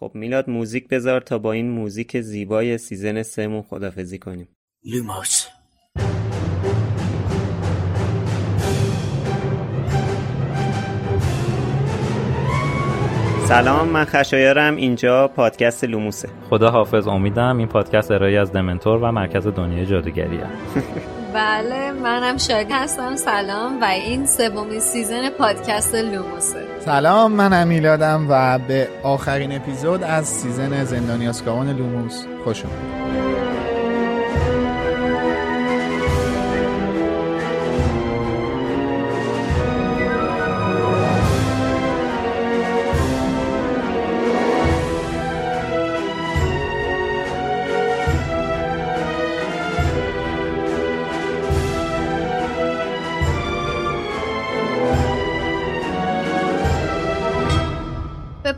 خب میلاد موزیک بذار تا با این موزیک زیبای سیزن سمون خدافزی کنیم. لوموس سلام من خشایارم. اینجا پادکست لوموسه. خدا حافظ امیدم این پادکست ارائه از دمنتور و مرکز دنیای جادوگریه. بله منم شاید هستم. سلام. و این سومین سیزن پادکست لوموسه. سلام من میلادم و به آخرین اپیزود از season زندانی آزکابان لوموس خوش اومدید.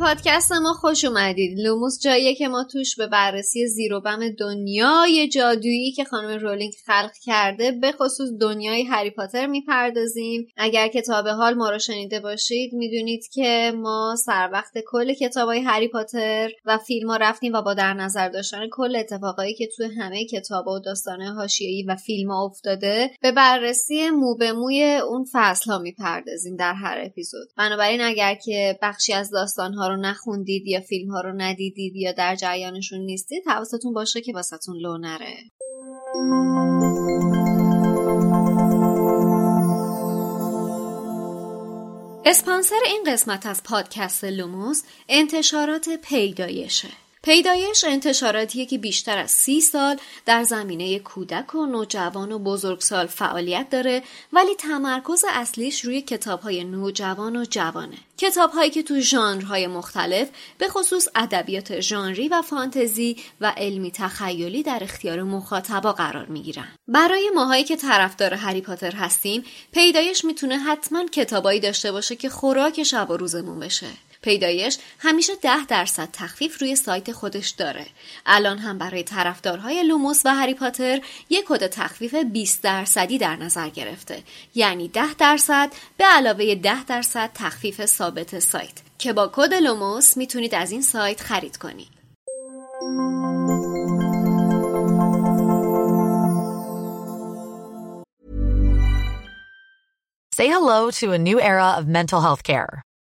پادکست ما خوش اومدید. لوموس جاییه که ما توش به بررسی زیر و بم دنیای جادویی که خانم رولینگ خلق کرده به خصوص دنیای هری پاتر می‌پردازیم. اگر تا به حال ما رو شنیده باشید می‌دونید که ما سر وقت کل کتابای هری پاتر و فیلم ها رفتیم و با در نظر داشتن کل اتفاقایی که توی همه کتاب و داستانه حاشیه‌ای و فیلم ها افتاده به بررسی مو به موی اون فصل ها می‌پردازیم در هر اپیزود. بنابراین اگر که بخشی از داستان ها رو نخوندید یا فیلم ها رو ندیدید یا در جریانشون نیستید حواستون باشه که واسه‌تون لو نره. اسپانسر این قسمت از پادکست لوموس انتشارات پیدایشه. پیدایش انتشاراتیه که بیشتر از سی سال در زمینه کودک و نوجوان و بزرگسال فعالیت داره ولی تمرکز اصلیش روی کتابهای نوجوان و جوانه. کتابهایی که تو ژانرهای مختلف به خصوص ادبیات ژانری و فانتزی و علمی تخیلی در اختیار مخاطبا قرار می‌گیرن. برای ماهایی که طرفدار هری پاتر هستیم پیدایش می‌تونه حتما کتابایی داشته باشه که خوراک شب و روزمون بشه. پیدایش همیشه ده درصد تخفیف روی سایت خودش داره. الان هم برای طرفدارهای لوموس و هری پاتر یک کد تخفیف 20 درصدی در نظر گرفته. یعنی 10 درصد به علاوه 10 درصد تخفیف ثابت سایت. که با کد لوموس می‌تونید از این سایت خرید کنید Say hello to a new era of mental health care.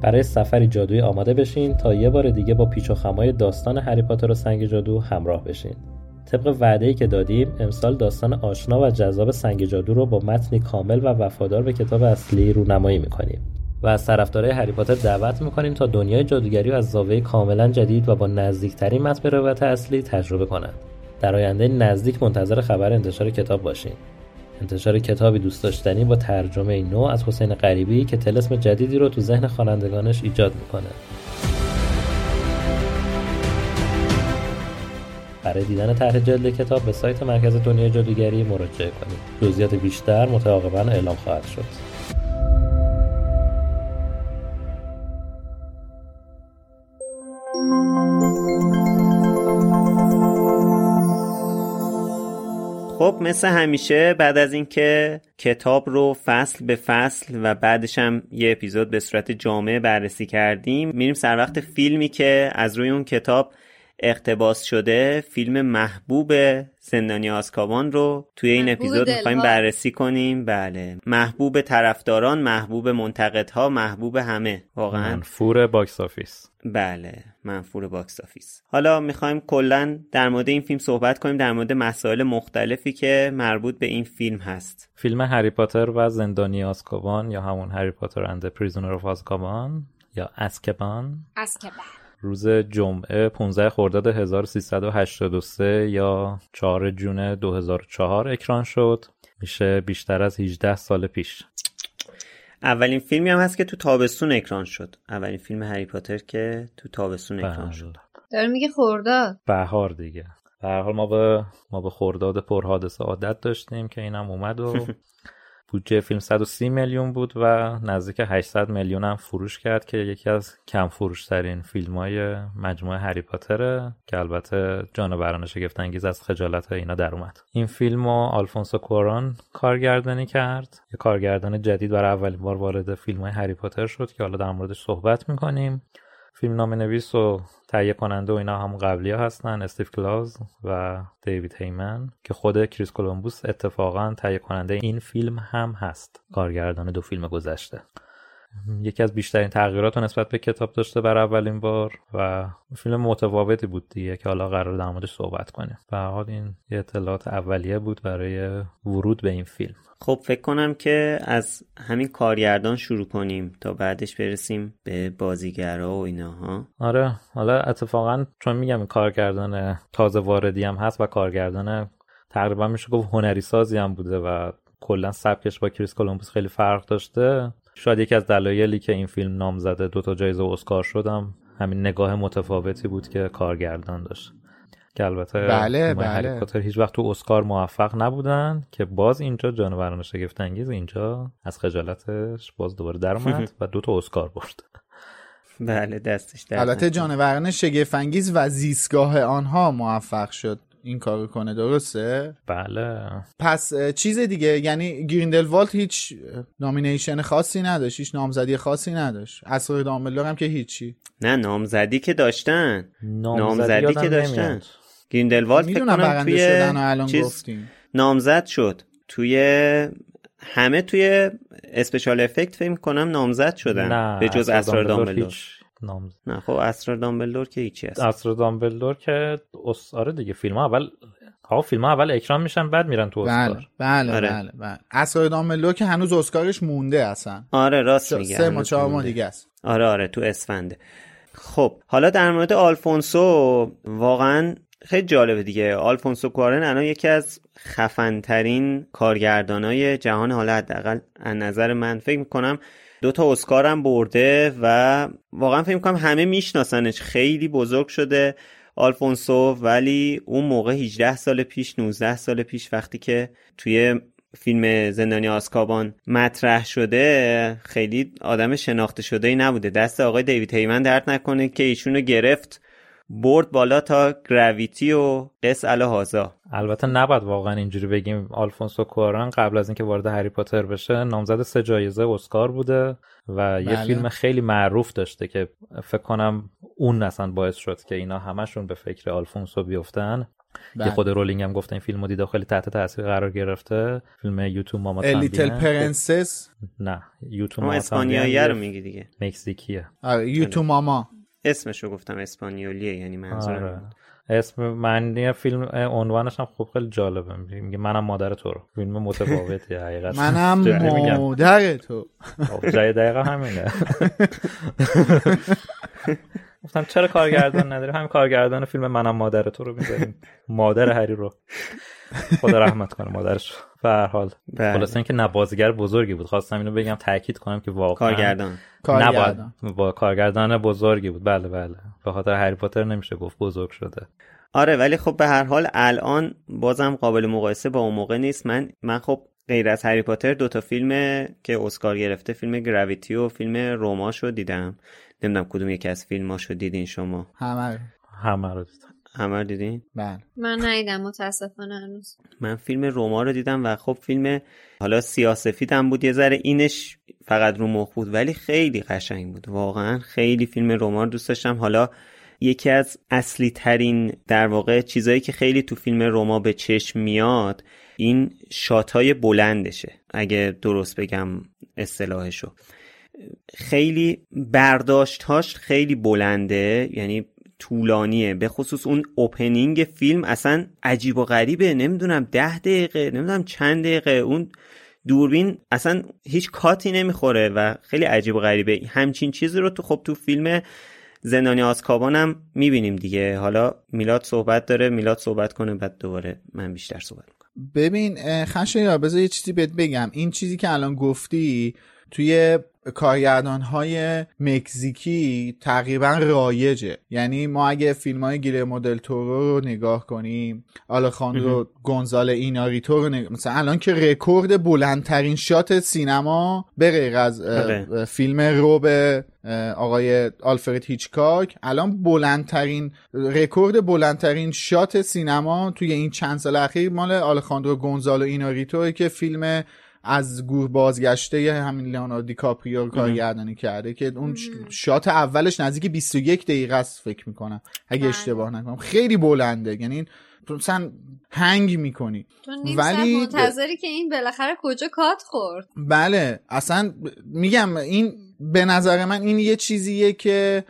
برای سفری جادویی آماده بشین تا یه بار دیگه با پیچ و خمای داستان هری پاتر و سنگ جادو همراه بشین. طبق وعده که دادیم امسال داستان آشنا و جذاب سنگ جادو رو با متنی کامل و وفادار به کتاب اصلی رونمایی می‌کنیم. و از طرفدارای هری پاتر دعوت می‌کنیم تا دنیای جادوگری رو از زاویه کاملا جدید و با نزدیکترین متن به روایت اصلی تجربه کنند. در آینده نزدیک منتظر خبر انتشار کتاب باشین. انتشار کتابی دوست داشتنی با ترجمه نو از حسین غریبی که تلسم جدیدی رو تو ذهن خوانندگانش ایجاد می‌کنه. برای دیدن طرح جلد کتاب به سایت مرکز دنیای جادوگری مراجعه کنید. جزئیات بیشتر متعاقبا اعلام خواهد شد. خب مثل همیشه بعد از اینکه کتاب رو فصل به فصل و بعدش هم یه اپیزود به صورت جامعه بررسی کردیم میریم سر وقت فیلمی که از روی اون کتاب اقتباس شده فیلم محبوب زندانی آزکابان رو توی این اپیزود می‌خوایم بررسی کنیم. بله. محبوب طرفداران محبوب منتقدها محبوب همه. واقعا. منفور box office. بله. منفور box office. حالا می‌خوایم کلا در مورد این فیلم صحبت کنیم در مورد مسائل مختلفی که مربوط به این فیلم هست. فیلم هری پاتر و زندانی آزکابان یا همون Harry Potter and Prisoner of Azkaban یا اسکبان اسکبان روز جمعه 15 خرداد 1383 یا 4 جون 2004 اکران شد. میشه بیشتر از 18 سال پیش. اولین فیلمی هم هست که تو تابستون اکران شد. اولین فیلم هری پاتر که تو تابستون اکران. شد. داره میگه خورداد بهار دیگه. به هر حال ما به ما به خرداد پرحادثه عادت داشتیم که اینم اومد و بودجه فیلم 130 میلیون بود و نزدیک 800 میلیون هم فروش کرد که یکی از کم فروش ترین فیلم های مجموعه هری پاتره که البته جانوران شگفت انگیز از خجالت اینا در اومد. این فیلم رو آلفونسو کوارون کارگردانی کرد. یه کارگردان جدید برای اولین بار وارد فیلم های هری پاتر شد که حالا در موردش صحبت می‌کنیم. فیلم‌نامه نویس و تهیه کننده و اینا هم قبلی ها هستن استیو کلوز و دیوید هیمن که خود کریس کلمبوس اتفاقا تهیه کننده این فیلم هم هست. کارگردان دو فیلم گذشته. یکی از بیشترین تغییرات رو نسبت به کتاب داشته برای اولین بار و فیلم متفاوتی بود دیگه که حالا قرار در موردش صحبت کنیم. به حال این یه اطلاعات اولیه بود برای ورود به این فیلم. خب فکر کنم که از همین کارگردان شروع کنیم تا بعدش برسیم به بازیگرا و ایناها. آره حالا اتفاقا چون میگم این کارگردان تازه واردی هم هست و کارگردان تقریبا میشه گفت هنری سازی هم بوده و کلا سبکش با کریس کولومبوس خیلی فرق داشته شاید یکی از دلایلی که این فیلم نام زده دو تا جایزه اسکار شدم همین نگاه متفاوتی بود که کارگردان داشت. که البته بله، بله. هیچ وقت تو اسکار موفق نبودن که باز اینجا جانوران شگفت انگیز اینجا از خجالتش باز دوباره در اومد و دو تا اسکار برد. بله دستش در البته جانوران شگفنگیز و زیستگاه آنها موفق شد. این کارو کنه درسته؟ بله. پس چیز دیگه یعنی گریندلوالد هیچ nomination خاصی نداشت هیچ نامزدی خاصی نداشت. اسرار دامبلدور هم که هیچی. نه نامزدی که داشتن. نامزدی یادم که داشتن. نمیاد. گریندلوالد فکر می‌دونم کنم توی شدن و الان چیز گفتیم. نامزد شد. توی همه توی special effect فکر کنم نامزد شدن. نه به جز اسرار دامبلدور نام نه خب اسرار دامبلدور که هیچی هست. اسرار دامبلدور که اس... آره دیگه فیلم ها اول ها فیلم ها اول اکران میشن بعد میرن تو بله اسکار. بله آره. بله بله. اسرار دامبلدور که هنوز اسکارش مونده اصلا. آره راست میگه سه ماه هنوز چهار ماه مونده. دیگه است. آره آره تو اسفنده خب حالا در مورد آلفونسو واقعا خیلی جالبه دیگه. آلفونسو کوارون الان یکی از خفنترین کارگردانای جهان حالا حداقل از نظر من فکر می‌کنم دو تا هم برده و واقعا فکر می‌کنم همه میشناسنش. خیلی بزرگ شده آلفونسو ولی اون موقع 18 سال پیش 19 سال پیش وقتی که توی فیلم زندانی آسکابان مطرح شده خیلی آدم شناخته شده ای نبوده. دست آقای دیوید هیمن درد نکنه که ایشونو گرفت. برد بالا تا گراویتی و قس الهازا. البته نباید واقعا اینجوری بگیم آلفونسو کواران قبل از اینکه وارد هری پاتر بشه نامزد سه جایزه اسکار بوده و یه بله. فیلم خیلی معروف داشته که فکر کنم اون اصلا باعث شد که اینا همشون به فکر آلفونسو بیفتن. بله. که خود رولینگ هم گفته این فیلم دیده و خیلی تحت تاثیر قرار گرفته. فیلم یوتو ماما لیتل. پرنسس نه Y tu اما mamá اسپانیایی رو میگی دیگه مکزیکیه. آره Y tu mamá. اسمشو گفتم اسپانیولیه یعنی منظورم آره. اسم معنی فیلم عنوانش هم خوب خیلی جالبه. میگه منم مادر تو رو. فیلم متفاوتی حقیقت. منم. مادر تو. خب، جای دقیقا همینه. گفتم چرا کارگردان نداریم همین کارگردان فیلم منم مادر تو رو می‌ذاریم. مادر هری رو. خدا رحمت کنه مادرش به هر حال. بله. خلاصه اینکه نه بازیگر بزرگی بود. خواستم اینو بگم تاکید کنم که واقعا کارگردان. کارگردان. نباید با کارگردان بزرگی بود. بله بله. به خاطر هری پاتر نمیشه گفت بزرگ شده. آره ولی خب به هر حال الان بازم قابل مقایسه با اون موقع نیست. من من خب غیر از هری پاتر دو تا فیلم که اسکار گرفته فیلم گراویتی و فیلم روماشو دیدم. نمی‌دونم کدوم یکی از فیلماشو دیدین شما. همه همه رو دیدم. همه دیدین؟ بله. من ندیدم متاسفانه هنوز. من فیلم روما رو دیدم و خب فیلم حالا سیاسفیدم بود یه ذره اینش فقط رو مخ بود ولی خیلی قشنگ بود. واقعا خیلی فیلم روما رو دوست داشتم. حالا یکی از اصلی ترین در واقع چیزایی که خیلی تو فیلم روما به چشم میاد این شات های بلندشه اگه درست بگم اصطلاحشو. خیلی برداشتهاش خیلی بلنده یعنی طولانیه. به خصوص اون اوپنینگ فیلم اصلا عجیب و غریبه. نمی‌دونم ده دقیقه نمی‌دونم چند دقیقه. اون دوربین اصلا هیچ کاتی نمی‌خوره و خیلی عجیب و غریبه. همچین چیزی رو تو خب تو فیلم زندانی آسکابان هم می‌بینیم دیگه. حالا میلاد صحبت داره میلاد صحبت کنه بعد دوباره من بیشتر صحبت می‌کنم. ببین خشه یا بذار یه چیزی بهت بگم. این چیزی که الان گفتی توی کارگردان های مکزیکی تقریبا رایجه یعنی ما اگه فیلم های گیره مدل تورو رو نگاه کنیم آلخاندرو گونزال ایناریتو رو نگاه مثلا الان که رکورد بلندترین شات سینما به از بله. فیلم روب آقای آلفرد هیچکاک الان بلندترین رکورد بلندترین شات سینما توی این چند سال اخیر مال آلخاندرو گونزالو ایناریتو که فیلم از گور بازگشته همین لیوناردو دیکاپریو کارگردانی کرده که اون شات اولش نزدیک 21 دقیقه است فکر می‌کنم. اگه بله. اشتباه نکنم. خیلی بلنده. یعنی مثلا هنگ می‌کنی. ولی منتظری که این بالاخره کجا کات خورد. بله. اصلا میگم این به نظر من این یه چیزیه که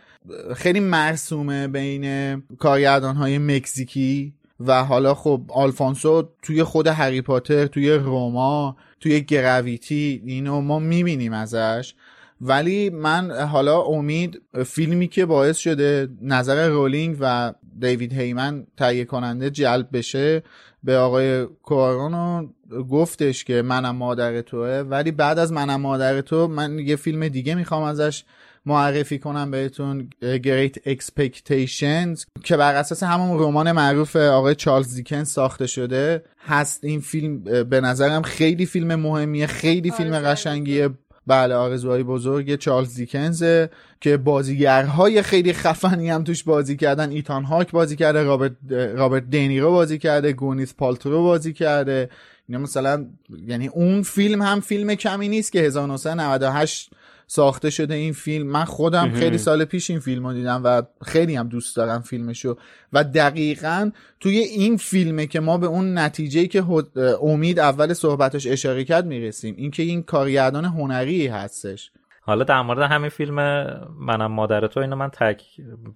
خیلی مرسومه بین کارگردان های مکزیکی و حالا خب آلفونسو توی خود هری پاتر توی روما توی گراویتی اینو ما می‌بینیم ازش. ولی من حالا امید فیلمی که باعث شده نظر رولینگ و دیوید هیمن تهیه کننده جلب بشه به آقای کوارونو گفتش که منم مادر توه. ولی بعد از منم مادر تو من یه فیلم دیگه می‌خوام ازش معرفی کنم بهتون Great Expectations که بر اساس همون رمان معروف آقای چارلز دیکنز ساخته شده. هست این فیلم به نظرم خیلی فیلم مهمیه خیلی فیلم قشنگیه. بله آرزوهای بزرگ چارلز دیکنز که بازیگرهای خیلی خفنی هم توش بازی کردن. ایتان هاک بازی کرده رابرت رابرت دنیرو بازی کرده گونیس پالترو بازی کرده. اینا مثلا یعنی اون فیلم هم فیلم کمی نیست که 1998 ساخته شده این فیلم. من خودم خیلی سال پیش این فیلم رو دیدم و خیلی هم دوست دارم فیلمشو. و دقیقا توی این فیلمه که ما به اون نتیجه که امید اول صحبتش اشاره کرد می‌رسیم. اینکه این کارگردان هنری هستش. حالا در مورد همین فیلم منم مادر تو اینو من تک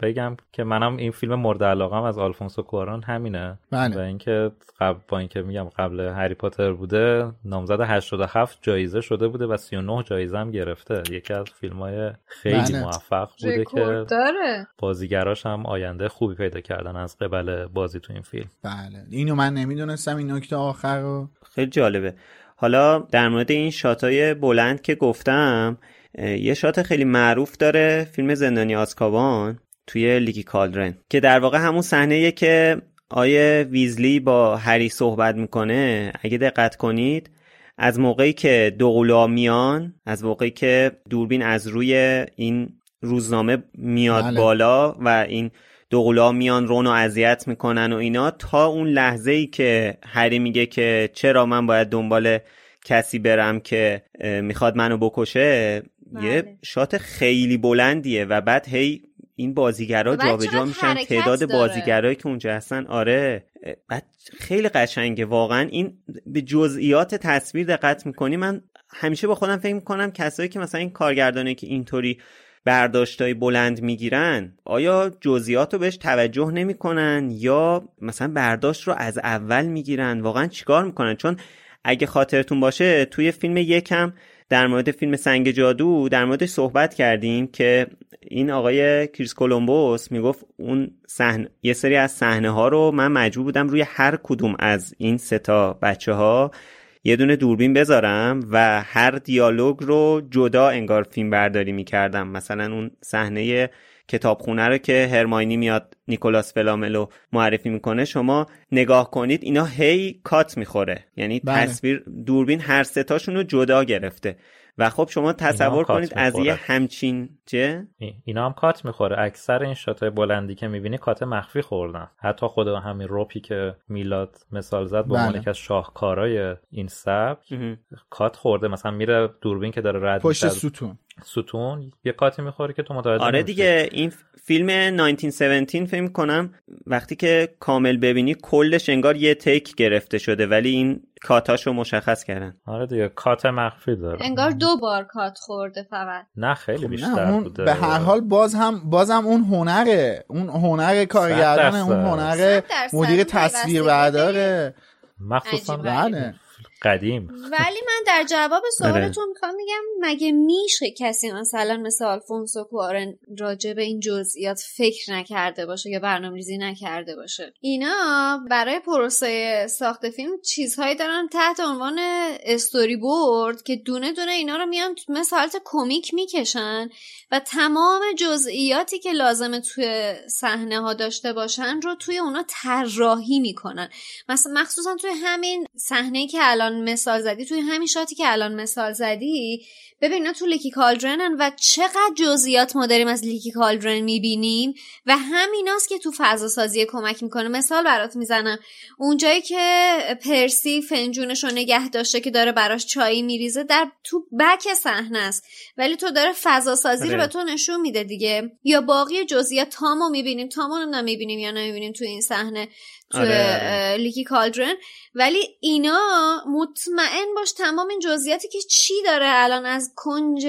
بگم که منم این فیلم مورد علاقم از آلفونسو کوارون همینه بله. و اینکه قبل با اینکه میگم قبل هری پاتر بوده نامزد 87 جایزه شده بوده و 39 جایزه هم گرفته یکی از فیلم های خیلی بله. موفق بوده که داره. بازیگراش هم آینده خوبی پیدا کردن از قبل بازی تو این فیلم بله اینو من نمی‌دونستم این نکته آخر رو خیلی جالبه حالا در مورد این شاتای بلند که گفتم یه شات خیلی معروف داره فیلم زندانی آسکابان توی لیگی کالدرن که در واقع همون صحنه که آیه ویزلی با هری صحبت می‌کنه اگه دقت کنید از موقعی که دوقلا میان از موقعی که دوربین از روی این روزنامه میاد بله. بالا و این دوقلا میان رونو اذیت می‌کنن و اینا تا اون لحظه ای که هری میگه که چرا من باید دنبال کسی برم که می‌خواد منو بکشه یه بله. شات خیلی بلندیه و بعد هی این بازیگرا جابجا میشن تعداد بازیگرایی که اونجا هستن آره. بعد خیلی قشنگه واقعا این به جزئیات تصویر دقت می‌کنی. من همیشه با خودم فکر می‌کنم کسایی که مثلا این کارگردانه که اینطوری برداشتای بلند می‌گیرن آیا جزئیات رو بهش توجه نمی‌کنن یا مثلا برداشت رو از اول می‌گیرن؟ واقعا چیکار می‌کنن؟ چون اگه خاطرتون باشه توی فیلم یکم در مورد فیلم سنگ جادو در مورد صحبت کردیم که این آقای کریس کولومبوس می‌گفت اون سحن... یه سری از صحنه ها رو من مجبور بودم روی هر کدوم از این ستا بچه ها یه دونه دوربین بذارم و هر دیالوگ رو جدا انگار فیلم برداری می‌کردم. مثلا اون صحنه کتابخونه رو که هرماینی میاد نیکولاس فلاملو معرفی می‌کنه شما نگاه کنید اینا هی کات می‌خوره. یعنی بله. تصویر دوربین هر ستاشون رو جدا گرفته. و خب شما تصور کنید از یه همچین چه؟ اینا هم کات می‌خوره. اکثر این شاتای بلندی که می‌بینی کات مخفی خوردن. حتی خود همین روپی که میلاد مثال زد به عنوان بله. از شاهکارای این سبک کات خورده. مثلا میره دوربین که داره رد پشت ستون. ستون یه کاتی می‌خوره که تو متوجه آره دیگه این فیلم 1917 فکر کنم وقتی که کامل ببینی کلش انگار یه تیک گرفته شده ولی این کاتاشو مشخص کردن. آره دیگه کات مخفی داره. انگار دو بار کات خورده فقط. نه خیلی بیشتر اون بوده. به هر حال باز هم بازم اون هنره اون هنر کارگردان اون هنر. مدیر تصویر برداره. مخصوصا. بله. قدیم. ولی من در جواب. سوالتون می‌خوام میگم مگه میشه کسی مثلا مثل آلفونسو کوارن راجع به این جزئیات فکر نکرده باشه یا برنامه ریزی نکرده باشه؟ اینا برای پروسه ساخت فیلم چیزهایی دارن تحت عنوان استوری بورد که دونه دونه اینا رو میان مثل حالت کمیک می‌کشن و تمام جزئیاتی که لازمه توی صحنه ها داشته باشن رو توی اونا طراحی می‌کنن. مثلا مخصوصا توی همین صحنه که الان مثال زدی. توی همین شاتی که الان مثال زدی ببین اینا تو لیکی کالدرنن و چقدر جزئیات ما داریم از لیکی کالدرن می‌بینیم و همیناست که تو فضا سازی کمک می‌کنه. مثال برات می‌زنم. اونجایی که پرسی فنجونش رو نگه داشته که داره براش چایی میریزه در تو بک صحنه است. ولی تو داره فضا سازی رو آره. به تو نشون میده دیگه. یا باقی جزئیات تامو می‌بینیم. تامو رو نمی‌بینیم یا نمی‌بینیم تو این صحنه تو آره، آره. لیکی کالدرن. ولی اینا مطمئن باش تمام این جزئیاتی که چی داره الان از کنج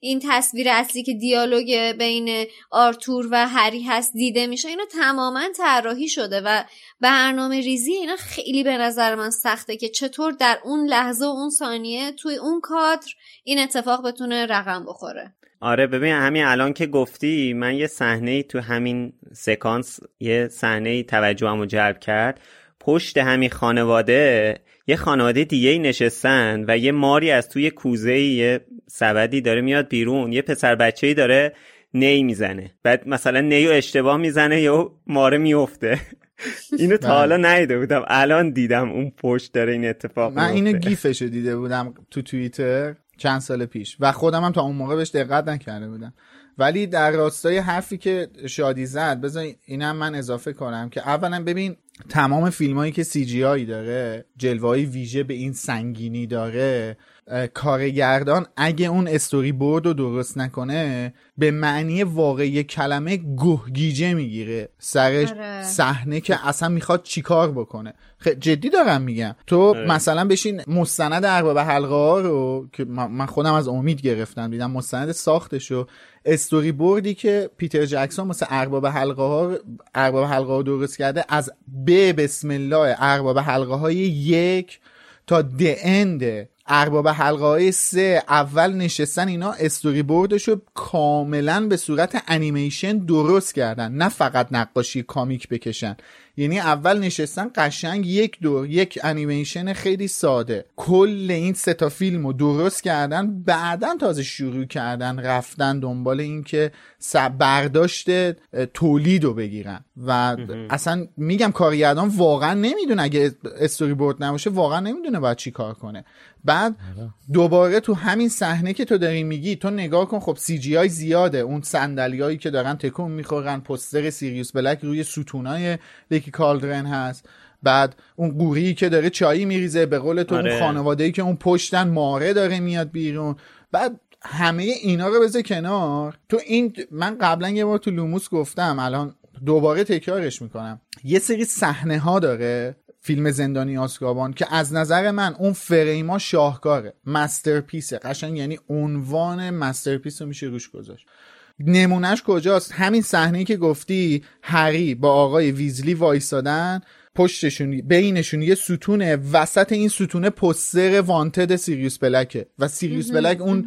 این تصویر اصلی که دیالوگ بین آرتور و هری هست دیده میشه اینا تماما طراحی شده و برنامه ریزی اینا خیلی به نظر من سخته که چطور در اون لحظه و اون ثانیه توی اون کادر این اتفاق بتونه رقم بخوره. آره ببین همین الان که گفتی من یه صحنه تو همین سکانس یه صحنه توجهمو جلب کرد. پشت همین خانواده یه خانواده دیگه ای نشستن و یه ماری از توی کوزه یه سبدی داره میاد بیرون یه پسر بچه ای داره نی می‌زنه بعد مثلا نیو اشتباه می‌زنه یا ماره میفته اینو تا بله. حالا ندیده بودم الان دیدم اون پشت داره این اتفاق من اینو. گیفشو دیده بودم تو توییتر چند سال پیش و خودم هم تا اون موقع بهش دقت نکرده بودم ولی در راستای حرفی که شادی زد بذار اینم من اضافه کنم که اولا ببین تمام فیلم هایی که CGI داره جلوه های ویژه به این سنگینی داره کارگردان اگه اون استوری بورد رو درست نکنه به معنی واقعی کلمه گه‌گیجه می‌گیره سرش آره. صحنه که اصلا می‌خواد چیکار بکنه خ... جدی دارم میگم تو آره. مثلا بشین مستند ارباب حلقه ها رو که من من خودم از امید گرفتم دیدم مستند ساختش رو استوری بوردی که پیتر جکسون مثل ارباب حلقه ها ارباب حلقه ها درست کرده از ب بسم الله ارباب حلقه های یک تا د اند ارباب حلقه های سه اول نشستن اینا استوری بوردش رو کاملا به صورت انیمیشن درست کردن. نه فقط نقاشی کامیک بکشن. یعنی اول نشستن قشنگ یک دور یک انیمیشن خیلی ساده. کل این سه تا فیلم رو درست کردن بعدا تازه شروع کردن رفتن دنبال این که س- برداشت تولید رو بگیرن. و اصلا میگم کارگردان واقعا نمی‌دونه اگه استوری بورد نباشه واقعا نمی‌دونه باید چی کار کنه. بعد دوباره تو همین صحنه که تو داری میگی تو نگاه کن خب CGI زیاده. اون صندلیایی که دارن تکون می‌خورن پستر سیریوس بلک روی ستونای Leaky Cauldron هست. بعد اون قوری که داره چایی میریزه به قول تو آره. اون خانواده که اون پشتن ماره داره میاد بیرون. بعد همه اینا رو بذار کنار. تو این من قبلا یه بار تو لوموس گفتم الان دوباره تکرارش می‌کنم. یه سری صحنه ها داره فیلم زندانی آزکابان که از نظر من اون فریم‌ها شاهکاره masterpiece ه. قشنگ یعنی عنوان masterpiece رو میشه روش گذاشت. نمونه‌ش کجاست؟ همین صحنه که گفتی هری با آقای ویزلی وایسادن پشتشون بینشون یه ستونه وسط این ستونه پستر wanted سیریوس بلکه. و سیریوس بلک اون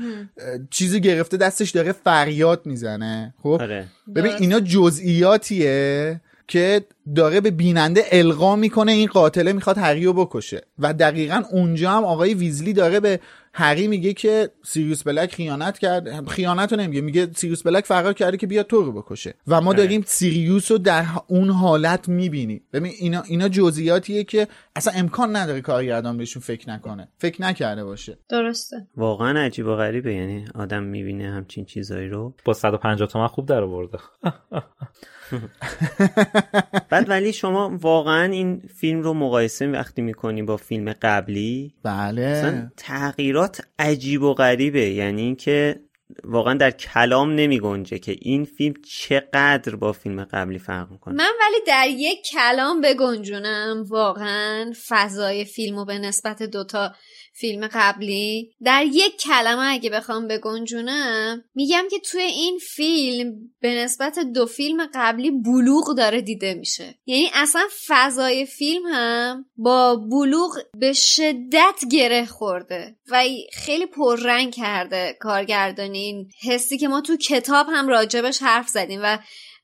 چیزی گرفته دستش داره فریاد می‌زنه. خب؟ آره. ببین. اینا جزئیاتیه که داره به بیننده القا می‌کنه این قاتله می‌خواد هری رو بکشه. و دقیقا اونجا هم آقای ویزلی داره به هری میگه که سیریوس بلک خیانت کرد. خیانت رو نمیگه میگه سیریوس بلک فرار کرده که بیا تو رو بکشه. و ما داریم سیریوس رو در اون حالت می‌بینیم. ببین اینا اینا جزئیاتیه که اصلا امکان نداره کارگردان بهشون فکر نکنه. فکر نکرده باشه. درسته. واقعا عجیب و غریبه. یعنی آدم می‌بینه همچین چیزایی رو. با 150 تومن خوب در آورده. بعد ولی شما واقعا این فیلم رو مقایسه وقتی می‌کنی با فیلم قبلی بله. اصلا تغییرات عجیب و غریبه. یعنی اینکه واقعا در کلام نمی گنجه که این فیلم چقدر با فیلم قبلی فرق می‌کنه. من ولی در یک کلام بگنجونم. واقعا فضای فیلمو به نسبت دوتا فیلم قبلی. در یک کلمه اگه بخوام بگنجونم میگم که توی این فیلم به نسبت دو فیلم قبلی بلوغ داره دیده میشه. یعنی اصلا فضای فیلم هم با بلوغ به شدت گره خورده و خیلی پررنگ کرده کارگردانی این حسی که ما تو کتاب هم راجبش حرف زدیم و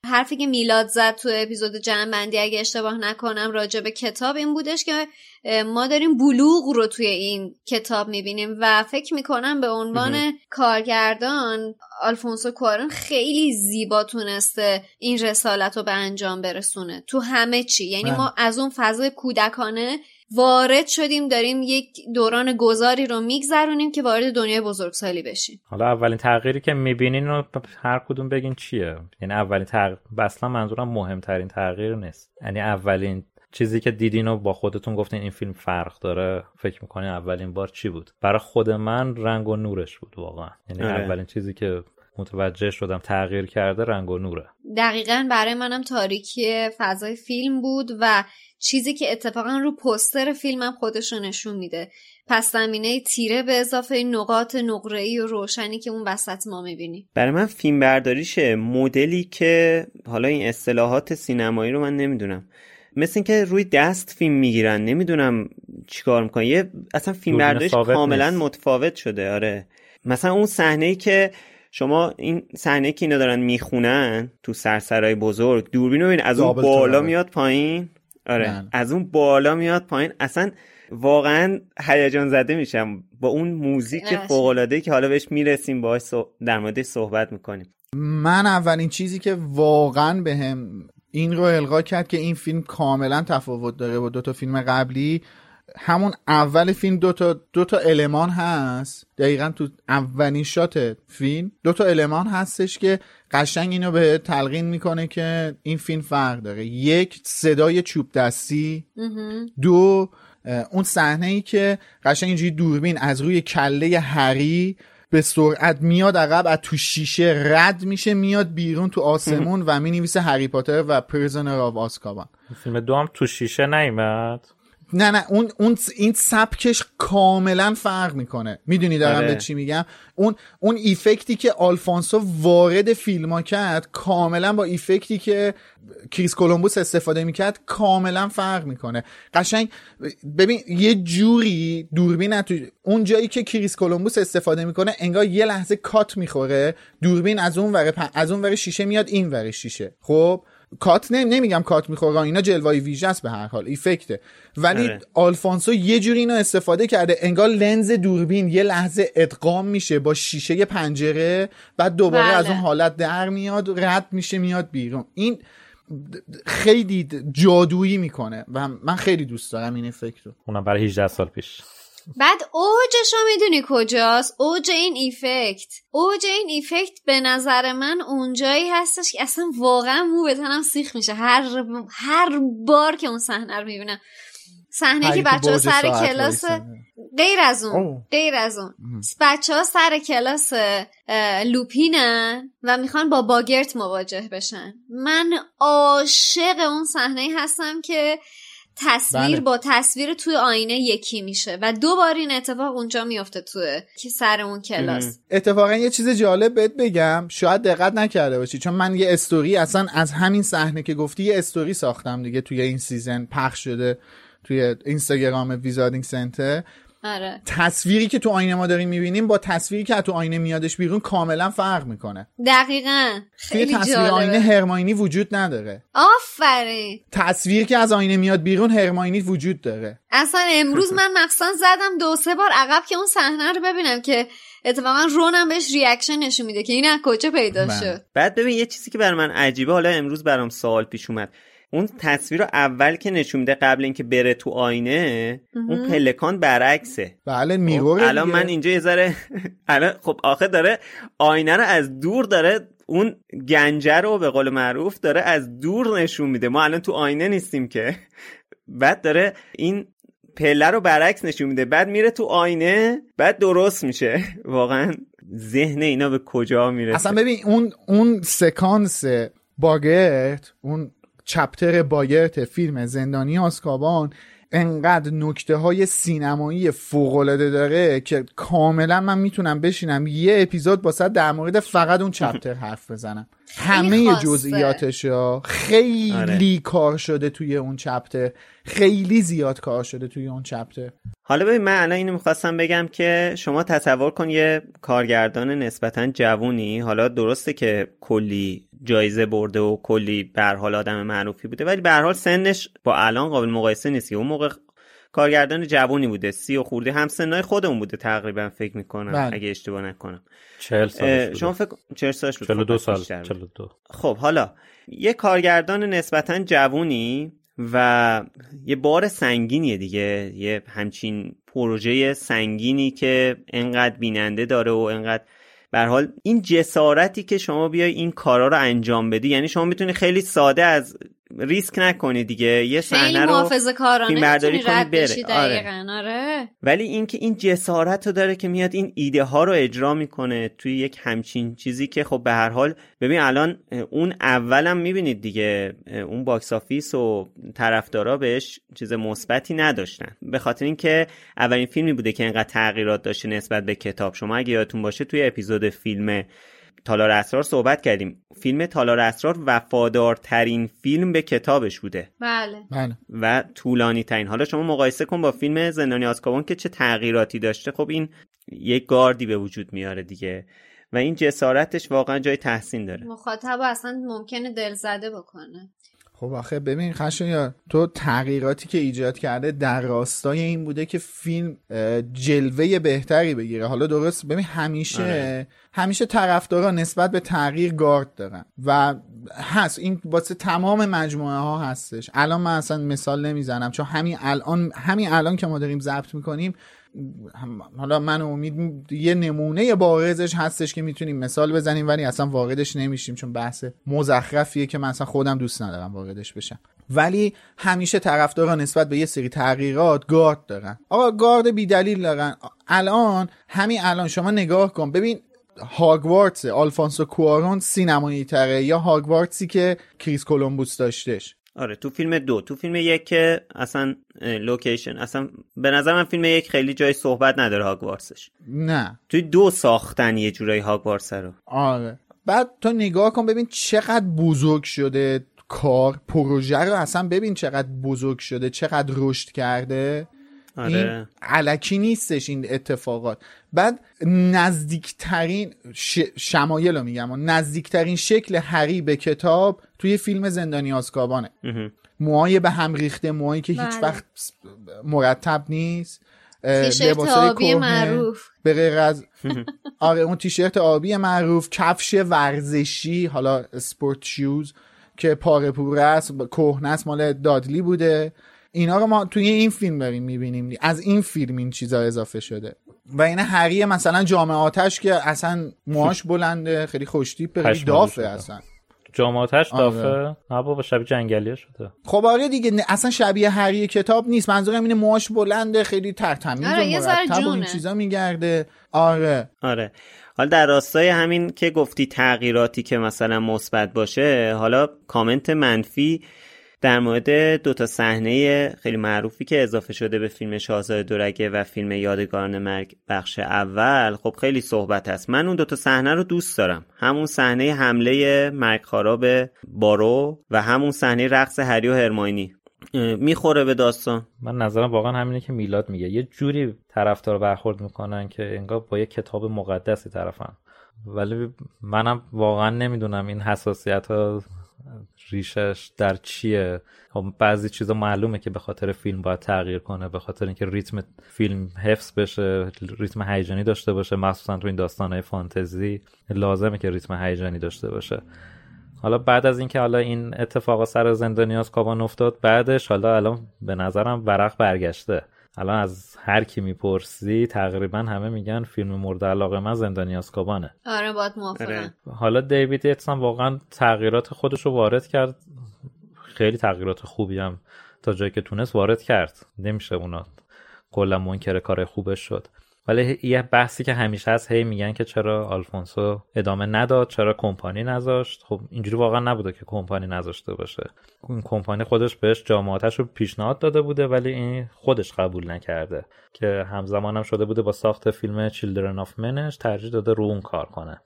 حرفی که میلاد زد تو اپیزود جنبندی اگه اشتباه نکنم راجع به کتاب این بودش که ما داریم بلوغ رو توی این کتاب می‌بینیم و فکر می‌کنم به عنوان کارگردان آلفونسو کوارون خیلی زیبا تونسته این رسالت رو به انجام برسونه تو همه چی یعنی ما بله. از اون فضای کودکانه وارد شدیم داریم یک دوران گذاری رو میگذرونیم که وارد دنیای بزرگسالی بشیم. حالا اولین تغییری که می‌بینین رو هر کدوم بگین چیه؟ یعنی اولین تغییر اصلا منظورم مهمترین تغییر نیست. یعنی اولین چیزی که دیدین و با خودتون گفتین این فیلم فرق داره فکر می‌کنین اولین بار چی بود؟ برای خود من رنگ و نورش بود واقعا. یعنی آره. اولین چیزی که متوجه شدم تغییر کرده رنگ و نوره. دقیقا برای منم تاریکی فضای فیلم بود و چیزی که اتفاقا رو پستر فیلمم خودش رو نشون میده. پس زمینه تیره به اضافه نقاط نقره‌ای و روشنی که اون وسط ما می‌بینیم. برای من فیلم برداریشه مدلی که حالا این اصطلاحات سینمایی رو من نمی‌دونم. مثل اینکه روی دست فیلم می‌گیرن نمی‌دونم چیکار می‌کنن. یه اصلا فیلم برداریش کاملا متفاوت شده آره. مثلا اون صحنه ای که شما این صحنه که اینا دارن می‌خونن تو سرسرای بزرگ دوربین رو از اون بالا میاد پایین. آره. من. از اون بالا میاد پایین. اصلا واقعا هیجان زده میشم با اون موزیک فوق العاده که حالا بهش می‌رسیم باهاش در موردش صحبت می‌کنیم. من اولین چیزی که واقعا بهم این رو القا کرد که این فیلم کاملا تفاوت داره با دو تا فیلم قبلی. همون اول فیلم دو تا دو تا element هست. دقیقا تو اولین شات فیلم دو تا element هستش که قشنگ اینو به تلقین می‌کنه که این فیلم فرق داره. یک صدای چوب دستی. دو اون صحنه ای که قشنگ اینجوری دوربین از روی کله هری به سرعت میاد عقب از تو شیشه رد میشه میاد بیرون تو آسمون و می نویسه Harry Potter and Prisoner of Azkaban فیلم دو هم تو شیشه نیمد نه نه اون اون این سبکش کاملا فرق می‌کنه. می‌دونی دارم به آره. چی میگم؟ اون اون effect ی که آلفونسو وارد فیلم ها کرد کاملا با effect ی که کریس کولومبوس استفاده می‌کرد کاملا فرق می‌کنه. قشنگ ببین یه جوری دوربین تو اون جایی که کریس کولومبوس استفاده می‌کنه انگار یه لحظه کات می‌خوره دوربین از اون ور از اون ور شیشه میاد این ور شیشه. خب؟ کات نمی نمیگم کات می‌خوره اینا جلوه های ویژه است به هر حال effect ه ولی اره. آلفونسو یه جوری اینو استفاده کرده انگار لنز دوربین یه لحظه ادغام میشه با شیشه پنجره بعد دوباره بله. از اون حالت در میاد رد میشه میاد بیرون این خیلی جادویی می‌کنه و من خیلی دوست دارم این effect رو اونم برای 18 سال پیش بعد اوجش رو می‌دونی کجاست؟ اوج این effect. اوج این effect به نظر من اونجایی هستش که اصلا واقعا مو به تنم سیخ میشه. هر هر بار که اون صحنه رو می‌بینم. صحنه که بچه ها سر کلاس غیر از اون غیر از اون. بچه ها سر کلاس لوپینن و می‌خوان با boggart مواجه بشن. من عاشق اون صحنه هستم که تصویر بله. با تصویر توی آینه یکی میشه و دو بار این اتفاق اونجا میفته توی که سر اون کلاس. اتفاقا یه چیز جالب بهت بگم شاید دقت نکرده باشی چون من یه استوری اصلا از همین صحنه که گفتی یه استوری ساختم دیگه توی این season پخش شده توی اینستاگرام Wizarding Center. آره. تصویری که تو آینه ما داریم می‌بینیم با تصویری که تو آینه میادش بیرون کاملا فرق می‌کنه. دقیقا. خیلی توی تصویر آینه هرماینی وجود نداره. آفرین. تصویر که از آینه میاد بیرون هرماینی وجود داره. اصلا امروز من مخصوصا زدم دو سه بار عقب که اون صحنه رو ببینم که اتفاقا رونم بهش reaction نشون میده که این از کجا پیدا بله. شد. بعد ببین یه چیزی که بر من عجیبه حالا امروز برام سوال پیش اومد. اون تصویر رو اول که نشون میده قبل اینکه بره تو آینه اون پلکان برعکسه. بله خب، الان من اینجا یه ذره الان خب آخه داره آینه رو از دور داره اون گنجه رو به قول معروف داره از دور نشون میده. ما الان تو آینه نیستیم که. بعد داره این پله رو برعکس نشون میده. بعد میره تو آینه بعد درست میشه. واقعا ذهن اینا به کجا می‌رسه؟ اصلا ببین اون اون سکانس باگرت اون چپتر باگرت فیلم زندانی آسکابان انقدر نکته های سینمایی فوقالعاده داره که کاملا من می‌تونم بشینم یه اپیزود با در مورد فقط اون چپتر حرف بزنم. همه جزئیاتش خیلی آره. کار شده توی اون چپتر. خیلی زیاد کار شده توی اون چپتر. حالا ببین من الان اینو می‌خواستم بگم که شما تصور کن یه کارگردان نسبتا جوونی. حالا درسته که کلی جایزه برده و کلی به حال آدم معروفی بوده. ولی به حال سنش با الان قابل مقایسه نیست اون موقع کارگردان جوونی بوده سی و خورده هم سنای خودمون بوده تقریبا فکر می‌کنم بله. اگه اشتباه نکنم. 40 سال شما فکر 40 سالش بود 42 خب، سال 42 خب حالا یه کارگردان نسبتا جوونی و یه بار سنگینیه دیگه. یه همچین پروژه سنگینی که انقدر بیننده داره و انقدر به حال این جسارتی که شما بیای این کارا رو انجام بدی یعنی شما می‌تونی خیلی ساده از ریسک نکنی دیگه یه صحنه رو فیلم برداری کنی بره آره. آره. ولی اینکه این جسارت رو داره که میاد این ایده ها رو اجرا می‌کنه توی یک همچین چیزی که خب به هر حال ببین الان اون اولم می‌بینید دیگه اون box office و طرفدارا بهش چیز مثبتی نداشتن به خاطر اینکه اولین فیلمی بوده که اینقدر تغییرات داشته نسبت به کتاب شما اگه یادتون باشه توی اپیزود فیلم تالار اسرار صحبت کردیم. فیلم تالار اسرار وفادارترین فیلم به کتابش بوده. بله. بله. و طولانی ترین حالا شما مقایسه کن با فیلم زندانی آزکابان که چه تغییراتی داشته. خب این یک گاردی به وجود میاره دیگه. و این جسارتش واقعا جای تحسین داره. مخاطب اصلا ممکنه دلزده بکنه. خب آخه ببین خشن تو تغییراتی که ایجاد کرده در راستای این بوده که فیلم جلوه بهتری بگیره. حالا درست ببین همیشه آره. همیشه طرفدارا نسبت به تغییر گارد دارن و هست. این واسه تمام مجموعه ها هستش. الان من اصلا مثال نمی‌زنم چون همین الان همین الان که ما داریم ضبط می‌کنیم حالا من امید یه نمونه بارزش هستش که می‌تونیم مثال بزنیم ولی اصلا واردش نمیشیم چون بحث مزخرفیه که من اصلا خودم دوست ندارم واردش بشم. ولی همیشه طرفدارا نسبت به یه سری تغییرات گارد دارن. آقا گارد بیدلیل دارن. الان همین الان شما نگاه کن. ببین هاگوارتس آلفونسو کوارون سینمایی تره یا هاگوارتسی که کریس کولومبوس داشتش. آره تو فیلم دو. تو فیلم یک که اصلا لوکیشن اصلا به نظر من فیلم یک خیلی جای صحبت نداره هاگوارتسش نه. توی دو ساختن یه جورایی هاگوارتس رو. آره. بعد تو نگاه کن ببین چقدر بزرگ شده کار پروژه رو اصلا ببین چقدر بزرگ شده چقدر رشد کرده. آره. این علکی نیستش این اتفاقات. بعد نزدیکترین ش... شمایل رو میگم. نزدیکترین شکل هری به کتاب توی فیلم زندانی آسکابانه موهای به هم ریخته موهایی که هیچ بله. وقت مرتب نیست. تیشرت آبی معروف. به غیر از آره اون تیشرت آبی معروف. کفش ورزشی حالا سپورت شوز که پاره پوره است کهنه است مال دادلی بوده. اینا رو ما توی این فیلم داریم می‌بینیم. از این فیلم این چیزا اضافه شده. و این هری مثلا جامعه آتش که اصلا موهاش بلنده خیلی خوشتیپه خیلی دافه اصلا. جامعاتش آره. دافه؟ نه بابا شبیه جنگلیه شده. خب آره دیگه اصلا شبیه هری کتاب نیست. منظورم اینه موهاش بلنده خیلی ترتمیز آره و مرتب و این چیزا میگرده. آره. آره. حالا در راستای همین که گفتی تغییراتی که مثلا مثبت باشه حالا کامنت منفی در مورد دو تا صحنه خیلی معروفی که اضافه شده به فیلم شاهزاده دورگه و فیلم یادگاران مرگ بخش اول خب خیلی صحبت هست. من اون دو تا صحنه رو دوست دارم. همون صحنه حمله مرگ خراب بارو و همون صحنه رقص هری و هرماینی. می‌خوره به داستان. من نظرم واقعا همینه که میلاد میگه. یه جوری طرفدار برخورد می‌کنن که انگار با یه کتاب مقدسی طرفن. ولی منم واقعا نمی‌دونم این حساسیت ها ریشش در چیه؟ خب بعضی چیزا معلومه که به خاطر فیلم باید تغییر کنه به خاطر اینکه ریتم فیلم حفظ بشه ریتم هیجانی داشته باشه مخصوصا تو این داستانهای فانتزی لازمه که ریتم هیجانی داشته باشه. حالا بعد از اینکه حالا این اتفاق سر زندانیاز کابان افتاد بعدش حالا الان به نظرم ورق برگشته. الان از هر کی می‌پرسی تقریبا همه میگن فیلم مورد علاقه من زندانی آسکابانه آره باید موافقم. آره. حالا دیوید یتسن واقعا تغییرات خودش رو وارد کرد. خیلی تغییرات خوبی هم تا جایی که تونست وارد کرد. نمیشه اونا کلا منکر کار خوبش شد. ولی یه بحثی که همیشه هست هی میگن که چرا آلفونسو ادامه نداد چرا کمپانی نذاشت؟ خب اینجوری واقعا نبوده که کمپانی نذاشته باشه. این کمپانی خودش بهش جامعاتش رو پیشنهاد داده بوده ولی این خودش قبول نکرده. که همزمان هم شده بوده با ساخت فیلم چیلدرن آف منش ترجیح داده رو اون کار کنه.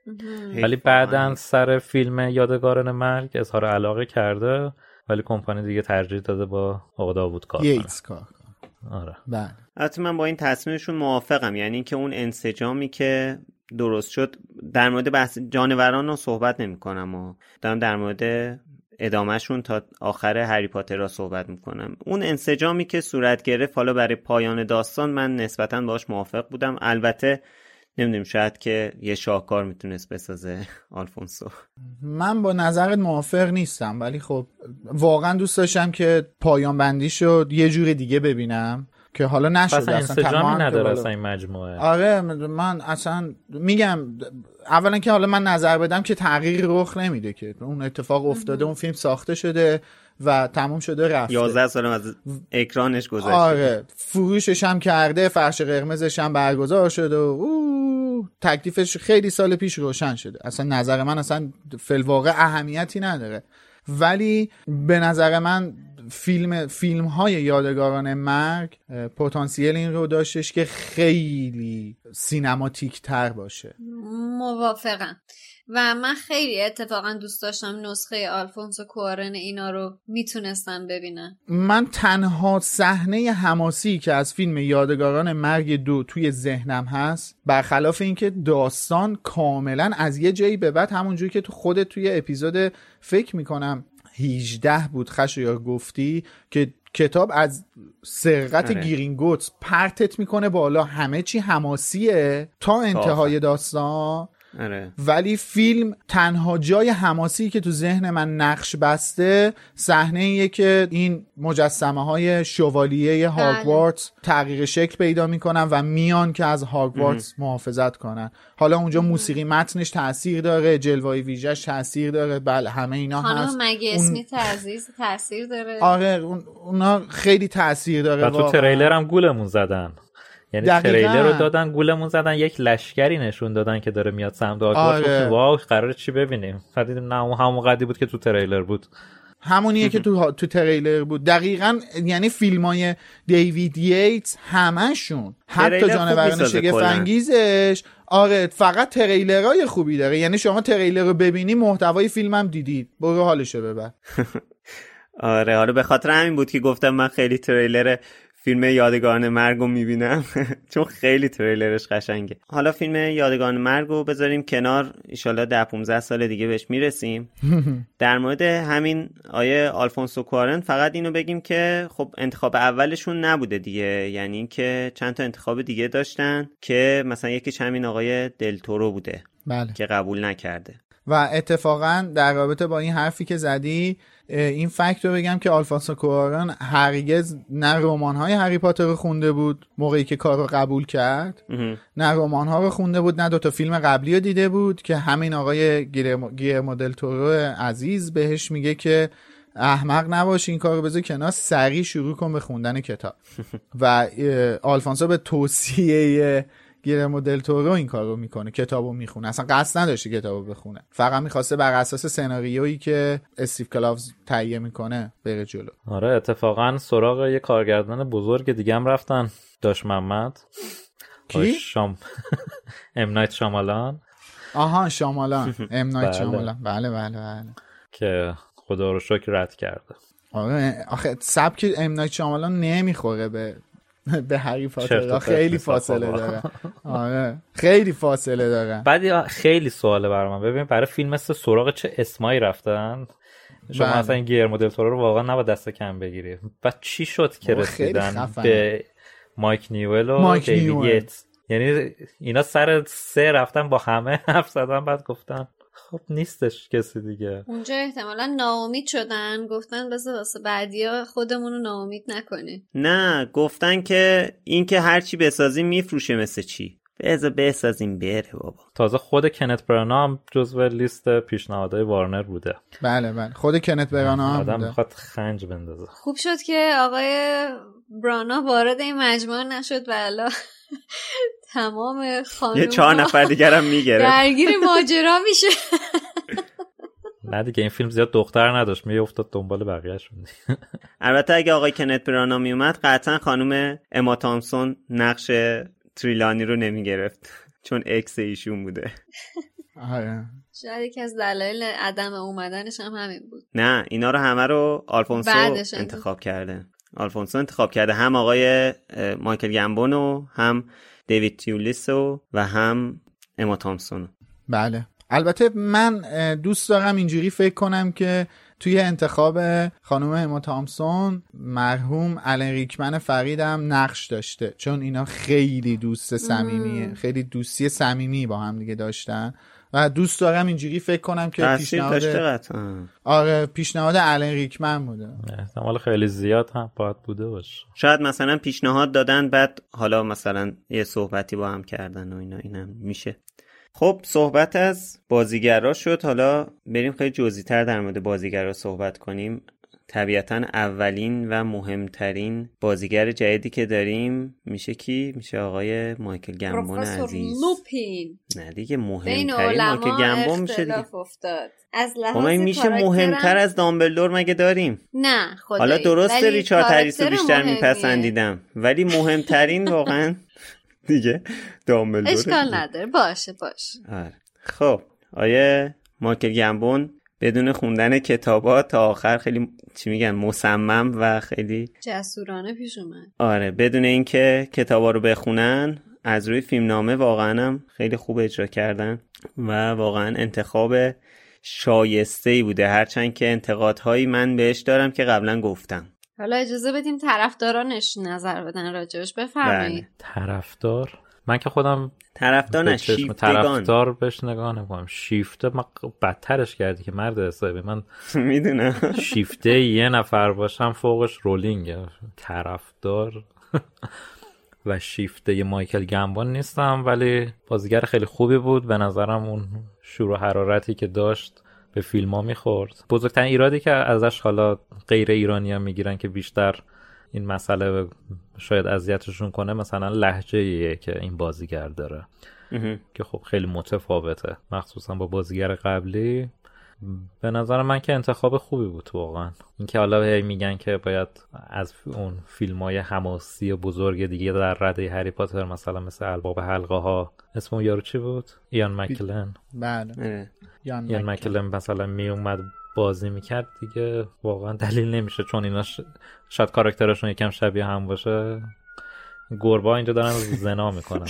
ولی بعدا سر فیلم یادگاران مرگ اظهار علاقه کرده ولی کمپانی دیگه ترجیح داده با آقا داوود کار کنه. کار آره. بله. البته من با این تصمیمشون موافقم. یعنی اینکه اون انسجامی که درست شد در مورد بحث جانوران رو صحبت نمی کنم و دارم در مورد ادامهشون تا آخر هری پاتر را صحبت می‌کنم. اون انسجامی که صورت گرفت حالا برای پایان داستان من نسبتا باش موافق بودم. البته نمی‌دونیم شاید که یه شاهکار می‌تونست بسازه آلفونسو. من با نظرت موافق نیستم ولی خب واقعا دوست داشتم که پایان بندی شد یه جور دیگه ببینم که حالا نشد اصلا انسجامی نداره اصلا این مجموعه. آره من اصلا میگم اولا که حالا من نظر بدم که تغییری رخ نمیده که. اون اتفاق افتاده اون فیلم ساخته شده. و تموم شده رفته. 11 سال از اکرانش گذشته. آره فروشش هم کرده فرش قرمزش هم برگزار شده و او تکلیفش خیلی سال پیش روشن شده. اصلا نظر من اصلا فلواقع اهمیتی نداره. ولی به نظر من فیلم فیلم های یادگاران مرگ پتانسیل این رو داشتش که خیلی سینماتیک تر باشه. موافقم. و من خیلی اتفاقا دوست داشتم نسخه آلفونسو کوارن اینا رو می‌تونستم ببینم. من تنها صحنه حماسی که از فیلم یادگاران مرگ دو توی ذهنم هست برخلاف اینکه داستان کاملا از یه جایی به بعد همونجوری که تو خودت توی اپیزود فکر می‌کنم 18 بود خشایار گفتی که کتاب از سرقت آره. گیرینگوتس پرتت می‌کنه بالا. همه چی حماسیه تا انتهای داستان. آره. ولی فیلم تنها جای حماسی که تو ذهن من نقش بسته صحنه ایه که این مجسمه های شوالیه هاگوارتس تغییر شکل پیدا می‌کنن و میان که از هاگوارتس محافظت کنن. حالا اونجا موسیقی متنش تاثیر داره جلوه ویژش تاثیر داره بله همه اینا خانم هست. مگه اون- عزیز تاثیر داره؟ آره اون- اونا خیلی تاثیر داره و تو. تریلر هم گولمون زدن. یعنی دقیقاً. تریلر رو دادن گولمون زدن یک لشکری نشون دادن که داره میاد سمت آگوارد آره. واو قرار چی ببینیم؟ بعد دیدیم نه اون همون قدی بود که تو تریلر بود. همونیه که تو تو تریلر بود. دقیقا یعنی فیلم های دیوید ییتس همشون حتی جانوران شگفت. انگیزش آره فقط تریلرهای خوبی داره. یعنی شما تریلر رو ببینی محتوای فیلم هم دیدید. برو حالشو ببر. آره حالا به خاطر همین بود که گفتم من خیلی تریلر فیلم یادگاران مرگ رو می‌بینم. چون خیلی تریلرش قشنگه. حالا فیلم یادگاران مرگ رو بذاریم کنار. ایشالا ده 15 سال دیگه بهش می‌رسیم. در مورد همین آیه آلفونسو کوارن فقط اینو بگیم که خب انتخاب اولشون نبوده دیگه. یعنی اینکه چند تا انتخاب دیگه داشتن که مثلا یکیش همین آقای دلتورو بوده بله. که قبول نکرده. و اتفاقا در رابطه با این حرفی که زدی این فکت رو بگم که آلفونسو کوارن هرگز نه رمان های هری پاتر رو خونده بود موقعی که کار رو قبول کرد. نه رمان ها رو خونده بود نه دوتا فیلم قبلی رو دیده بود که همین آقای گیرمو گیرمو دل تورو عزیز بهش میگه که احمق نباش این کار رو بذار کنار سریع شروع کن به خوندن کتاب و اه، آلفونسو به توصیه گیرمو دل تورو این کار رو می‌کنه کتابو می‌خونه. اصلا قصد نداشته کتابو بخونه. فقط می‌خواسته بر اساس سناریویی که استیو کلاوز تهیه می‌کنه بره جلو. آره اتفاقا سراغ یه کارگردان بزرگ دیگه هم رفتن. داش محمد. کی؟ شام ام نایت شامالان آها شامالان. ام نایت بله. شامالان بله بله بله. که خدا رو شکر رد کرده. آره آخه سبک ام نایت شامالان نمی‌خوره به به هری و پاتر خیلی فاصله. داره آره خیلی فاصله داره بعد خیلی سواله برای من ببین برای فیلم مثل سراغ چه اسمایی رفتن شما بله. اصلا این گیر مدل رو واقعا نباید دست کم بگیری بعد چی شد که رسیدن. به مایک نیول و مایک نیول. یعنی اینا سر سه رفتن با همه حرف زدن بعد گفتن خب نیستش کسی دیگه. اونجا احتمالا ناامید شدن. گفتن بذار واسه بعدیا خودمون رو ناامید نکنیم. نه گفتن که این که هرچی بسازیم میفروشه مثل چی. بذار بسازیم بره بابا. تازه خود کنت برانا هم جزو لیست پیشنهادهای وارنر بوده. بله بله. خود کنت برانا هم آدم. می‌خواد خنج بندازه. خوب شد که آقای برانا وارد این مجموعه نشد و الا تمام خانم یه چهار نفر دیگرم می‌گرفت. درگیر ماجرا میشه. نه دیگه این فیلم زیاد دختر نداشت. میافتاد دنبال بقیه‌شون. البته اگه آقای کنت برانا میومد قطعا خانم اما تامسون نقش تریلانی رو نمی‌گرفت. چون ex ایشون بوده. آره. شاید یکی از دلایل عدم اومدنش هم همین بود. نه اینا رو همه رو آلفونسو انتخاب کرده. آلفونسو انتخاب کرده. هم آقای مایکل گمبون و هم دیوید تیولیس و و هم اما تامسون. بله. البته من دوست دارم اینجوری فکر کنم که توی انتخاب خانم اما تامسون مرحوم الن ریکمن فریدم نقش داشته. چون اینا خیلی دوست صمیمیه. خیلی دوستی صمیمی با هم دیگه داشتن. و دوست دارم اینجوری فکر کنم که پیشنهاد آره پیشنهاد الن ریکمن بوده. احتمال خیلی زیاد هم باید بوده باشه. شاید مثلا پیشنهاد دادن بعد حالا مثلا یه صحبتی با هم کردن و اینا اینم میشه. خب صحبت از بازیگرا شد. حالا بریم خیلی جزئی‌تر در مورد بازیگرا صحبت کنیم. طبیعتا اولین و مهمترین بازیگر جدیدی که داریم میشه کی؟ میشه آقای مایکل گمبون عزیز. لوپین. نه دیگه مهمترین مایکل گمبون میشه دیگه. افتاد. از خب لحاظ مگه میشه مهمتر از دامبلدور مگه داریم؟ نه خدایی. حالا درسته ریچارد هریس رو بیشتر مهمیه. میپسندیدم ولی مهمترین واقعا دیگه دامبلدور اشکال نداره. باشه باشه. آره. خب آیه مایکل گمبون بدون خوندن کتابات تا آخر خیلی چی میگن مصمم و خیلی جسورانه پیش اومد. آره بدون اینکه کتابا رو بخونن از روی فیلمنامه واقعا هم خیلی خوب اجرا کردن و واقعا انتخاب شایسته ای بوده. هرچند که انتقادهایی من بهش دارم که قبلا گفتم. حالا اجازه بدیم طرفدارانش نظر بدن راجبش بله. بفرمایید طرفدار؟ من که خودم طرفدار نه طرفدار بهش نگاه نکنم شیفته من بدترش کردی که مرد حسابی. من می‌دونم. شیفته یه نفر باشم فوقش رولینگه طرفدار. و شیفته یه مایکل گمبون نیستم ولی بازیگر خیلی خوبی بود. به نظرم اون شور و حرارتی که داشت به فیلم ها می‌خورد. بزرگترین ایرادی که ازش حالا غیر ایرانی ها می‌گیرن که بیشتر این مسئله شاید اذیتشون کنه مثلا لحجه که این بازیگر داره. که خب خیلی متفاوته. مخصوصا با بازیگر قبلی. به نظر من که انتخاب خوبی بود واقعا. اینکه حالا هی میگن که باید از اون فیلم های حماسی بزرگ دیگه در رده هری پاتر مثلا مثل الباب حلقه ها اسم اون یارو چی بود؟ ایان مکلن. بله. یان ایان مکلن. مکلن مثلا می اومد بازی می‌کرد دیگه واقعا دلیل نمیشه چون اینا ش... شاید کاراکترشون یکم شبیه هم باشه. گربه اینجا دارن زنا می‌کنن.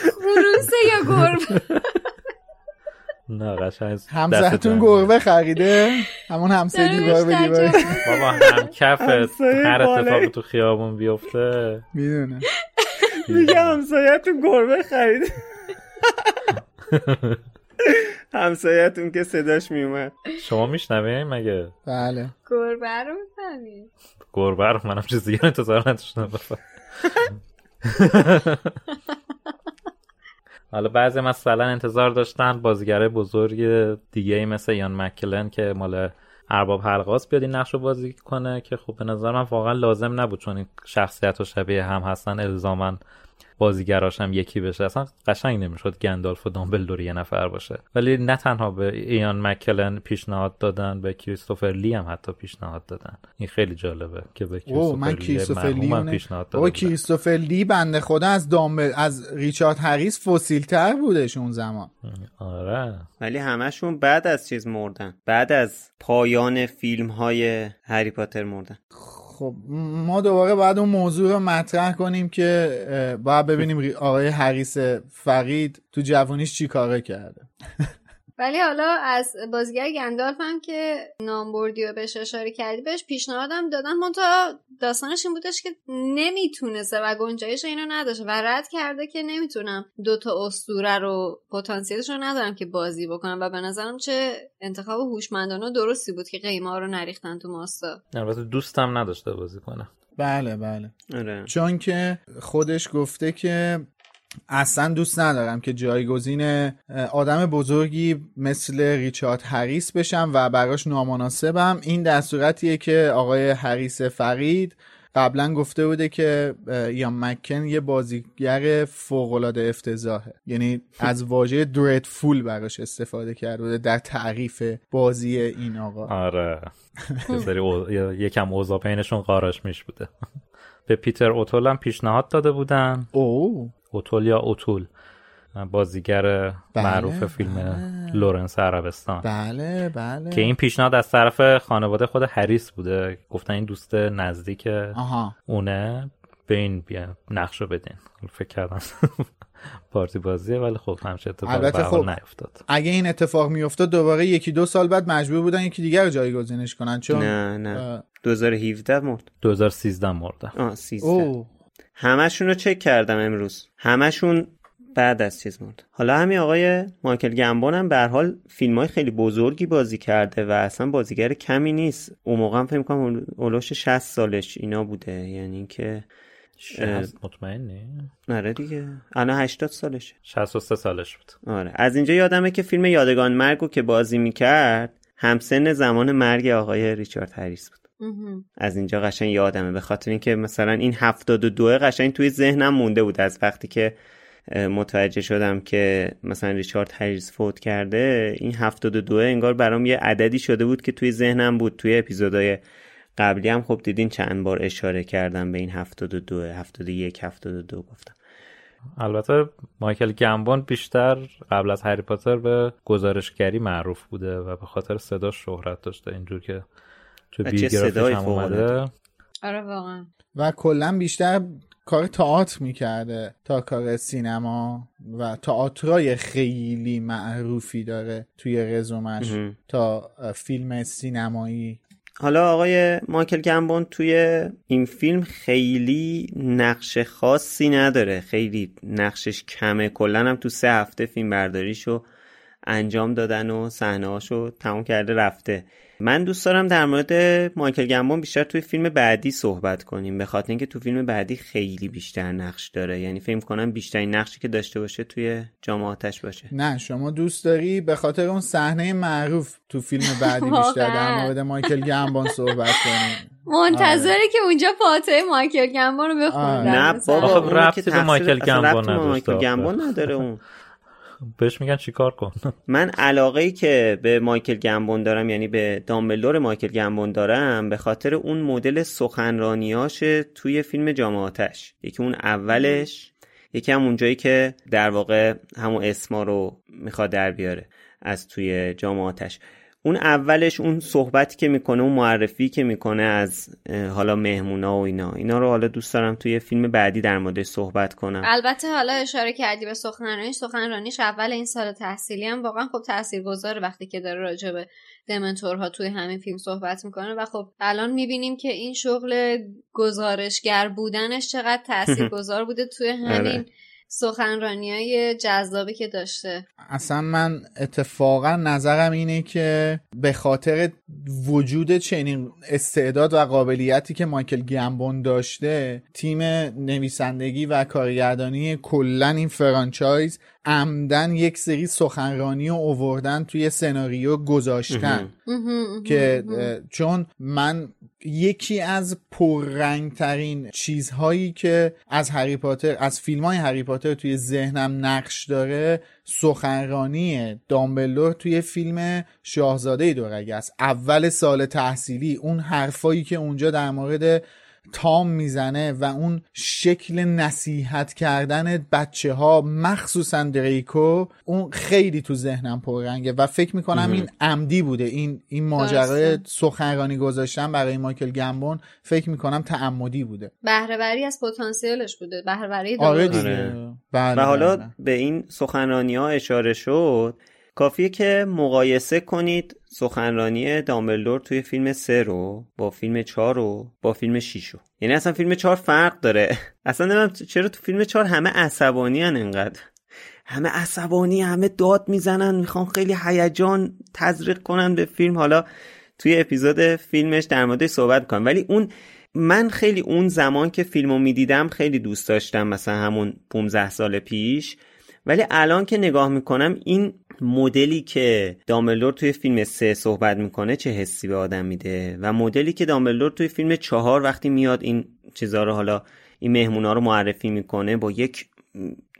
خروسه یا گربه؟ نه قشنگ همسرتون گربه خریده؟ همون همسایه دیوار به دیوار بابا هم کفت همسایه هر. اتفاقی تو خیابون بیفته. می‌دونه میگه همسایتون گربه خرید همسایتون که صداش میومد. شما میشنوین مگه؟ بله. گربه رو می‌فهمی گربه رو منم چیز دیگه انتظار نداشتم. حالا بعضی مثلا انتظار داشتن بازیگره بزرگ دیگه ای مثل یان مکلن که مال ارباب حلقاس بیاد این نقش رو بازی کنه که خب به نظر من واقعا لازم نبود چون این شخصیت و شبیه هم هستن الزامن بازیگراش هم یکی بشه. اصلا قشنگ نمی‌شد گندالف و دامبلدور یه نفر باشه. ولی نه تنها به ایان مکلن پیشنهاد دادن به کریستوفر لی هم حتی پیشنهاد دادن. این خیلی جالبه که به او من کریستوفر لی اونه- پیشنهاد بودن. کریستوفر لی بنده خدا از دامبل از ریچارد هریس فسیل تر بودش اون زمان. آره. ولی همشون بعد از چیز مردن. بعد از پایان فیلم های هری پاتر مردن. خب ما دوباره باید اون موضوع رو مطرح کنیم که باید ببینیم آقای هریس فقید تو جوانیش چی کاره کرده. ولی حالا از بازیگر گندالف هم که نام بردی و بهش اشاره کردی بهش پیشنهادم دادن منتها داستانش این بودش که نمی‌تونسته و گنجایش اینو نداشته و رد کرده که نمی‌تونم دوتا اسطوره رو پتانسیلش رو ندارم که بازی بکنم و به نظرم چه انتخاب هوشمندانه و درستی بود که قیمه ها رو نریختن تو ماستا. البته دوستم نداشته بازی کنه. بله بله. آره. چون که خودش گفته که اصلا دوست ندارم که جایگزین آدم بزرگی مثل ریچارد هریس بشم و براش نامناسبم. این در صورتیه که آقای هریس فرید قبلا گفته بوده که یا مکن یه بازیگر فوقالعاده افتضاحه. یعنی از واژه فول براش استفاده کرده بوده در تعریف بازی این آقا. آره. یکم اوضاع بینشون قاراش میش بوده. به پیتر اوتول هم پیشنهاد داده بودن. او اوتول یا اوتول؟ بازیگر بله، معروف فیلم بله. لورنس عربستان. بله بله. که این پیشنهاد از طرف خانواده خود هریس بوده. گفتن این دوست نزدیک آها. اونه. به این بیا نقشو بدین. فکر کردم پارتی بازیه ولی خب همچه اتفاق خب نیفتاد. اگه این اتفاق میافتاد دوباره یکی دو سال بعد مجبور بودن یکی دیگر رو جایگزینش کنن چون نه نه. 2017 مرد. 2013 مرد آه 13 همشون رو چک کردم امروز. همشون بعد از چیز مرد حالا همین آقای مایکل گمبون هم به حال فیلم های خیلی بزرگی بازی کرده و اصلا بازیگر کمی نیست. اون موقع هم فکر کنم اولوش 60 سالش اینا بوده. یعنی که مطمئنی؟ آره دیگه. الان 80 سالشه. 63 سالش بود. آره. از اینجا یادمه که فیلم یادگان مرگو که بازی می‌کرد همسن زمان مرگ آقای ریچارد هریس بود. از اینجا قشنگ یادمه به خاطر اینکه مثلا این 72 قشنگ توی ذهنم مونده بود. از وقتی که متوجه شدم که مثلا ریچارد هریس فوت کرده این 72 انگار برام یه عددی شده بود که توی ذهنم بود. توی اپیزودهای قبلی هم خب دیدین چند بار اشاره کردم به این 72 71 72 گفتم. البته مایکل گمبون بیشتر قبل از هری پاتر به گزارشگری معروف بوده و به خاطر صدا شهرت داشته. اینجور که تو بیوگرافیش هم اومده. آره واقعا. و کلا بیشتر کار تئاتر می‌کرده تا کار سینما و تئاترای خیلی معروفی داره توی رزومش تا فیلم سینمایی. حالا آقای مایکل گمبون توی این فیلم خیلی نقش خاصی نداره. خیلی نقشش کمه. کلا هم تو سه هفته فیلم برداریشو انجام دادن و صحنه تموم کرده رفته. من دوست دارم در مورد مایکل گمبون بیشتر توی فیلم بعدی صحبت کنیم. به خاطر اینکه تو فیلم بعدی خیلی بیشتر نقش داره. یعنی فکر کنم بیشترین نقشی که داشته باشه توی جامعاتش باشه. نه شما دوست داری به خاطر اون صحنه معروف تو فیلم بعدی بیشتر در مورد مایکل گمبون صحبت کنیم. منتظره آره. که اونجا فاتحه مایکل گمبون رو بخونن نه بابا رفتی به مایکل گمبون نداره اون. بهش میگن چیکار کن. من علاقه ای که به مایکل گمبون دارم یعنی به دامبلور مایکل گمبون دارم به خاطر اون مدل سخنرانیاش توی فیلم جامعاتش یکی اون اولش یکی هم اونجایی که در واقع همون اسما رو می‌خواد در بیاره از توی جامعاتش اون اولش اون صحبتی که می‌کنه اون معرفی که می‌کنه از حالا مهمونا و اینا. اینا رو حالا دوست دارم توی فیلم بعدی در موردش صحبت کنم. البته حالا اشاره کردی به سخنرانیش سخنرانیش اول این سال تحصیلی هم واقعا خب تاثیرگذاره وقتی که داره راجع به دمنتورها توی همین فیلم صحبت می‌کنه و خب الان می‌بینیم که این شغل گزارشگر بودنش چقدر تاثیرگذار بوده توی آره. همین سخنرانی های جذابی که داشته. اصلا من اتفاقا نظرم اینه که به خاطر وجود چنین استعداد و قابلیتی که مایکل گمبون داشته تیم نویسندگی و کارگردانی کلا این فرانچایز عمدن یک سری سخنرانی و اووردن توی سناریو گذاشتن. که چون من یکی از پررنگترین چیزهایی که از هری پاتر از فیلم های هری پاتر توی ذهنم نقش داره سخنرانی دامبلور توی فیلم شاهزاده دورگه است. اول سال تحصیلی اون حرفایی که اونجا در مورد تام می‌زنه و اون شکل نصیحت کردن بچه ها مخصوصا دریکو اون خیلی تو ذهنم پررنگه و فکر می‌کنم این عمدی بوده. این این ماجرای سخنرانی گذاشتن برای مایکل گمبون فکر می‌کنم تعمدی بوده. بهرهوری از پتانسیلش بوده. بهرهوری آره دیگه. بله و حالا بله. به این سخنرانی ها اشاره شد. کافیه که مقایسه کنید سخنرانی دامبلدور توی فیلم سه رو با فیلم چهار رو با فیلم 6 رو. یعنی اصلا فیلم چهار فرق داره. اصلا نمیم چرا تو فیلم چهار همه عصبانی هن انقدر. همه عصبانی همه داد می‌زنن می‌خوان خیلی هیجان تزریق کنن به فیلم. حالا توی اپیزود فیلمش در مورد صحبت کنم ولی اون من خیلی اون زمان که فیلمو می‌دیدم خیلی دوست داشتم مثلا همون 15 سال پیش. ولی الان که نگاه می‌کنم این مدلی که دامبلدور توی فیلم سه صحبت می‌کنه چه حسی به آدم میده و مدلی که دامبلدور توی فیلم چهار وقتی میاد این چیزها رو حالا این مهمونا رو معرفی می‌کنه با یک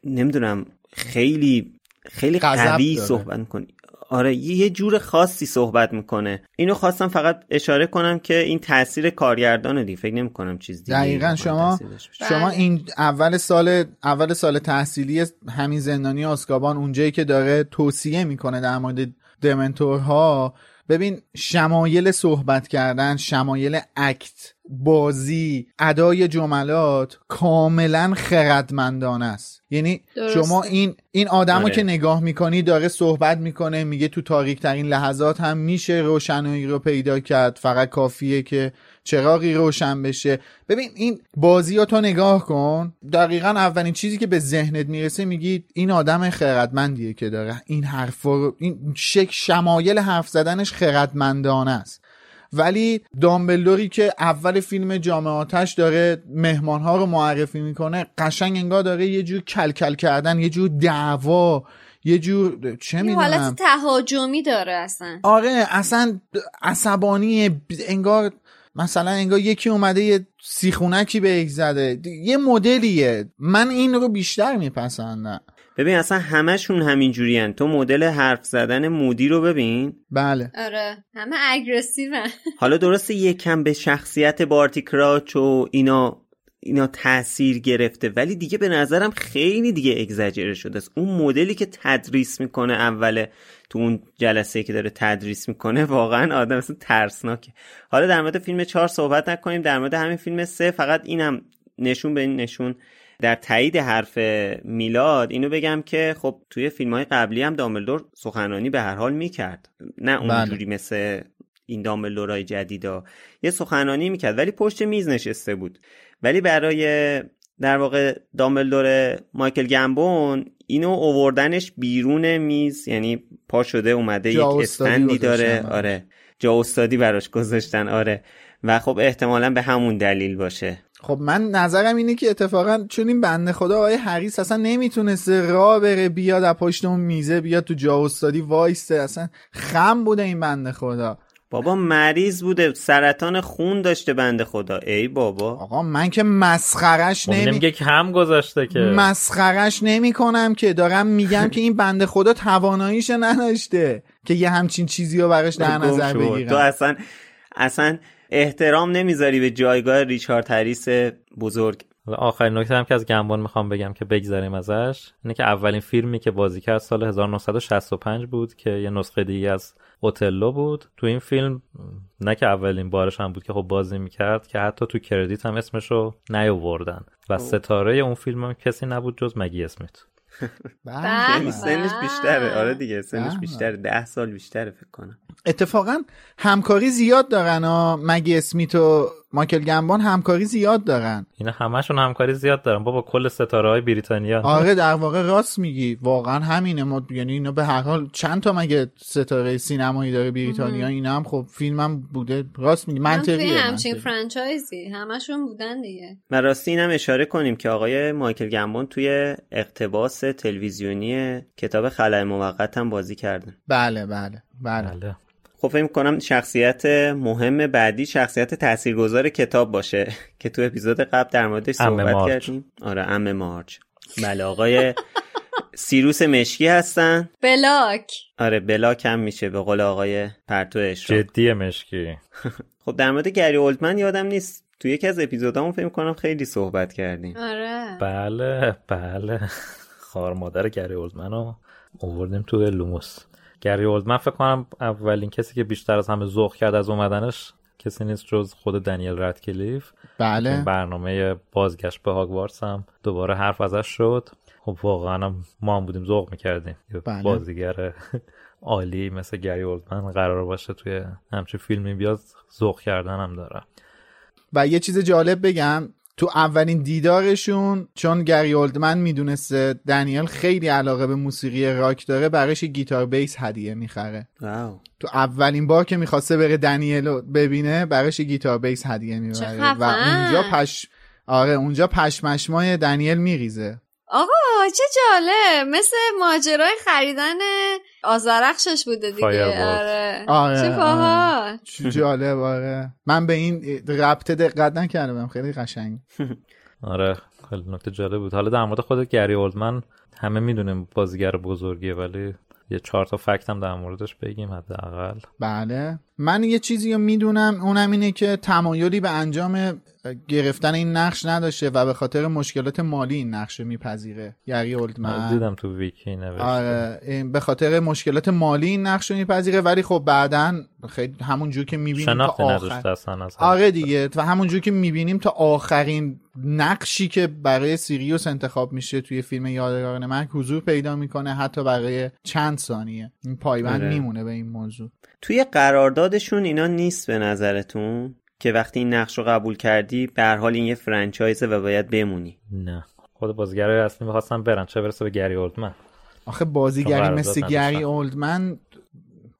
نمی‌دونم خیلی خیلی قوی صحبت می‌کنه. آره یه جور خاصی صحبت می‌کنه اینو خواستم فقط اشاره کنم که این تاثیر کارگردان دی فکر نمی کنم چیز دیگه دقیقا شما شما بله. این اول سال اول سال تحصیلی همین زندانی آسکابان اونجایی که داره توصیه می‌کنه در مورد دمنتورها ببین شمایل صحبت کردن شمایل اکت بازی ادای جملات کاملا خردمندانه است یعنی شما این این آدمو آره. که نگاه می‌کنی داره صحبت می‌کنه میگه تو تاریک ترین لحظات هم میشه روشنایی رو پیدا کرد فقط کافیه که چراغی روشن بشه. ببین این بازی رو تو نگاه کن. دقیقا اولین چیزی که به ذهنت می‌رسه میگی این آدم خردمندیه که داره. این حرف این شک شمایل حرف زدنش خردمندانه است. ولی دامبلدوری که اول فیلم جامعاتش داره مهمانها رو معرفی می‌کنه قشنگ انگار داره یه جور کلکل کردن یه جور دعوا یه جور چه می‌دونم. حالت تهاجمی داره اصلا. آره اصلا عصبانی انگار مثلا انگار یکی اومده یه سیخونکی به زده. یه مدلیه. من این رو بیشتر میپسندم. ببین اصلا همشون همین جوری تو مدل حرف زدن مودی رو ببین. بله. آره. همه اگرسیو حالا درسته یکم به شخصیت بارتی کراچ و اینا اینا تاثیر گرفته. ولی دیگه به نظرم خیلی دیگه اگزاجره شده است. اون مدلی که تدریس می‌کنه اول تو اون جلسه که داره تدریس می‌کنه واقعا آدم اصلا ترسناکه. حالا در مورد فیلم چهار صحبت نکنیم. در مورد همین فیلم سه فقط اینم نشون به این نشون. در تایید حرف میلاد اینو بگم که خب توی فیلم های قبلی هم دامبلدور سخنرانی به هر حال می‌کرد. نه اونجوری بله. مثل این دامبلدورای جدیدا. یه سخنرانی می‌کرد. ولی پشت میز نشسته بود. ولی برای در واقع دامبلدور مایکل گمبون اینو اووردنش بیرون میز یعنی پا شده اومده یک استندی داره. آره. جا استادی براش گذاشتن آره. و خب احتمالا به همون دلیل باشه. خب من نظرم اینه که اتفاقا چون این بنده خدا آقای حریس اصلا نمی‌تونسته را بره بیاد از پشت اون میزه بیاد تو جا استادی وایسته اصلا خم بوده این بنده خدا. بابا مریض بوده سرطان خون داشته بنده خدا. ای بابا. آقا من که مسخرش خب نمی که کم گذاشته که. مسخرش نمی کنم که دارم میگم که این بنده خدا تواناییش نداشته که یه همچین چیزی رو براش در نظر بگیرم. تو اصلا اصلا احترام نمی‌ذاری به جایگاه ریچارد هریس بزرگ. آخرین نکته هم که از گنبان می‌خوام بگم که بگذریم ازش اینه که اولین فیلمی که بازی کرد سال 1965 بود که یه نسخه دیگه از اوتلو بود. تو این فیلم نه که اولین بارش هم بود که خب بازی می‌کرد که حتی تو کردیت هم اسمش رو نیاوردن. و ستاره اون فیلم هم کسی نبود جز مگی اسمیت. بله. سنش بیشتره. آره دیگه سنش بیشتره. ده سال بیشتره فکر کنم. اتفاقا همکاری زیاد دارن ها مگی اسمیت و مایکل گنبان همکاری زیاد دارن. اینا همشون همکاری زیاد دارن. بابا کل ستاره های بریتانیا. آره در واقع راست میگی. واقعا همینه. ما یعنی اینا به هر حال چند تا مگه ستاره سینمایی داره بریتانیا؟ اینا هم خب فیلم هم بوده. راست میگی. منطقیه همچین فرانچایزی. همشون بودن دیگه. و راستی اینم اشاره کنیم که آقای مایکل گنبان توی اقتباس تلویزیونی کتاب خلای موقت هم بازی کردن. بله بله بله, بله. خب فکر کنم شخصیت مهم بعدی شخصیت تاثیرگذار کتاب باشه که تو اپیزود قبل در موردش صحبت کردیم. آره ام مارچ. بله آقای سیروس مشکی هستن. بلاک. آره بلاک هم میشه به قول آقای پرتوش جدی مشکی. خب در مورد گری اولدمن یادم نیست. تو یکی از اپیزودامون فکر کنم خیلی صحبت کردیم. آره. بله بله. خار مادر گری اولدمن رو آوردیم تو لوموس. گری اولدمن فکر کنم اولین کسی که بیشتر از همه ذوق کرد از اومدنش کسی نیست جز خود دنیل ردکلیف بله. برنامه بازگشت به هاگوارتس هم دوباره حرف ازش شد. خب واقعا ما هم بودیم ذوق می‌کردیم. بله. بازیگر عالی مثل گری اولدمن قرار باشه توی همچین فیلمی بیاد ذوق کردن هم داره و یه چیز جالب بگم. تو اولین دیدارشون چون گری اولدمن می‌دونسته دنیل خیلی علاقه به موسیقی راک داره براش گیتار بیس هدیه می‌خره. واو. تو اولین بار که می‌خواسته بره دنیل رو ببینه براش گیتار بیس هدیه می‌بره. و. اونجا پش آره اونجا پشمشمای دنیل میریزه. آقا چه جالب. مثل ماجرای خریدن آزرخشش بوده دیگه. آره. آره، چه باحال چه جالب آره. من به این ربطه دقت نکردم. خیلی قشنگ. آره خیلی نکته جالب بود. حالا در مورد خود گری اولدمن همه می‌دونیم بازیگر بزرگیه ولی یه چهار تا فکت هم در موردش بگیم حداقل. بله. من یه چیزی رو می‌دونم اونم اینه که تمایلی به انجام گرفتن این نقش نداشته و به خاطر مشکلات مالی این نقش رو میپذیره. گری من اولدمن. دیدم تو ویکی نوشته. آره این به خاطر مشکلات مالی این نقش رو میپذیره ولی خب بعدا خیلی همون جور که می‌بینیم تا آخر آره دیگه و همون جور که می‌بینیم تا آخرین نقشی که برای سیریوس انتخاب میشه توی فیلم یادگاران من حضور پیدا می‌کنه حتی برای چند ثانیه. این پایبند آره. میمونه به این موضوع. توی قراردادشون اینا نیست به نظرتون که وقتی این نقش رو قبول کردی به هر حال این یه فرانچایزه و باید بمونی؟ نه. خود بازیگرای اصلی می‌خواستن برن. چه برسه به گری اولدمن؟ آخه بازیگری مثل. گری اولدمن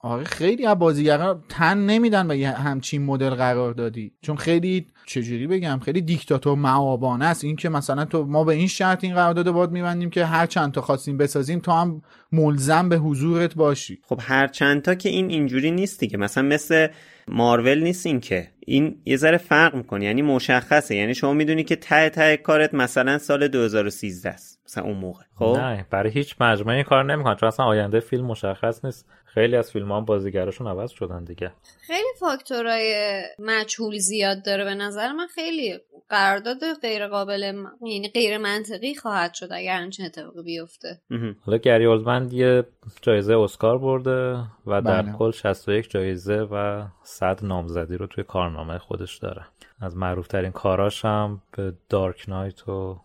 آره خیلی از بازیگرا تن نمیدن به همچین مدل قرار دادی. چون خیلی چجوری بگم؟ خیلی دیکتاتور معابانه است. این که مثلا تو ما به این شرط این قرارداد باد میبندیم که هر چند تا خواستیم بسازیم تو هم ملزم به حضورت باشی. خب هر چند تا که این اینجوری نیست دیگه مثلا مثل مارول نیست این که. این یه ذره فرق می‌کنه یعنی مشخصه. یعنی شما می‌دونی که ته ته کارت مثلا سال 2013 است مثلا اون موقع. خب؟ نه برای هیچ مجموعه این کار نمی‌کنن چون اصلا آینده فیلم مشخص نیست. خیلی از فیلم هم بازیگراشون عوض شدن دیگه خیلی فاکتورهای مجهول زیاد داره به نظر من خیلی قرارداد غیر قابل م- یعنی غیر منطقی خواهد شد اگر همچین اتفاقی بیفته. حالا گری اولدمن یه جایزه اسکار برده و در بله. کل 61 جایزه و 100 نامزدی رو توی کارنامه خودش داره از معروفترین کاراش هم به دارک نایت و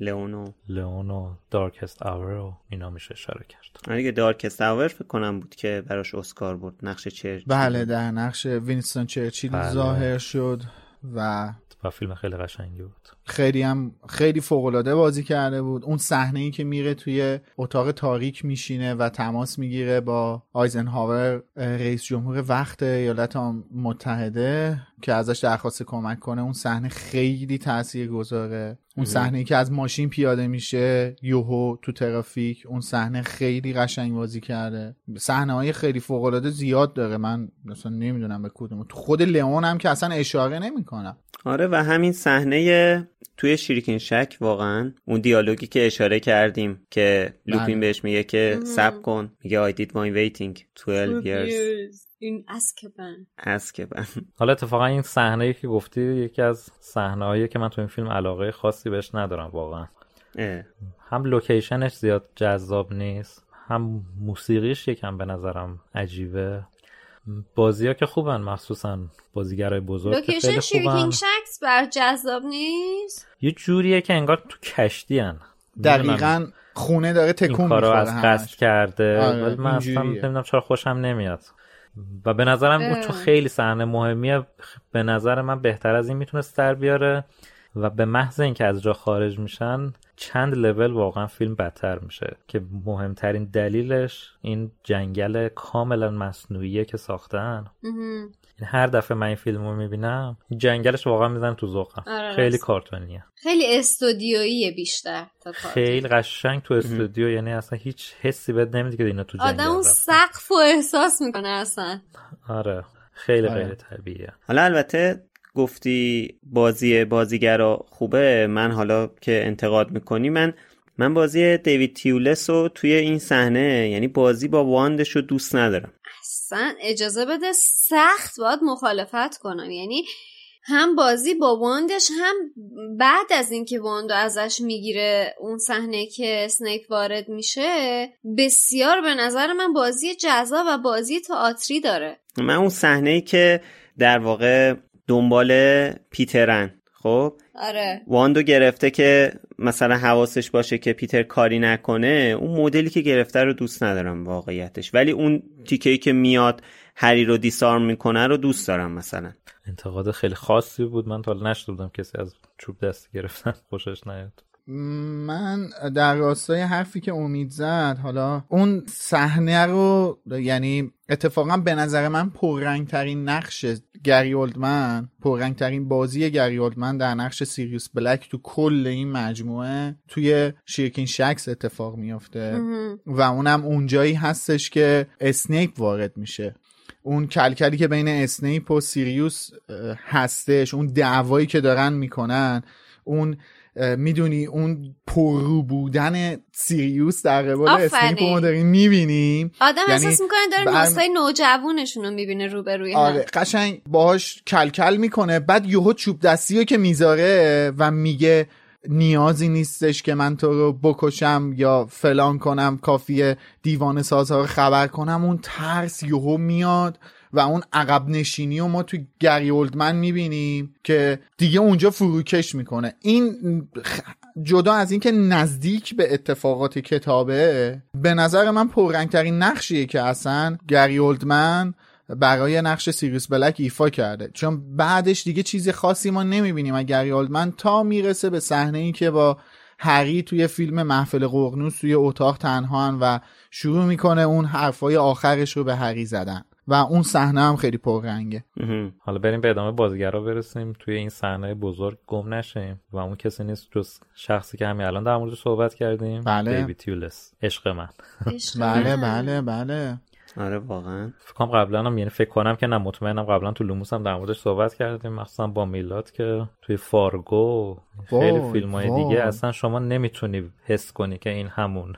لئونو لئون و دارکست آور و اینا میشه اشاره کرد. آره دیگه دارک استاور فکر کنم بود که براش اسکار برد. نقش چرچ بله در نقش وینستون چرچیل بله. ظاهر شد و و فیلم خیلی قشنگی بود. خیلی هم خیلی فوق العاده بازی کرده بود. اون صحنه ای که میره توی اتاق تاریک میشینه و تماس می‌گیره با آیزنهاور رئیس جمهور وقت ایالات متحده که ازش درخواست کمک کنه. اون صحنه خیلی تاثیر گذاره. اون صحنه که از ماشین پیاده میشه یوهو تو ترافیک. اون صحنه خیلی قشنگ بازی کرده. صحنه های خیلی فوق العاده زیاد داره. من مثلا نمی‌دونم به کدوم. تو خود لئون هم که اصلا اشاره نمی‌کنم. آره و همین صحنه توی شیرکین شک واقعا اون دیالوگی که اشاره کردیم که لوپین بله. بهش میگه که سب کن میگه I did my waiting 12 years. این اسکبن از که من حالا اتفاقا این صحنه که گفتی یکی از صحنه که من تو این فیلم علاقه خاصی بهش ندارم واقعا. اه. هم لوکیشنش زیاد جذاب نیست هم موسیقیش یکم به نظرم عجیبه. بازی ها که خوبن مخصوصا بازیگرای بزرگ که لوکیشن خیلی خوبن شیرکینگ شکس بر جذاب نیست یه جوریه که انگار تو کشتی هن دقیقا خونه داره این تکون کارو می‌خوره از همش. قصد کرده آره، ولی من اصلا. نمی‌دونم چرا خوشم نمیاد و به نظرم اون اه. چون خیلی صحنه مهمیه به نظر من بهتر از این می‌تونست در بیاره و به محض اینکه از جا خارج میشن چند لول واقعا فیلم بدتر میشه که مهمترین دلیلش این جنگل کاملا مصنوعیه که ساختن هر دفعه من این فیلم رو می‌بینم جنگلش واقعا میزن تو ذوقم آره، خیلی. کارتونیه خیلی استودیویی بیشتر تا. خیلی قشنگ تو استودیو یعنی اصلا هیچ حسی بهت نمیده که اینا تو جنگل آدم اون. سقف و احساس می‌کنه اصلا آره خیلی آره. غیر طبیعیه حالا البته گفتی بازی بازیگرا خوبه من حالا که انتقاد می‌کنی من من بازی دیوید تیولس رو توی این صحنه یعنی بازی با واندش رو دوست ندارم. اصلا اجازه بده سخت باید مخالفت کنم. یعنی هم بازی با wand ش هم بعد از اینکه wand و ازش می‌گیره اون صحنه که اسنیپ وارد میشه بسیار به نظر من بازی جذاب و بازی تئاتری داره. من اون صحنه ای که در واقع دنبال پیترن خب؟ آره. wand و گرفته که مثلا حواسش باشه که پیتر کاری نکنه اون مدلی که گرفته رو دوست ندارم واقعیتش. ولی اون تیکه که میاد هری رو دیسارم می‌کنه رو دوست دارم مثلا. انتقاد خیلی خاصی بود. من تا حالا نشده کسی از چوب دستی گرفتن. خوشش نیاد. من در راستای حرفی که امید زد حالا اون صحنه رو یعنی اتفاقا به نظر من پررنگ ترین نقش گری اولدمن پررنگ ترین بازی گری اولدمن در نقش سیریوس بلک تو کل این مجموعه توی شیرکین شکس اتفاق میافته. و اونم اونجایی هستش که اسنیپ وارد میشه. اون کلکلی که بین اسنیپ و سیریوس هستش اون دعوایی که دارن می‌کنن اون می‌دونی اون پررو بودن سیریوس در قبال اسنیپ ما داریم می‌بینیم. آدم یعنی احساس می‌کنه داره بر... دوستای نوجوانشون رو می‌بینه روبروی آره قشنگ باهاش کلکل می‌کنه. بعد یهو چوب دستی رو که می‌ذاره و میگه نیازی نیستش که من تو رو بکشم یا فلان کنم کافیه دیوانه سازها رو خبر کنم. اون ترس یهو میاد. و اون عقب نشینی و ما تو گری اولدمن می‌بینیم که دیگه اونجا فروکش می‌کنه. این جدا از اینکه نزدیک به اتفاقات کتابه به نظر من پررنگترین نقشیه که اصلا گری اولدمن برای نقش سیریس بلک ایفا کرده. چون بعدش دیگه چیز خاصی ما نمی‌بینیم. از گری اولدمن تا می‌رسه به صحنه ای که با هری توی فیلم محفل ققنوس توی اتاق تنها و شروع می‌کنه اون حرفای آخرش رو به هری زدن. و اون صحنه هم خیلی پررنگه. حالا بریم به ادامه بازیگرا برسیم. توی این صحنه بزرگ گم نشیم و اون کسی نیست جز شخصی که همین الان در موردش صحبت کردیم. بله. دیوید تیولس عشق من. بله بله بله. آره واقعا. فکر کنم قبلا هم یعنی فکر کنم که نه مطمئنم قبلا تو لوموس هم در موردش صحبت کردیم. مخصوصا با میلاد که توی فارگو خیلی فیلم های دیگه اصلا شما نمی‌تونی حس کنی که این همون.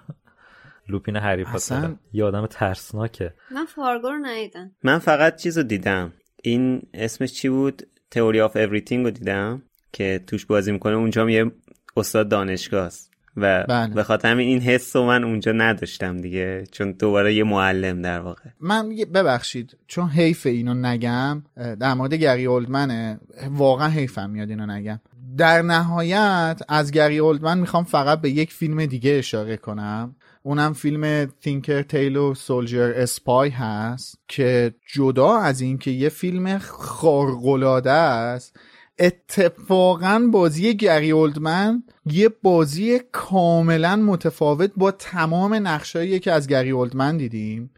لوپین هری پاتر. یه آدم ترسناکه. من فارگو رو ندیدم. من فقط چیز رو دیدم. این اسمش چی بود؟ Theory of Everything رو دیدم که توش بازی می‌کنه. اونجا یه استاد دانشگاه است و بله. به خاطر همین این حس رو من اونجا نداشتم دیگه. چون دوباره یه معلم در واقع. من ببخشید. چون حیف اینو نگم در مورد گری اولدمنه واقعا حیفم میاد اینو نگم. در نهایت از گری اولدمن می‌خوام فقط به یک فیلم دیگه اشاره کنم. اونم فیلم تینکر تیلو سولجر اسپای هست که جدا از اینکه یه فیلم خارق‌العاده است اتفاقا بازی گری اولدمن یه بازی کاملا متفاوت با تمام نقشایی که از گری اولدمن دیدیم.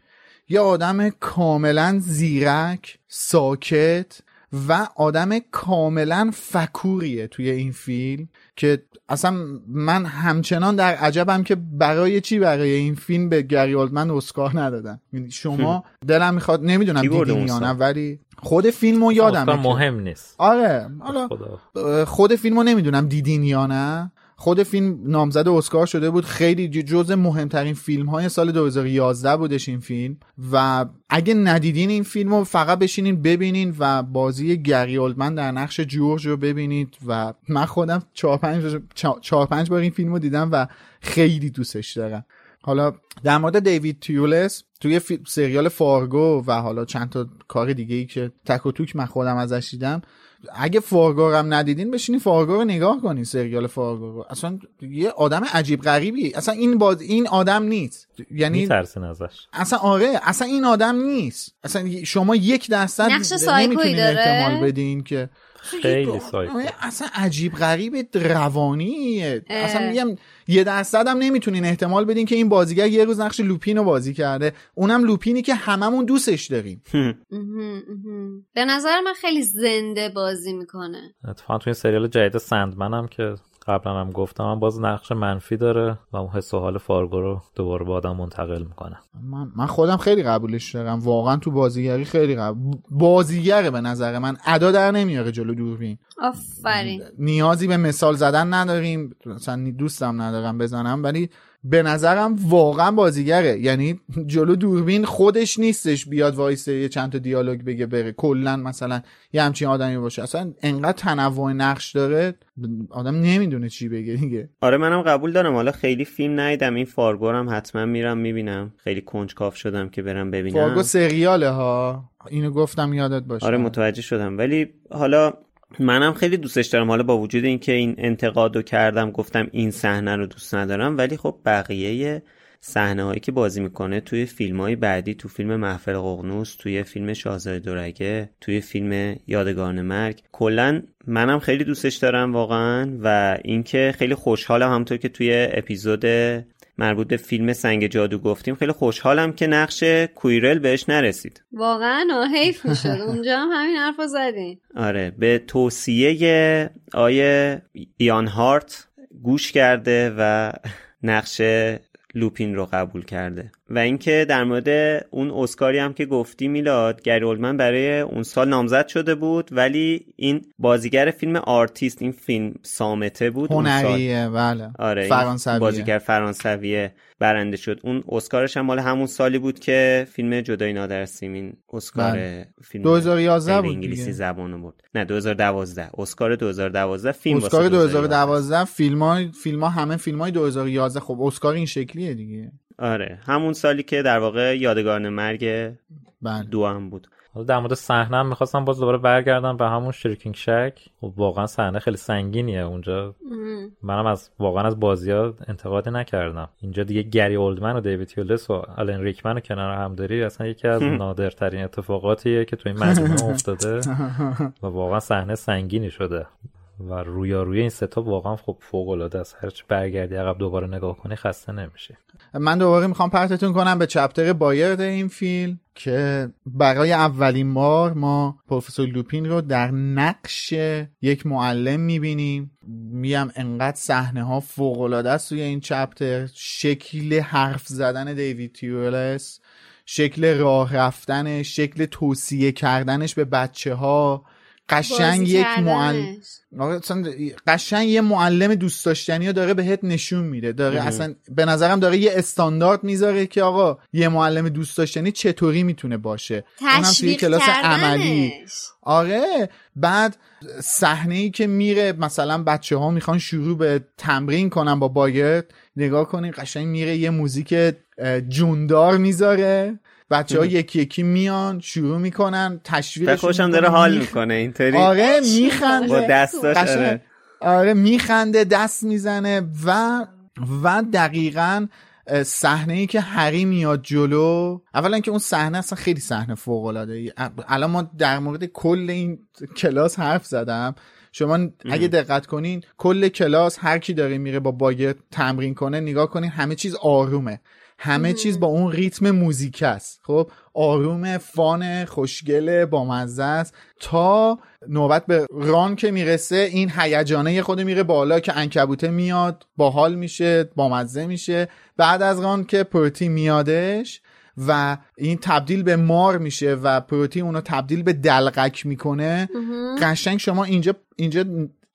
یه آدم کاملا زیرک ساکت و آدم کاملا فکوریه توی این فیلم که اصلا من همچنان در عجبم که برای چی برای این فیلم به گری اولدمن اسکار ندادن. یعنی شما دلم می‌خواد نمی‌دونم دیدین یا نه ولی خود فیلمو یادم مهم نیست. آره حالا خود فیلمو نمی‌دونم دیدین یا نه. خود فیلم نامزد اسکار شده بود. خیلی جز مهمترین فیلم های سال 2011 بودش این فیلم. و اگه ندیدین این فیلم رو فقط بشینین ببینین و بازی گری اولدمن در نقش جورج رو ببینید. و من خودم چهار پنج, چهار پنج بار این فیلم رو دیدم و خیلی دوستش دارم. حالا در مورد دیوید تیولس توی سریال فارگو و حالا چند تا کار دیگه ای که تک و توک من خودم ازش دیدم اگه فارگو هم ندیدین بشینین فارگو رو نگاه کنین سریال فارگو رو. اصلا یه آدم عجیب غریبی. اصلا این باز این آدم نیست. یعنی میترسین ازش. اصلا آره اصلا این آدم نیست. اصلا شما یک درصد نمی‌تونین احتمال بدین که خیلی سایکو. اصلا عجیب غریب روانیه. اصلا میگم یه درصد هم نمی‌تونین احتمال بدین که این بازیگر یه روز نقش لوپین رو بازی کرده. اونم لوپینی که هممون دوستش داریم. به نظر من خیلی زنده بازی می‌کنه. اتفاقا تو این سریال جدید سندمن که قبلا هم گفتم هم باز نقش منفی داره و اون حس و حال فارگو رو دوباره به آدم منتقل می‌کنه. من, من خودم خیلی قبولش دارم. واقعا تو بازیگری خیلی قبول بازیگره به نظر من ادا در نمیاره جلو دوربین. آفرین. نیازی به مثال زدن نداریم. مثلا دوستم ندارم بزنم ولی به نظرم واقعا بازیگره. یعنی جلو دوربین خودش نیستش بیاد وایسه یه چند تا دیالوگ بگه بره. کلا مثلا یه همچین آدمی باشه. اصلا انقدر تنوع نقش داره آدم نمی‌دونه چی بگه دیگه. آره منم قبول دارم. حالا خیلی فیلم ندیدم. این فارگو حتما میرم می‌بینم. خیلی کنجکاو شدم که برم ببینم. فارگو سریاله ها. اینو گفتم یادت باشه. آره متوجه شدم. ولی حالا منم خیلی دوستش دارم. حالا با وجود اینکه این انتقادو کردم گفتم این صحنه رو دوست ندارم ولی خب بقیه صحنه هایی که بازی می‌کنه توی فیلم های بعدی تو فیلم محفل ققنوس توی فیلم شاهزاده دورگه توی فیلم یادگاران مرگ کلا منم خیلی دوستش دارم واقعا. و اینکه خیلی خوشحالم همونطور که توی اپیزود مربوط به فیلم سنگ جادو گفتیم. خیلی خوشحالم که نقش کویرل بهش نرسید. واقعا حیف می‌شد. اونجا هم همین حرف زدین. آره به توصیه آقای ایان هارت گوش کرده و نقش لوپین رو قبول کرده. و اینکه در مورد اون اسکاری هم که گفتی میلاد گری اولدمن برای اون سال نامزد شده بود ولی این بازیگر فیلم آرتیست این فیلم صامته بود هنریه بله. آره فرانسویه. بازیگر فرانسویه برنده شد. اون اسکارش هم مال همون سالی بود که فیلم جدای نادر سیمین اسکار بله. فیلم 2011 بود انگلیسی دیگه. زبانو بود نه 2012 اسکار 2012 فیلم اسکار واسه 2012 فیلم های فیلم ها همه فیلم های 2011 خب اسکار این شکلیه دیگه. آره. همون سالی که در واقع یادگاران مرگ بله. دو هم بود. حالا در مورد صحنه هم می‌خواستم باز دوباره برگردم به همون شریکینگ شک. خب واقعا صحنه خیلی سنگینیه. اونجا منم از واقعا از بازی ها انتقادی نکردم. اینجا دیگه گری اولدمن و دیوید یولس و آلن ریکمن رو کنار هم داری اصلا یکی از نادرترین اتفاقاتیه که تو این مجموعه افتاده. و واقعا صحنه سنگینی شده. و رویاروی این ستا واقعا خب فوق العاده است هرچی برگردی عقب دوباره نگاه کنی خسته نمیشه من دوباره می‌خوام پرتتون کنم به چپتر بایرد این فیلم که برای اولین بار ما پروفسور لوپین رو در نقش یک معلم می‌بینیم. میم انقدر صحنه ها فوق العاده است توی این چپتر. شکل حرف زدن دیوید تیورلس شکل راه رفتنش شکل توصیه کردنش به بچه ها قشنگ یک. معلم قشنگ یه معلم دوست داشتنی رو داره بهت نشون میده. داره اصلا به نظرم داره یه استاندارد می‌ذاره که آقا یه معلم دوست داشتنی چطوری می‌تونه باشه. اونم توی کلاس کردنش. عملی آره بعد صحنه ای که میره مثلا بچه ها می‌خوان شروع به تمرین کنن با باگرد نگاه کنین قشنگ میره یه موزیک اه، جوندار می‌ذاره. بچه ها یکی یکی میان شروع می‌کنن تشویق و خوشم داره حال می‌کنه اینطوری؟ آره با میخنده. دستاش قشنگ. آره. آره میخنده دست می‌زنه و و دقیقا صحنه ای که هری میاد جلو. اولا که اون صحنه اصلا خیلی صحنه فوق العاده الان ما در مورد کل این کلاس حرف زدم. شما اگه دقت کنین کل کلاس هر کی داره میره با باگت تمرین کنه نگاه کنین همه چیز آرومه. همه چیز با اون ریتم موزیک است. خب آروم فان خوشگله با مزه است. تا نوبت به ران که می‌رسه این هیجانه خود میره بالا که انکبوته میاد باحال میشه با مزه میشه. بعد از ران که پروتی میادش و این تبدیل به مار میشه و پروتی اونو تبدیل به دلقک می‌کنه قشنگ شما اینجا اینجا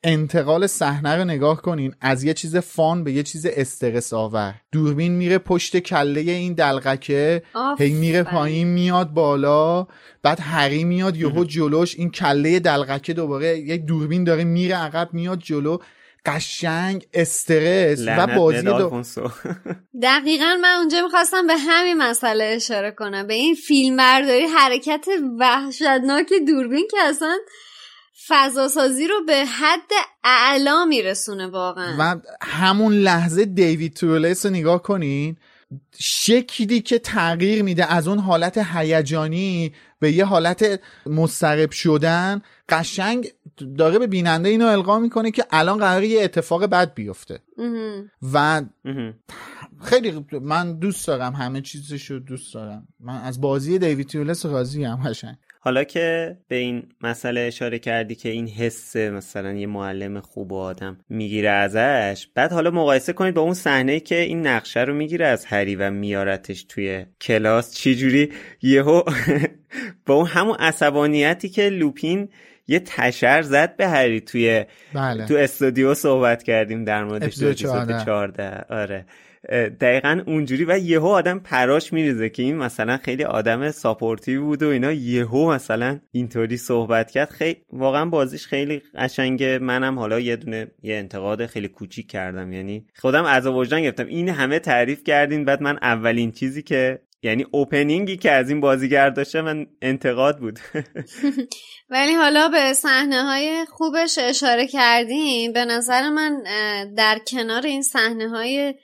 انتقال صحنه رو نگاه کنین از یه چیز فان به یه چیز استرس آور. دوربین میره پشت کله این دلقکه هی میره. پایین میاد بالا بعد هری میاد یهو جلوش این کله دلقکه دوباره یک دوربین داره میره عقب میاد جلو. قشنگ استرس و بازی دو... دقیقا من اونجا می‌خواستم به همین مسئله اشاره کنم. به این فیلم برداری حرکت وحشتناک دوربین که اصلا فضاسازی رو به حد اعلا میرسونه واقعا و همون لحظه دیوید تورلس رو نگاه کنین شکلی که تغییر میده از اون حالت هیجانی به یه حالت مضطرب شدن قشنگ داره به بیننده اینو القا می‌کنه که الان قراره یه اتفاق بد بیفته. و. خیلی من دوست دارم همه چیزش رو دوست دارم من از بازی دیوید تورلس راضی هم قشنگ حالا که به این مسئله اشاره کردی که این حس مثلا یه معلم خوب و آدم می‌گیره ازش بعد حالا مقایسه کنید با اون صحنه که این نقشه رو می‌گیره از هری و میارتش توی کلاس چجوری یهو با اون همون عصبانیتی که لوپین یه تشر زد به هری توی بله. تو استودیو صحبت کردیم در موردش تو اپیزود اپیزود 14. 14 آره. دقیقا اونجوری و یهو آدم پراش میریزه که این مثلا خیلی آدم supportive بود و اینا. یهو مثلا اینطوری صحبت کرد. خیلی واقعا بازیش خیلی قشنگه منم حالا یه دونه یه انتقاد خیلی کوچیک کردم. یعنی خودم عذاب وجدان گرفتم. این همه تعریف کردین. بعد من اولین چیزی که یعنی opening ی که از این بازیگر داشته من انتقاد بود. ولی حالا به صحنه های خوبش اشاره کردیم به نظر من در کنار این صحنه های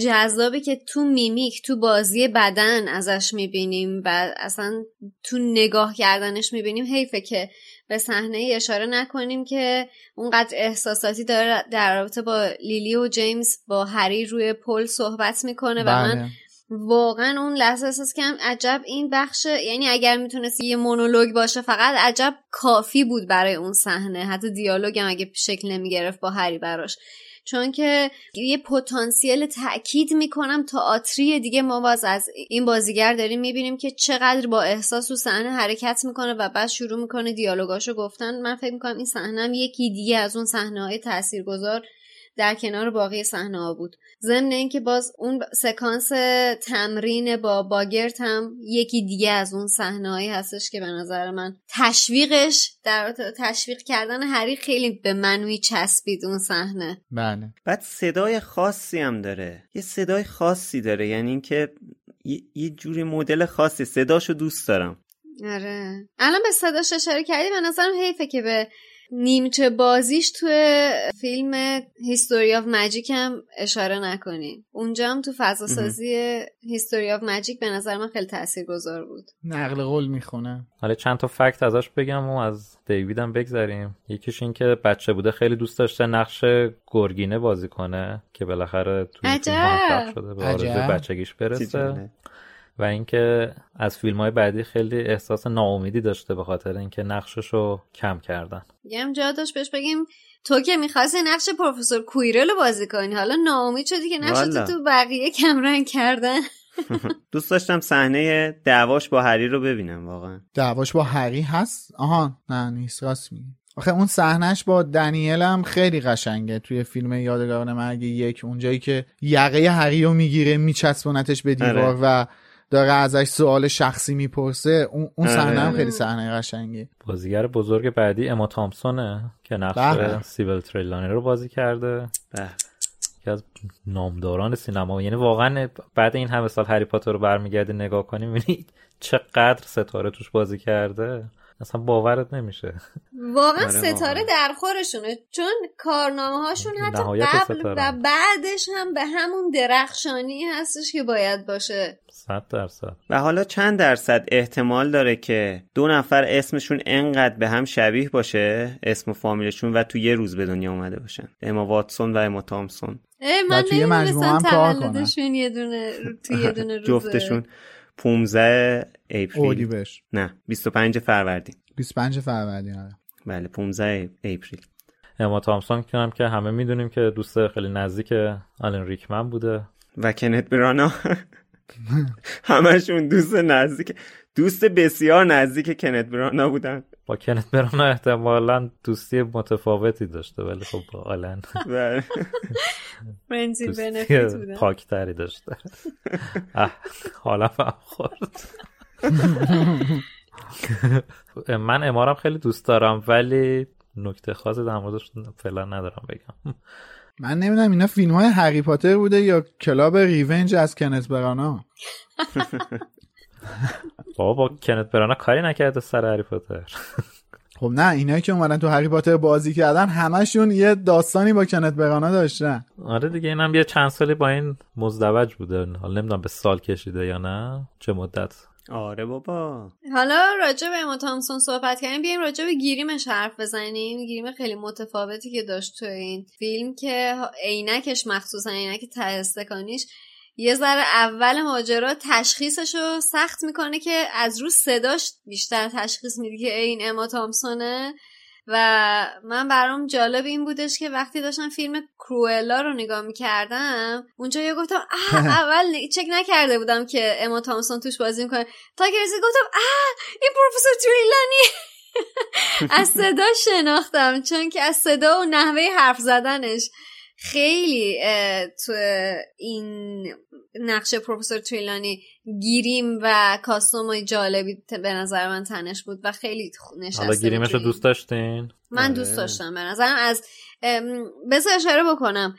جذابی که تو میمیک تو بازی بدن ازش می‌بینیم و اصلا تو نگاه کردنش می‌بینیم. حیفه که به صحنه اشاره نکنیم که اونقدر احساساتی داره در رابطه با لیلی و جیمز با هری روی پل صحبت می‌کنه و من بله. واقعا اون لحظه احساس کم عجب این بخش یعنی اگر می‌تونست یه مونولوگ باشه فقط عجب کافی بود برای اون صحنه. حتی دیالوگ هم اگه شکل نمی‌گرفت با هری براش. چون که یه پتانسیل تاکید می‌کنم تئاتری دیگه ما باز از این بازیگر داریم می‌بینیم که چقدر با احساس و صحنه حرکت می‌کنه و بعد شروع می‌کنه دیالوگاشو گفتن. من فکر می‌کنم این صحنه یکی دیگه از اون صحنه های تاثیرگذار در کنار باقی صحنه ها بود. ضمن اینکه باز اون سکانس تمرین با باگرت هم یکی دیگه از اون صحنههایی هستش که به نظر من تشویقش در تشویق کردن هری خیلی به منوی چسبید اون صحنه. بله. بعد صدای خاصی هم داره. یه صدای خاصی داره. یعنی اینکه یه جوری مدل خاصی. صداشو دوست دارم. آره. الان به صداش اشاره کردی؟ به نظرم حیفه که به نیمچه بازیش توی فیلم History of Magic هم اشاره نکنیم اونجا هم تو فضا سازی History of Magic به نظر من خیلی گذار بود. نقل قول می‌خونه. حالا چند تا fact ازش بگم و از دیوید هم بگذریم یکیش این که بچه بوده خیلی دوست داشته نقش گرگینه بازی کنه که بالاخره توی فیلم شده به آرزوی بچگیش برسه. و اینکه از فیلم های بعدی خیلی احساس ناامیدی داشته به خاطر اینکه نقشش رو کم کردن. یه جا داشت بهش بگیم تو که می‌خواستی نقش پروفسور کویرل رو بازی کنی حالا ناامید شدی که نقش تو, تو بقیه کمرنگ کردن. دوست داشتم صحنه دعواش با هری رو ببینم واقعا. دعواش با هری هست؟ آها نه نیست راست میگی. آخه اون صحنهش با دنیل هم خیلی قشنگه. توی فیلم یادگاران مرگ یک اونجایی که یقه هری رو می‌گیره میچسبونتش به دیوار آره. و داره ازش سوال شخصی می‌پرسه اون اون صحنه هم خیلی صحنه قشنگی بازیگر بزرگ بعدی اما تامسونه که نقش بله. سیبل تریلانی رو بازی کرده. بله. که از نامداران سینما. یعنی واقعا بعد این همه سال هری پاتر رو برمیگردی نگاه کنی می‌بینی چقدر ستاره توش بازی کرده. اصلا باورت نمیشه. واقعا آره، ستاره در خورشونه چون کارنامه هاشون حتی قبل و بعدش هم به همون درخشانی هستش که باید باشه. صد درصد. و حالا چند درصد احتمال داره که دو نفر اسمشون انقدر به هم شبیه باشه اسم و فامیلشون و تو یه روز به دنیا اومده باشن؟ اما واتسون و اما تامسون. من مجموعه هم کار کنن. یه دونه توی یه دونه روزه. جفتشون. 15 اپریل. بش. نه 25 فروردین. 25 فروردین آره. بله 15 اپریل. اما تامسون کنم که همه می‌دونیم که دوست خیلی نزدیک آلن ریکمن بوده. و کنت برانا. همشون دوست نزدیک. دوست بسیار نزدیک کنت برانا بودن. با کنت برانا احتمالا دوستی متفاوتی داشته ولی خب با آلن. بله. پاکتری داشته. حالا فهم خورد. من امارم خیلی دوست دارم ولی نکته خاصی در موردش فعلا ندارم بگم. من نمی‌دونم اینا فیلم های هری پاتر بوده یا کلاب ریونج از کنت برانا؟ بابا با کنت برانا کاری نکرده سر هری پاتر. خب نه اینایی که اومدن تو هری پاتر بازی کردن همشون یه داستانی با کنت برانا داشتن. آره دیگه اینم یه چند سالی با این مزدوج بوده. حالا نمی‌دونم به سال کشیده یا نه چه مدت. آره بابا. حالا راجع به اما تامسون صحبت کردیم. بیایم راجع به گیریمش حرف بزنیم. گیریم خیلی متفاوتی که داشت تو این فیلم که عینکش مخصوصا عینک ته استکانیش یه ذره اول ماجرا تشخیصش رو سخت می‌کنه که از رو صداش بیشتر تشخیص میده که این اما تامسونه. و من برام جالب این بودش که وقتی داشتم فیلم کروئلا رو نگاه می‌کردم اونجا یه گفتم اول چک نکرده بودم که اما تامسون توش بازی می‌کنه. تا که رسید گفتم اه این پروفسور تریلانی از صدا شناختم چون که از صدا و نحوه حرف زدنش. خیلی تو این نقش پروفسور تریلانی گیریم و کاستوم جالبی به نظر من تنش بود و خیلی نشسته حالا گیریمش رو دوست داشتین؟ من دوست آره. داشتم به نظرم از بذار اشاره بکنم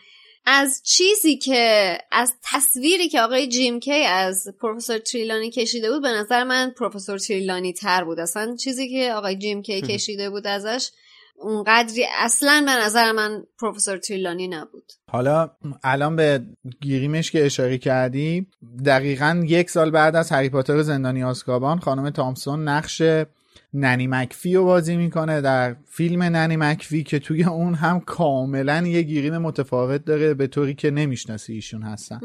از چیزی که از تصویری که آقای جیم کی از پروفسور تریلانی کشیده بود به نظر من پروفسور تریلانی تر بود اصلا چیزی که آقای جیم کی کشیده بود ازش اونقدری اصلا به نظر من پروفسور تریلانی نبود. حالا الان به گیریمش که اشاره کردی دقیقا یک سال بعد از هری پاتر زندانی آسکابان خانم تامسون نقش ننی مکفی رو بازی می‌کنه در فیلم ننی مکفی که توی اون هم کاملا یه گیریم متفاوت داره به طوری که نمی‌شناسی ایشون هستن.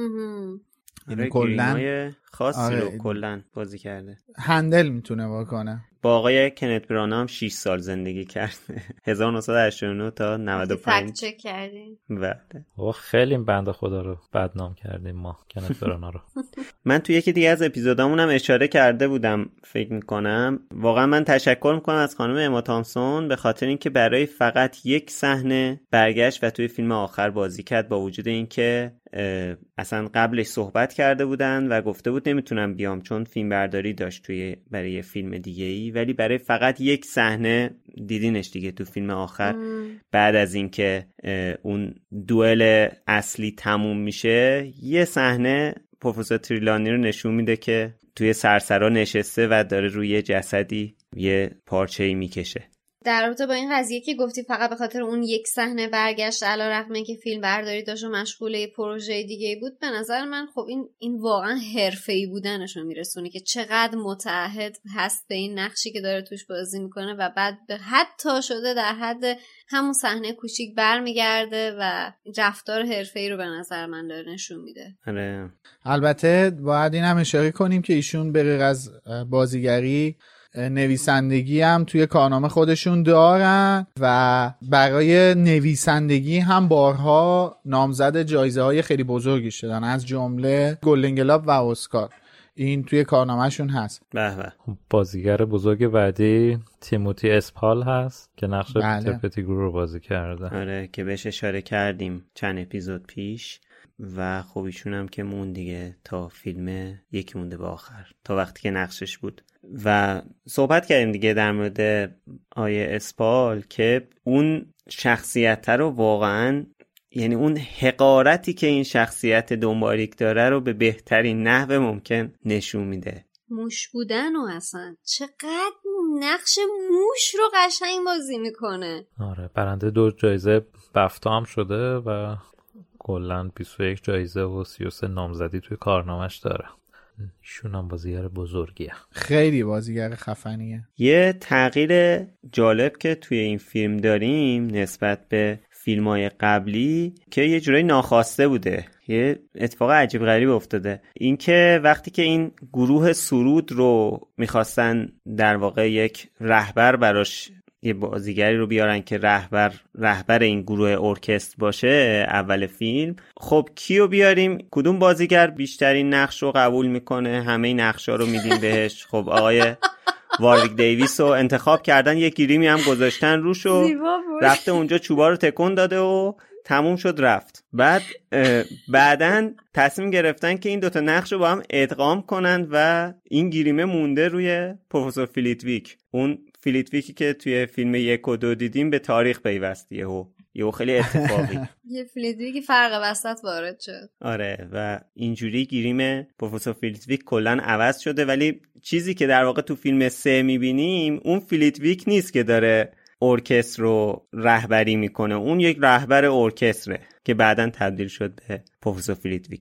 یعنی کلا خاصی آره. رو کلا بازی کرده. هندل می‌تونه بکنه با آقای کنت برانا هم 6 سال زندگی کرده. 1989 تا 95 چک کردیم بله. خیلی بنده خدا رو بدنام کردیم ما کنت برانا رو. من تو یکی دیگه از اپیزودامون هم اشاره کرده بودم فکر می‌کنم. واقعا من تشکر می‌کنم از خانم اما تامسون به خاطر اینکه برای فقط یک صحنه برگشت و توی فیلم آخر بازی کرد با وجود اینکه اصلا قبلش صحبت کرده بودن و گفته بود نمی‌تونم بیام چون فیلم برداری داشت توی برای فیلم دیگه ای ولی برای فقط یک صحنه دیدینش دیگه تو فیلم آخر. بعد از اینکه اون دوئل اصلی تموم میشه یه صحنه پروفسور تریلانی رو نشون میده که توی سرسرا نشسته و داره روی جسدی یه پارچه ای می‌کشه. در رابطه با این قضیه که گفتی فقط به خاطر اون یک صحنه برگشت علا رقمه که فیلم برداری داشت و مشغوله پروژه دیگه بود به نظر من خب این این واقعا ای بودنش رو میرسونه که چقدر متعهد هست به این نقشی که داره توش بازی می‌کنه و بعد به حتی شده در حد همون صحنه کوچیک برمیگرده و رفتار ای رو به نظر من داره نشون میده آره. البته باید این هم اشاره کنیم که ایشون به از بازیگری نویسندگی هم توی کارنامه خودشون دارن و برای نویسندگی هم بارها نامزد جایزه های خیلی بزرگی شدن. از جمله گلدن و اسکار. این توی کارنامهشون هست. به به. خب، بازیگر بزرگ بعدی تیموتی اسپال هست که نقش بله. پتیگرو رو بازی کرده. آره که بهش اشاره کردیم چند اپیزود پیش و خب ایشون هم که مون دیگه تا فیلم یکی مونده به آخر. تا وقتی که نقشش بود. و صحبت کردیم دیگه در مورد آیه اسپال که اون شخصیت رو واقعا یعنی اون حقارتی که این شخصیت دنباریک داره رو به بهترین نحو ممکن نشون میده. موش بودن و اصلا. چقدر نقش موش رو قشنگ بازی می‌کنه. آره برنده دو جایزه بفتا هم شده و کلا 21 جایزه و 33 نامزدی توی کارنامش داره. ایشون هم بازیگر بزرگیه. خیلی بازیگر خفنیه. یه تغییر جالب که توی این فیلم داریم نسبت به فیلم های قبلی که یه جورایی ناخواسته بوده. یه اتفاق عجیب غریب افتاده. اینکه وقتی که این گروه سرود رو می‌خواستن در واقع یک رهبر براش یه بازیگری رو بیارن که رهبر رهبر این گروه ارکستر باشه اول فیلم. خب کیو بیاریم؟ کدوم بازیگر بیشترین نقش رو قبول می‌کنه؟ همه نقش ها رو میدیم بهش. خب آقای واریک دیویس رو انتخاب کردن. یه گیریمی هم گذاشتن روش و رفته اونجا چوبا رو تکون داده و تموم شد رفت. بعد بعدا تصمیم گرفتن که این دوتا نقش رو با هم ادغام کنند و این گیریمه مونده روی پروفسور فیلیتویک. اون فیلیتویکی که توی فیلم یک و دو دیدیم به تاریخ پیوست یهو یهو خیلی اتفاقی. یه فیلیتویکی فرق وسط وارد شد. آره و اینجوری گیریم پروفسور فیلیتویک کلا عوض شده. ولی چیزی که در واقع تو فیلم سه می‌بینیم اون فیلیتویک نیست که داره ارکستر رو رهبری می‌کنه. اون یک رهبر ارکستره که بعدا تبدیل شد به پروفسور فیلیتویک.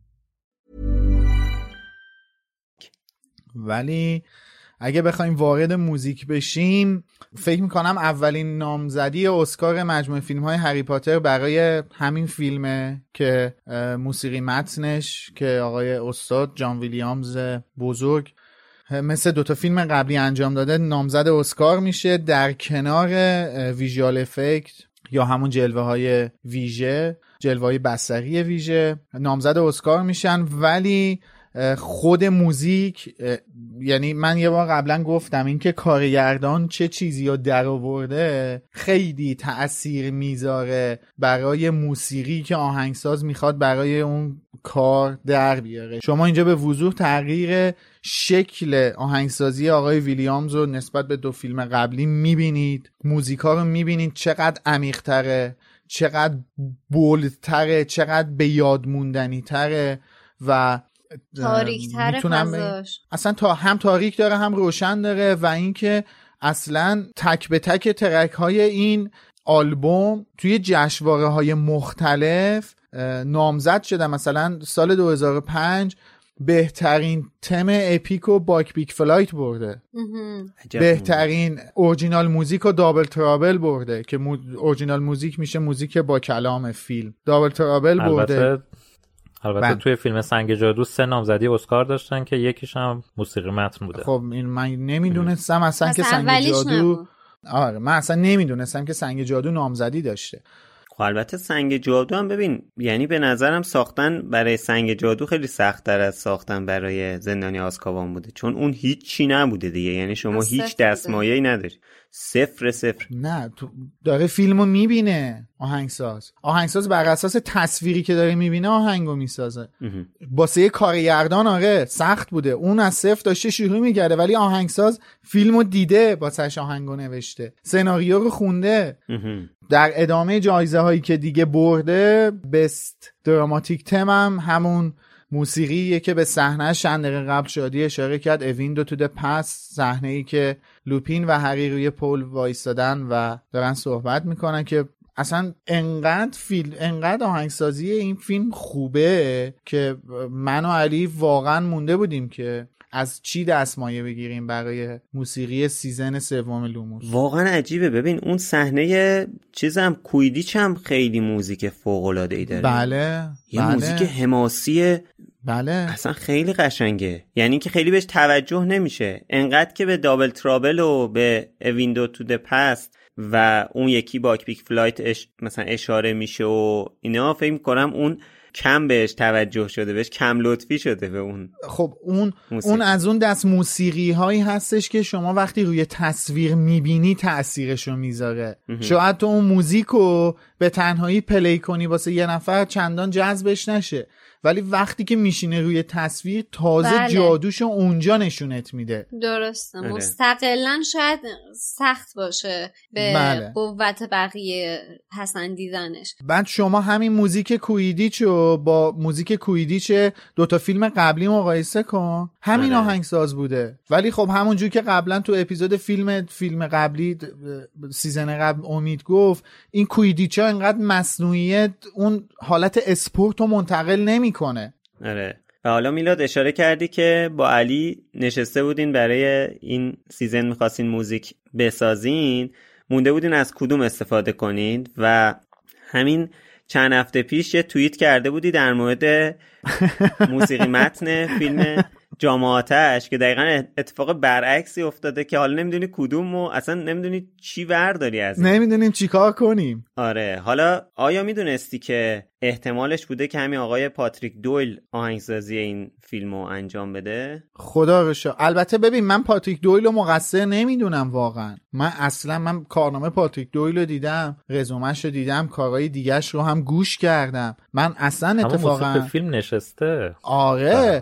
ولی اگه بخوایم وارد موزیک بشیم فکر می‌کنم اولین نامزدی اسکار مجموعه فیلم های هری پاتر برای همین فیلمه که موسیقی متنش که آقای استاد جان ویلیامز بزرگ مثل دوتا فیلم قبلی انجام داده نامزد اسکار میشه در کنار ویژوال افکت یا همون جلوه های ویژه جلوه های بسری ویژه نامزد اسکار میشن. ولی خود موزیک یعنی من یه بار قبلا گفتم اینکه کارگردان چه چیزی رو در آورده خیلی تاثیر می‌ذاره برای موسیقی که آهنگساز می‌خواد برای اون کار در بیاره. شما اینجا به وضوح تغییر شکل آهنگسازی آقای ویلیامز رو نسبت به دو فیلم قبلی می‌بینید. موزیکا رو می‌بینید. چقدر عمیقتره چقدر بولدتره چقدر به یاد موندنی و تاریکتر اصلا تا هم تاریک داره هم روشن داره و اینکه اصلا تک به تک ترک های این آلبوم توی جشنواره های مختلف نامزد شده مثلا سال 2005 بهترین تم epic و Buckbeak's Flight برده. بهترین original music و Double Trouble برده که original music میشه موزیک با کلام فیلم. Double Trouble برده. البته من... توی فیلم سنگ جادو سه نامزدی اسکار داشتن که یکیش هم موسیقی متن بوده. خب این من نمی‌دونستم اصلا که سنگ جادو آره من اصلا نمی‌دونستم که سنگ جادو نامزدی داشته. خب البته سنگ جادو هم ببین یعنی به نظرم ساختن برای سنگ جادو خیلی سخت تر از ساختن برای زندانی آسکابان بوده چون اون هیچی نبوده دیگه. یعنی شما هیچ دستمایه‌ای نداری. صفر صفر. نه تو داره فیلمو می‌بینه آهنگساز. آهنگساز بر اساس تصویری که داره می‌بینه آهنگو می‌سازه. باسه یه کارگردان آره سخت بوده. اون از صفر داشته شروع میگرده ولی آهنگساز فیلمو دیده با سش آهنگو نوشته. سناریو رو خونده. در ادامه جایزه هایی که دیگه برده بست دراماتیک تم هم همون موسیقی که به صحنه چند قبل شادی اشاره کرد اویندو تو پس صحنه ای که لوپین و هری روی پل وایستادن و دارن صحبت می‌کنن که اصلا انقدر فیلم انقدر آهنگسازی این فیلم خوبه که من و علی واقعا مونده بودیم که از چی دستمایه بگیریم برای موسیقی season سوم لوموس. واقعا عجیبه. ببین اون صحنه چیزم Quidditch هم خیلی موزیک فوق العاده ای داره. بله یه بله. موزیک حماسی بله. اصلا خیلی قشنگه. یعنی که خیلی بهش توجه نمیشه. انقدر که به Double Trouble و به Window to the Past و اون یکی Buckbeak's Flight اش... مثلا اشاره میشه و اینا فکر کنم اون کم بهش توجه شده بهش کم لطفی شده به اون خب اون اون از اون دست موسیقی هایی هستش که شما وقتی روی تصویر می‌بینی تاثیرش رو می‌ذاره شاید تو اون موزیک رو به تنهایی پلی کنی واسه یه نفر چندان جذبش نشه. ولی وقتی که میشینه روی تصویر تازه بله. جادوشو اونجا نشونت میده درسته اره. مستقلا شاید سخت باشه به بله. قوت بقیه پسندیدنش بعد شما همین موزیک Quidditch و با موزیک Quidditch دوتا فیلم قبلی مقایسه کن همین آره. آهنگساز بوده ولی خب همونجور که قبلا تو اپیزود فیلم فیلم قبلی season قبل امید گفت این Quidditch ا اینقدر مصنوعیت اون حالت اسپورت رو منتقل نمی می‌کنه. آره. و حالا میلاد اشاره کردی که با علی نشسته بودین برای این season می‌خواستین موزیک بسازین. مونده بودین از کدوم استفاده کنید؟ و همین چند هفته پیش یه توییت کرده بودی در مورد موسیقی متن فیلم جامعاتش که دقیقا اتفاق برعکسی افتاده که حالا نمی‌دونی کدوم و اصلا نمی‌دونی چی ورداری از نمی‌دونیم چیکار کنیم. آره. حالا آیا می‌دونستی که احتمالش بوده که همین آقای پاتریک دویل آهنگسازی این فیلم رو انجام بده؟ خدا رو البته ببین من پاتریک دویل رو مقصر نمی‌دونم واقعا. من اصلا من کارنامه پاتریک دویل رو دیدم رزومش رو دیدم کارهای دیگهش رو هم گوش کردم. من اصلا اتفاقا فیلم نشسته. آره.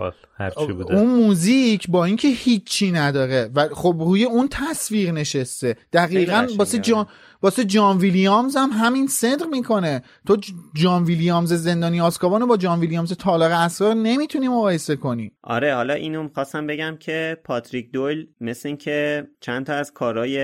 بوده. اون موزیک با اینکه هیچی نداره و خب روی اون تصویر نشسته. دقیقا واسه جان واسه جان ویلیامز هم همین صدق می‌کنه. تو جان ویلیامز زندانی آسکابانو با جان ویلیامز تالار اسرار نمی‌تونی مقایسه کنی آره حالا اینو خواستم بگم که پاتریک دویل مثل این که چند تا از کارهای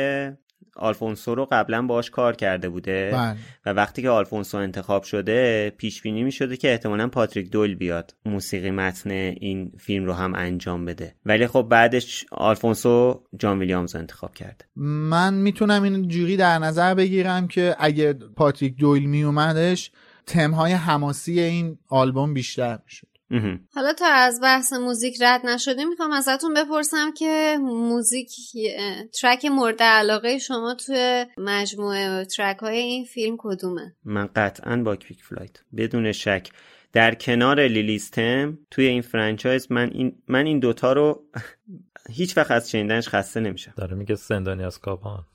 آلفونسو رو قبلا باش کار کرده بوده. بله. و وقتی که آلفونسو انتخاب شده پیش بینی می شده که احتمالا پاتریک دویل بیاد موسیقی متن این فیلم رو هم انجام بده. ولی خب بعدش آلفونسو جان ویلیامز رو انتخاب کرده من می‌تونم این جوری در نظر بگیرم که اگه پاتریک دویل می اومدش تمهای حماسی این آلبوم بیشتر می‌شد. حالا تا از بحث موزیک رد نشدیم می‌خوام ازتون بپرسم که موزیک track مورد علاقه شما توی مجموعه track های این فیلم کدومه؟ من قطعا Buckbeak's Flight. بدون شک. در کنار Lily's Theme توی این franchise من این من این دوتا رو هیچ وقت از شنیدنش خسته نمیشم. داره میگه زندانی آزکابان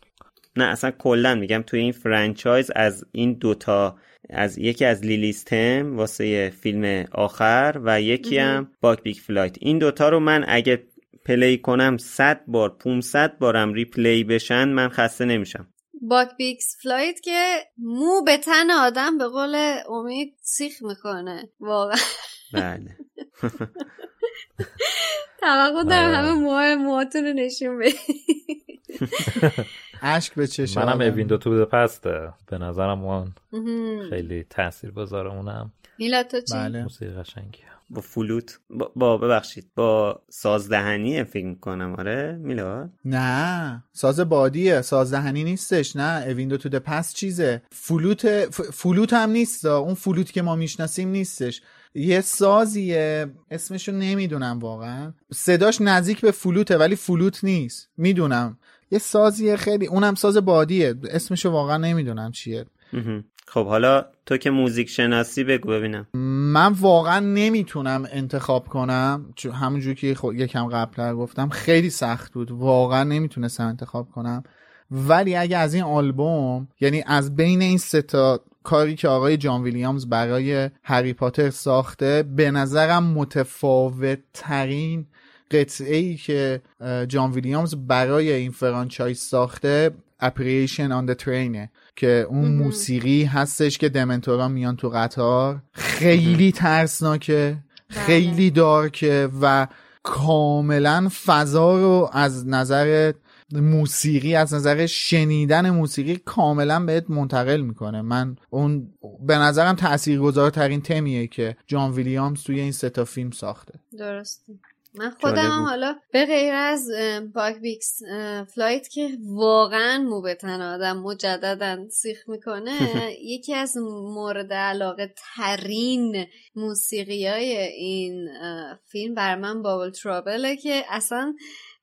نه اصلا کلا میگم توی این franchise از این دوتا از یکی از Lily's Theme واسه فیلم آخر و یکی هم Buckbeak's Flight. این دوتا رو من اگه play کنم 100 بار 500 بارم replay بشن من خسته نمیشم. Buckbeak's Flight که مو به تن آدم به قول امید سیخ می‌کنه. واقعا. بله. توقع دارم همه موهای موهاتون رو نشون بدید. اشک به چشم منم A Window to the Past ه به نظرم اون خیلی تاثیر گذاره اونم میلاد تو چی؟ بله. موسیقی قشنگی با فلوت با, با ببخشید با سازدهنی فکر کنم آره میلاد نه. ساز بادیه. سازدهنی نیستش نه. A Window to the Past چیزه. فلوت ف... فلوت هم نیست اون فلوت که ما می‌شناسیم نیستش. یه سازیه. اسمشو نمی‌دونم واقعا. صداش نزدیک به فلوته ولی فلوت نیست. می‌دونم. یه سازیه خیلی اونم ساز بادیه. اسمشو واقعا نمی‌دونم چیه. خب حالا تو که موزیک شناسی بگو ببینم. من واقعا نمی‌تونم انتخاب کنم. چون همونجور که خود یکم قبلتر گفتم خیلی سخت بود. واقعا نمی‌تونستم انتخاب کنم. ولی اگه از این آلبوم یعنی از بین این ستا کاری که آقای جان ویلیامز برای هری پاتر ساخته به نظرم متفاوت ترین قطعه ای که جان ویلیامز برای این فرانچایز ساخته اپریشن آن the train که اون موسیقی هستش که دمنتورا میان تو قطار. خیلی ترسناکه خیلی دارکه و کاملا فضا رو از نظر موسیقی از نظر شنیدن موسیقی کاملا بهت منتقل می‌کنه. من اون به نظرم تاثیرگذارترین تمیه که جان ویلیامز توی این ستا فیلم ساخته. درسته. من خودم حالا به غیر از Buckbeak's Flight که واقعا مو به تن آدم مجددا سیخ می‌کنه یکی از مورد علاقه ترین موسیقی های این فیلم بر من Bubble Trouble ه که اصلا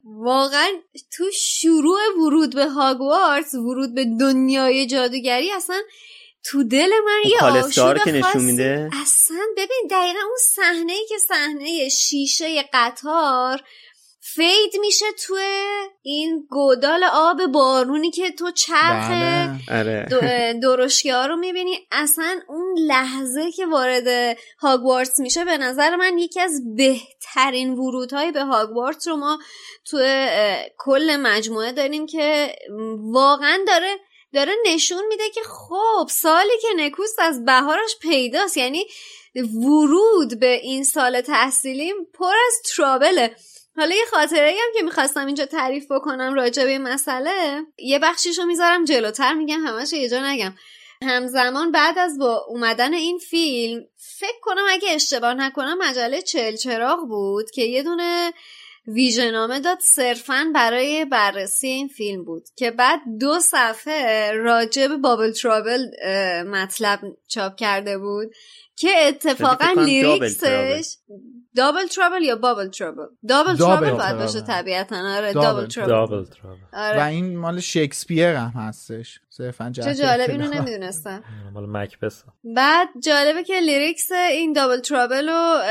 واقعا تو شروع ورود به هاگوارتس ورود به دنیای جادوگری اصلا تو دل من یه آشوب که نشون میده؟ اصلا ببین دقیقا اون صحنه ای که صحنه شیشه قطار فید میشه تو این گودال آب بارونی که تو چرخ بله. درشگی ها رو می‌بینی. اصلا اون لحظه که وارد هاگوارتس میشه به نظر من یکی از بهترین ورودهای به هاگوارتس رو ما تو کل مجموعه داریم که واقعا داره داره نشون میده که خب سالی که نکوست از بهارش پیداست. یعنی ورود به این سال تحصیلیم پر از ترابله. حالا یه خاطره هم که می‌خواستم اینجا تعریف بکنم راجع به مسئله یه بخشیشو می‌ذارم جلوتر میگم همش یه جا نگم. همزمان بعد از با اومدن این فیلم فکر کنم اگه اشتباه نکنم مجله چل چراغ بود که یه دونه ویژنامه داد صرفا برای بررسی این فیلم بود که بعد دو صفحه راجع به بابل ترابل مطلب چاپ کرده بود. که اتفاقا لیریکسش Double Trouble یا Bubble Trouble Double Trouble باید باشه طبیعتا. آره Double Trouble و این مال شکسپیر هم هستش. صرفا چه جالب اینو نمی‌دونستم. مال مکبث بعد جالبه که lyrics این Double Trouble رو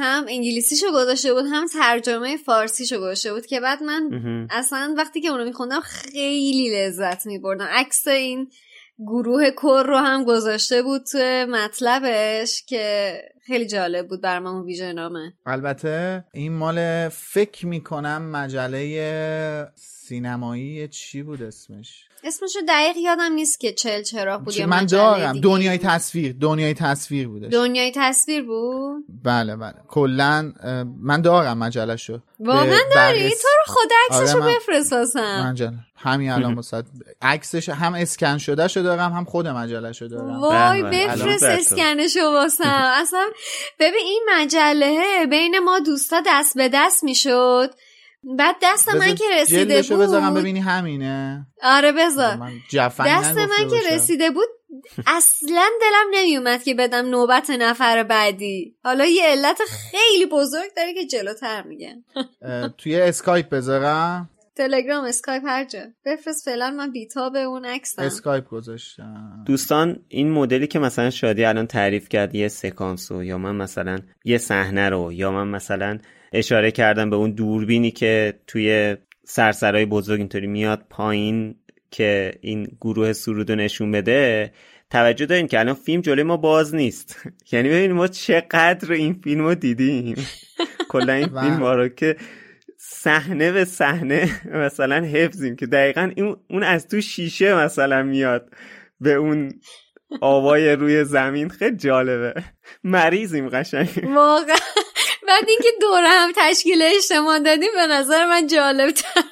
هم انگلیسیشو گذاشته بود هم ترجمه فارسیشو گذاشته بود که بعد من اصلا وقتی که اونو میخوندم خیلی لذت میبردم. عکس این گروه کور رو هم گذاشته بود تو مطلبش که خیلی جالب بود بر من ویژه نامه. البته این مال فکر می‌کنم مجله سینمایی چی بود اسمش؟ اسمشو دقیق یادم نیست که چل چرا بود یا من دارم. دنیای تصویر. دنیای تصویر بودش. دنیای تصویر بود؟ بله بله. کلا من دارم مجلشو واقعا داری؟ تو رو خود عکسشو آره بفرستاسم مجله. همین الان واسه عکسش هم اسکن شده شو دارم هم خود مجلهشو دارم. وای بفرست اسکنشو واسم. اصلا ببین این مجله بین ما دوستا دست به دست می‌شد. بعد دست من که رسیده بود. بذارم ببینی همینه. آره بذار. من دست من که. رسیده بود اصلا دلم نمیومد که بدم نوبت نفر بعدی. حالا یه علت خیلی بزرگ داره که جلوتر میگن. توی اسکایپ بذارم. تلگرام اسکایپ هر جا. بفرست فعلا من بیتاب اون عکسم. اسکایپ گذاشتم. دوستان این مدلی که مثلا شادی الان تعریف کرد یه سکانس رو یا من مثلا یه صحنه رو یا من مثلا اشاره کردم به اون دوربینی که توی سرسرای بزرگ اینطوری میاد پایین که این گروه سرود رو نشون بده توجه دارین که الان فیلم جلوی ما باز نیست. یعنی ببینید ما چقدر این فیلم رو دیدیم. کلا این فیلم رو که صحنه به صحنه مثلا حفظیم که دقیقا اون از تو شیشه مثلا میاد به اون آوای روی زمین. خیلی جالبه. مریضیم قشنگ. واقعا. بعد اینکه دوره هم تشکیل اجتماع دادیم به نظر من جالب تر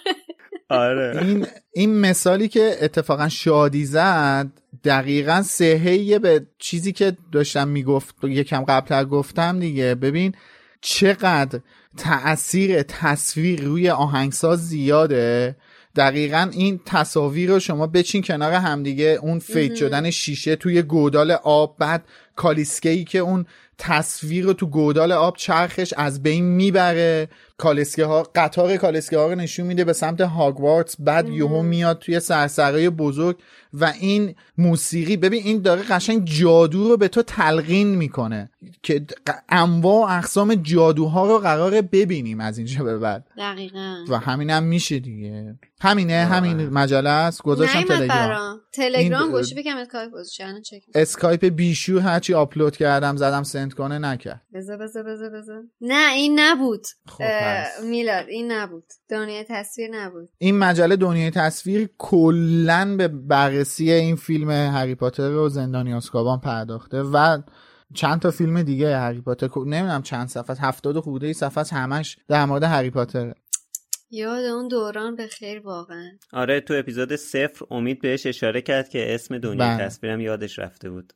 آره. این این مثالی که اتفاقا شادی زد دقیقا سهیه به چیزی که داشتم می‌گفت یکم قبلتر گفتم دیگه. ببین چقدر تأثیر تصویر روی آهنگساز زیاده. دقیقا این تصاویر رو شما بچین کنار همدیگه اون فیت شدن شیشه توی گودال آب بعد کالیسکه‌ای که اون تصویر رو تو گودال آب چرخش از بین می‌بره. کالسکه ها قطار کالسکه ها رو نشون میده به سمت هاگوارتس بعد یهو میاد توی سرسرای بزرگ و این موسیقی ببین این داره قشنگ جادو رو به تو تلقین می‌کنه که انواع و اقسام جادوها رو قراره ببینیم از اینجا به بعد. دقیقا. و همینم هم میشه دیگه. همینه همین مجله است. گذاشتم تلگرام. تلگرام گوشی بگم اسکایپ چک اسکایپ بیشور هرچی آپلود کردم زدم send کنه نکرد. بذار بذار بذار بذار. نه این نبود. خب. میلاد این نبود. دنیای تصویر نبود. این مجله دنیای تصویر کلا به بررسی این فیلم هری پاتر و زندانی آزکابان پرداخته و چند تا فیلم دیگه هری پاتر. نمی‌دونم چند صفحه هفتاد خورده ای صفحه همش در مورد هری پاتر. یاد اون دوران به خیر واقعا. آره تو اپیزود صفر امید بهش اشاره کرد که اسم دنیای بله. تصویرم یادش رفته بود.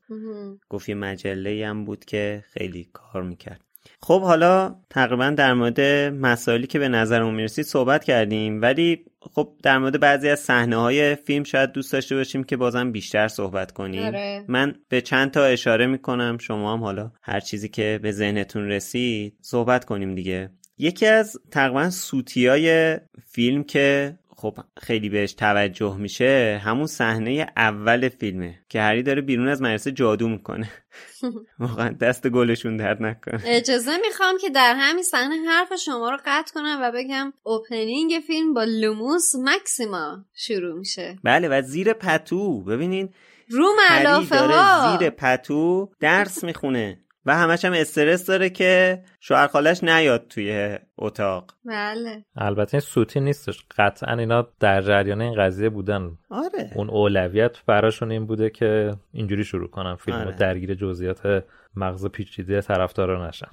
گفت یه مجله هم بود که خیلی کار می‌کرد. خب حالا تقریبا در مورد مسائلی که به نظرمون می‌رسید صحبت کردیم ولی خب در مورد بعضی از صحنه های فیلم شاید دوست داشته باشیم که بازم بیشتر صحبت کنیم آره. من به چند تا اشاره می‌کنم شما هم حالا هر چیزی که به ذهنتون رسید صحبت کنیم دیگه یکی از تقریبا سوتی های فیلم که خب خیلی بهش توجه میشه همون صحنه اول فیلمه که هری داره بیرون از مدرسه جادو می‌کنه. واقعا دست گلشون درد نکنه. اجازه می‌خوام که در همین صحنه حرف شما رو قطع کنم و بگم اوپنینگ فیلم با لوموس مکسیما شروع میشه. بله و زیر پتو. ببینین رو ملافه ها زیر پتو درس می‌خونه. و همش هم استرس داره که شوهر خالش نیاد توی اتاق. بله. البته این سوتی نیستش. قطعا اینا در جریان این قضیه بودن. آره. اون اولویت براشون این بوده که اینجوری شروع کنن فیلم آره. درگیر جزئیات مغز پیچیده طرفدارا نشن.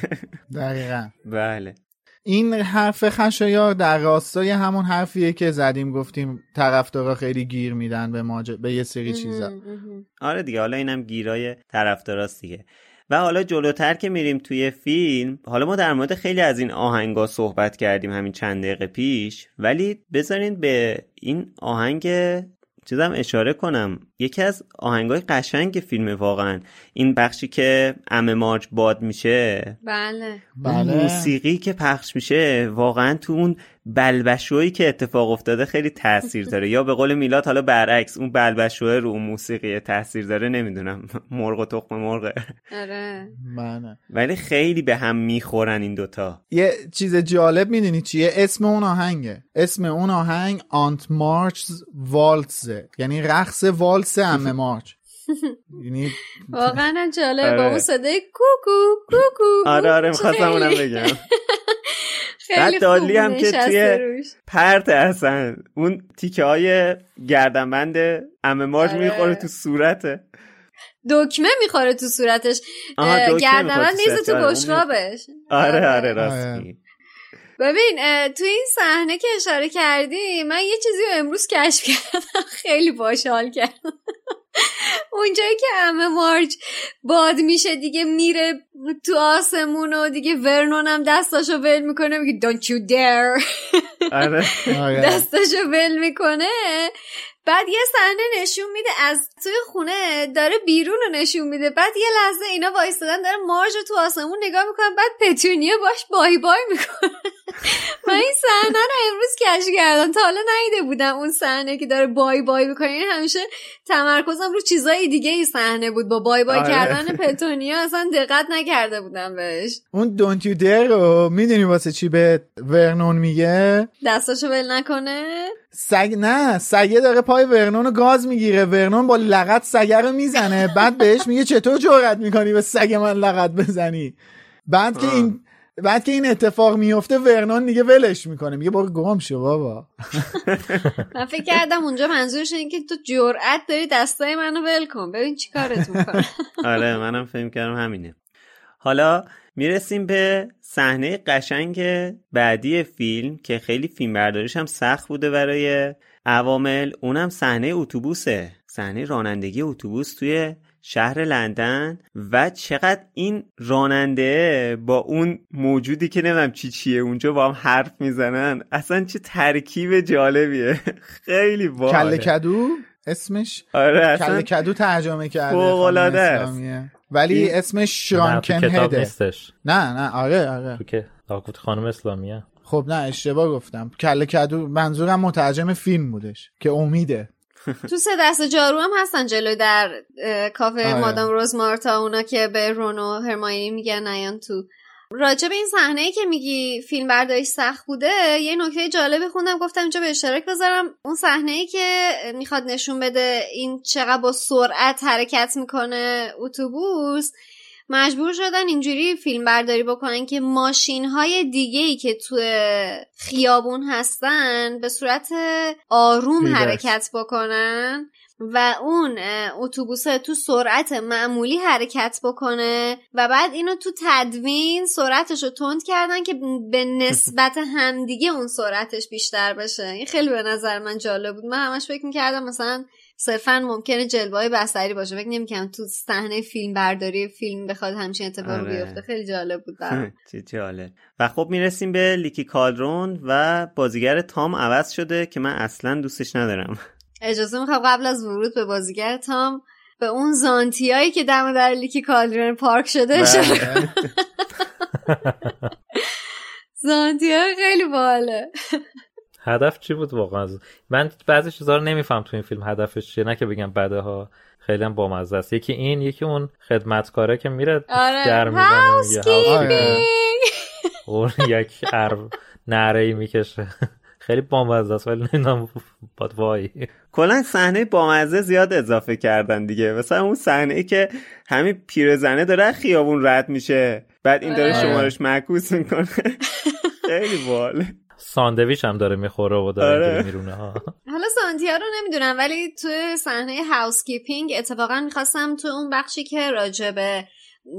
دقیقا. بله. این حرف خشایار در راستای همون حرفیه که زدیم گفتیم طرفدارا خیلی گیر میدن به, ماج... به یه سری چیزا. آره دیگه حالا اینم گیرای طرفداراست دیگه. و حالا جلوتر که میریم توی فیلم حالا ما در مورد خیلی از این آهنگا صحبت کردیم همین چند دقیقه پیش ولی بذارین به این آهنگ چیزم اشاره کنم. یکی از آهنگای قشنگ فیلم واقعا. این بخشی که ام مارچ باد میشه. بله. بله. موسیقی که پخش میشه واقعا تو اون بلبشویی که اتفاق افتاده خیلی تاثیر داره. یا به قول میلاد حالا برعکس اون بلبشوه رو اون موسیقی تاثیر داره نمی‌دونم. مرغ و تخم مرغه آره. بله ولی خیلی به هم می‌خورن این دوتا. یه چیز جالب می‌دونی چیه اسم اون آهنگه. اسم اون آهنگ آنت مارچ والتزه یعنی رقص والس ام مارچ. یعنی واقعا هم جالبه. آره. با اون صدای کوکو کوکو آره آره. می‌خواستم اونم بگم. بعد دالی هم که توی روش. پرت اصلا اون تیکه های گردنبند ام مارچ آره. می‌خوره تو صورته دکمه می‌خوره تو صورتش گردنبند می‌خوره تو نیزه صورتش. تو آره، بشقابش آره آره آره. راست. ببین تو این صحنه که اشاره کردی من یه چیزی رو امروز کشف کردم خیلی باحال کردم اونجایی که همه مارج باد میشه دیگه میره تو آسمون و دیگه ورنون هم دستاشو ول می‌کنه میگه don't you dare. آره. دستاشو ول می‌کنه. بعد یه صحنه نشون میده از توی خونه داره بیرون رو نشون میده. بعد یه لحظه اینا وایستادن داره مارج تو آسمون نگاه می‌کنن بعد پتونیا باش بای بای می‌کنه. من این صحنه رو امروز کش کردم. تا حالا نیده بودم اون صحنه که داره بای بای می‌کنه. این همیشه تمرکزم رو چیزای دیگه ای صحنه بود. با بای بای آره. کردن پتونیا اصلا دقت نکرده بودم بهش. اون دونت یو رو می‌دونی واسه چی به ورنون میگه؟ دستاشو ول نکنه. سگ نه سگه داره پای ورنون رو گاز می‌گیره. ورنون با لغت سگه رو می‌زنه. بعد بهش میگه چطور جرأت می‌کنی به سگ من لغت بزنی؟ بعد که این بعد که این اتفاق میفته ورنون دیگه ولش می‌کنه. میگه برو گم شو بابا. من فکر کردم اونجا منظورش اینه که تو جرأت داری دستای منو ول کن. ببین چی کارتون کنم. آره منم فهم کردم همینه. حالا می‌رسیم به صحنه قشنگ بعدی فیلم که خیلی فیلم برداریش هم سخت بوده برای عوامل اونم صحنه اتوبوسه. صحنه رانندگی اتوبوس توی شهر لندن. و چقدر این راننده با اون موجودی که نمی‌دونم چی چیه اونجا با هم حرف می‌زنن اصلا چه ترکیب جالبیه. خیلی باحاله. کله کدو اسمش؟ آره اصلا کله کدو ترجمه کرده. اسلامیه. ولی اسمش شرانکن هده. نیستش. نه نه آره آره. تو که خانم اسلامیه خب نه اشتباه گفتم. کله کدو منظورم مترجم فیلم بودش که امیده. تو سه دست جارو هم هستن جلو در کافه آره. مادام روز مارتا اونا که به رونو هرماینی میگن نیان تو راجع به این صحنه ای که میگی فیلم برداری سخت بوده یه نکته جالبی خوندم گفتم اینجا به اشتراک بذارم اون صحنه ای که می‌خواد نشون بده این چقدر با سرعت حرکت می‌کنه اتوبوس مجبور شدن اینجوری فیلم برداری بکنن که ماشین های دیگه ای که تو خیابون هستن به صورت آروم. حرکت بکنن و اون اه، اتوبوسه تو سرعت معمولی حرکت بکنه و بعد اینو تو تدوین سرعتش رو تند کردن که به نسبت همدیگه اون سرعتش بیشتر بشه. این خیلی به نظر من جالب بود. من همش فکر می‌کردم مثلا صرفا ممکنه جلوه های بصری باشه. فکر نمی‌کنم تو صحنه فیلم برداری فیلم بخواد همچین اتفاقی آره. بیفته. خیلی جالب بود چه جالب. و خب می‌رسیم به لیکی کالدرون و بازیگر تام عوض شده که من اصلا دوستش ندارم. اجازه می‌خوام قبل از ورود به بازیگر تام به اون زانتیایی که دم در لیکی کالدرون پارک شده بله. زانتیای خیلی باله هدف چی بود واقعا؟ من بعضی چیزا رو نمیفهم تو این فیلم هدفش چیه نه که بگم بده ها خیلی هم بامزه است. یکی این یکی اون خدمتکاره که میره آره. در می‌زنه یک نره ای می‌کشه. خیلی بامزه است ولی نمی‌دونم باد وای. کلا صحنه بامزه زیاد اضافه کردن دیگه. مثلا اون صحنه ای که همین پیرزنه داره از خیابون رد میشه بعد این داره آره. شمارش معکوس می‌کنه. خیلی باله ساندویچ هم داره می‌خوره و داره آره. میرونه ها. حالا سانتیا رو نمی‌دونم ولی توی صحنه housekeeping اتفاقا می‌خواستم تو اون بخشی که راجع به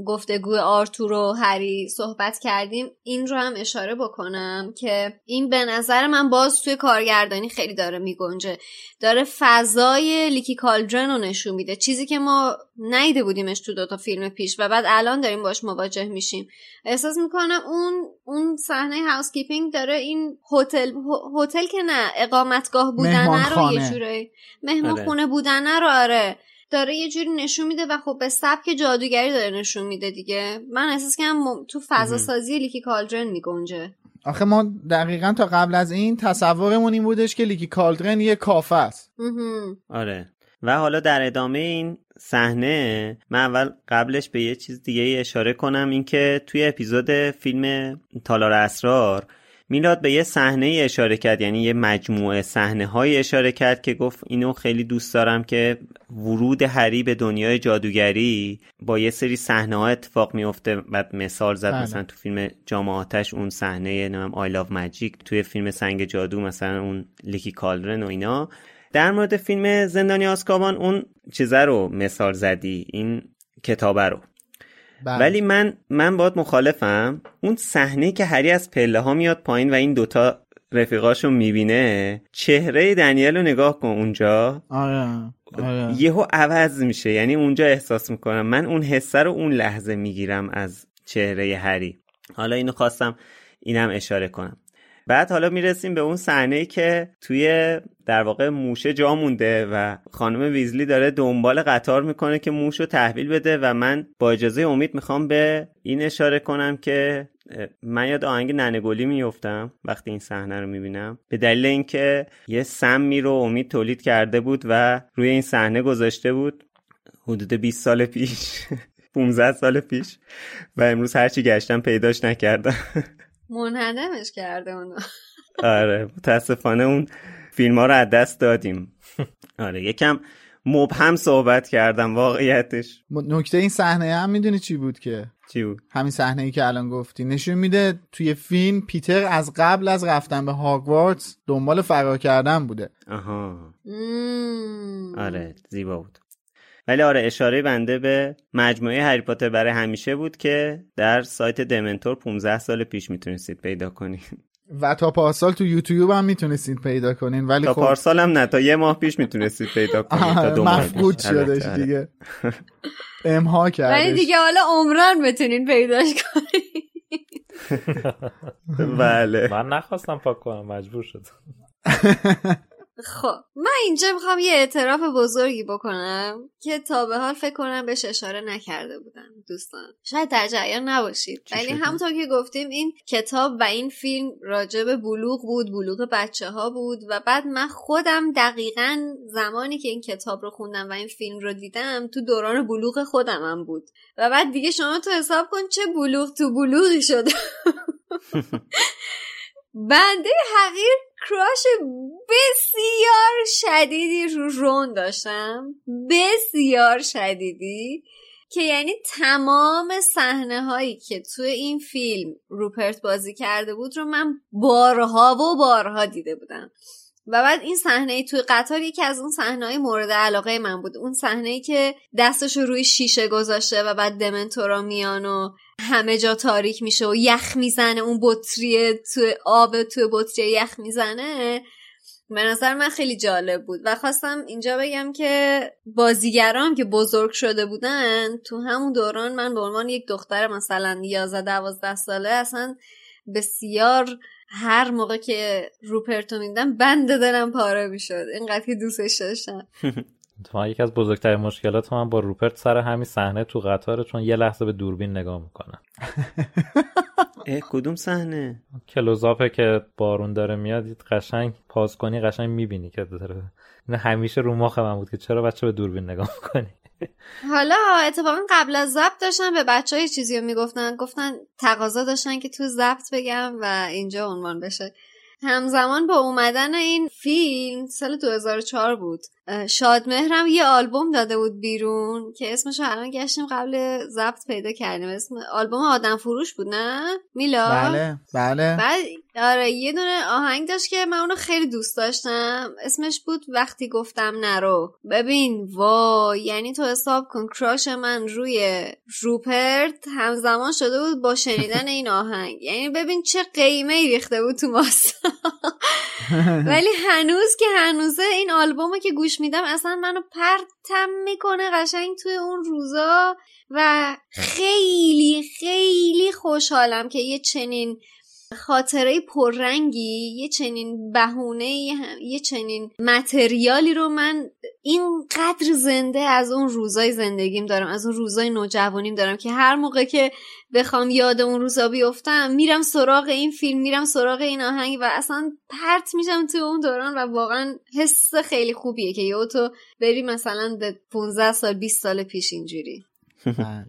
گفتگو آرتور و هری صحبت کردیم این رو هم اشاره بکنم که این به نظر من باز توی کارگردانی خیلی داره میگنجه داره فضای Leaky Cauldron رو نشون میده چیزی که ما ندیده بودیمش تو دوتا فیلم پیش و بعد الان داریم باش مواجه میشیم احساس می‌کنم اون اون صحنه housekeeping داره این هتل هتل که نه اقامتگاه بودنه رو. یه جوری مهمان آره. خونه بودنه رو آره داره یه جوری نشون میده و خب به سبک جادوگری داره نشون میده دیگه. من احساس کنم تو فضا سازی Leaky Cauldron میگنجه. آخه ما دقیقا تا قبل از این تصورمون این بودش که Leaky Cauldron یه کافه است. آره. و حالا در ادامه این صحنه من اول قبلش به یه چیز دیگه اشاره کنم اینکه توی اپیزود فیلم تالار اسرار میلاد به یه صحنه اشاره کرد یعنی یه مجموعه صحنه های اشاره کرد که گفت اینو خیلی دوست دارم که ورود هری به دنیای جادوگری با یه سری صحنه ها اتفاق میفته بعد مثال زد بله. مثلا تو فیلم جام آتش اون صحنه نام آی لاو ماجیک توی فیلم سنگ جادو مثلا اون لیکی کالدرن و اینا. در مورد فیلم زندانی آسکابان اون چیزه رو مثال زدی این کتابه رو. بله. ولی من من باید مخالفم. اون صحنه که هری از پله ها میاد پایین و این دوتا رفیقاشو می‌بینه چهره دنیل رو نگاه کن اونجا. آره آره. یهو عوض میشه. یعنی اونجا احساس می‌کنم. من اون حسه رو اون لحظه می‌گیرم از چهره هری. حالا اینو خواستم اینم اشاره کنم. بعد حالا می‌رسیم به اون صحنه که توی در واقع موشه جا مونده و خانم ویزلی داره دنبال قطار می‌کنه که موش رو تحویل بده و من با اجازه امید می‌خوام به این اشاره کنم که من یاد آهنگ ننگولی میفتم وقتی این صحنه رو می‌بینم. به دلیل اینکه یه سمی رو امید تولید کرده بود و روی این صحنه گذاشته بود حدود 20 سال پیش 15 سال پیش و امروز هرچی گشتم پیداش نکردم. منهدمش کرده اونو آره متاسفانه اون فیلم ها رو از دست دادیم. آره یکم مبهم صحبت کردم واقعیتش. نکته این صحنه هم می‌دونی چی بود که؟ چی بود؟ همین صحنه ای که الان گفتی. نشون میده توی فیلم پیتر از قبل از رفتن به هاگوارتس دنبال فرار کردن بوده. آها. آره زیبا بود. ولی آره اشاره بنده به مجموعه هری پاتر برای همیشه بود که در سایت دمنتور 15 سال پیش می‌تونستید پیدا کنید. و تا پارسال تو یوتیوب هم می‌تونستید پیدا کنین ولی تا خب پارسال هم نه تا یه ماه پیش می‌تونستید پیدا کنید تا دو ماه مفقود شدش. دیگه. امها ولی کردش دیگه حالا عمران بتونین پیداش کنین. بله. من نخواستم پاک کنم مجبور شد خب من اینجا می‌خوام یه اعتراف بزرگی بکنم که تا به حال فکر کنم بهش اشاره نکرده بودم دوستان. شاید در جریان نباشید. ولی؟ همونطور که گفتیم این کتاب و این فیلم راجع به بلوغ بود بلوغ بچه ها بود و بعد من خودم دقیقا زمانی که این کتاب رو خوندم و این فیلم رو دیدم تو دوران بلوغ خودمم بود. و بعد دیگه شما تو حساب کن چه بلوغ تو بلوغی شده بنده حقیر کراش بسیار شدیدی رو رون داشتم. بسیار شدیدی. که یعنی تمام صحنه هایی که توی این فیلم روپرت بازی کرده بود رو من بارها و بارها دیده بودم. و بعد این صحنه توی قطار یکی از اون صحنه های مورد علاقه من بود. اون صحنه ای که دستش رو روی شیشه گذاشته و بعد دمنتورا میان و همه جا تاریک میشه و یخ می‌زنه اون بطری توی آب توی بطری یخ می‌زنه. به نظر من خیلی جالب بود. و خواستم اینجا بگم که بازیگران که بزرگ شده بودن تو همون دوران من به عنوان یک دختر مثلا 11 12 ساله اصلا بسیار هر موقع که روپرتو میدم بند دلم پاره می‌شد. اینقدر که دوستش داشتم. تو من یکی از بزرگترین مشکلات من با روپرت سر همین صحنه تو قطاره چون یه لحظه به دوربین نگاه می‌کنم. اه کدوم صحنه؟ کلوزاپه که بارون داره میاد قشنگ پاس کنی قشنگ می‌بینی که داره. این همیشه رو مخ من بود که چرا بچه به دوربین نگاه می‌کنی؟ حالا اتفاقا قبل از ضبط داشتن به بچه های چیزی رو می‌گفتن. گفتن تقاضا داشتن که تو ضبط بگم و اینجا عنوان بشه. همزمان با اومدن این فیلم سال 2004 بود. اه، شادمهر هم یه آلبوم داده بود بیرون که اسمش الان گشتیم قبل ضبط پیدا کردیم. اسم آلبوم آدم فروش بود نه؟ میلا؟ بله بله. بعد آره یه دونه آهنگ داشت که من اونو خیلی دوست داشتم. اسمش بود وقتی گفتم نرو. ببین وای یعنی تو حساب کن کراش من روی روپرت همزمان شده بود با شنیدن این آهنگ. یعنی ببین چه قیمه ای ریخته بود تو ماستا ولی هنوز که هنوزه این آلبومو که گوش میدم اصلا منو پرتم می‌کنه قشنگ توی اون روزا و خیلی خیلی خوشحالم که یه چنین خاطره پررنگی یه چنین بهونه یه چنین متریالی رو من اینقدر زنده از اون روزای زندگیم دارم از اون روزای نوجوانیم دارم که هر موقع که بخوام یاد اون روزا بیفتم میرم سراغ این فیلم میرم سراغ این آهنگ و اصلا پرت میشم تو اون دوران و واقعا حس خیلی خوبیه که یه تو بری مثلا به 15 سال 20 سال پیش اینجوری. بله.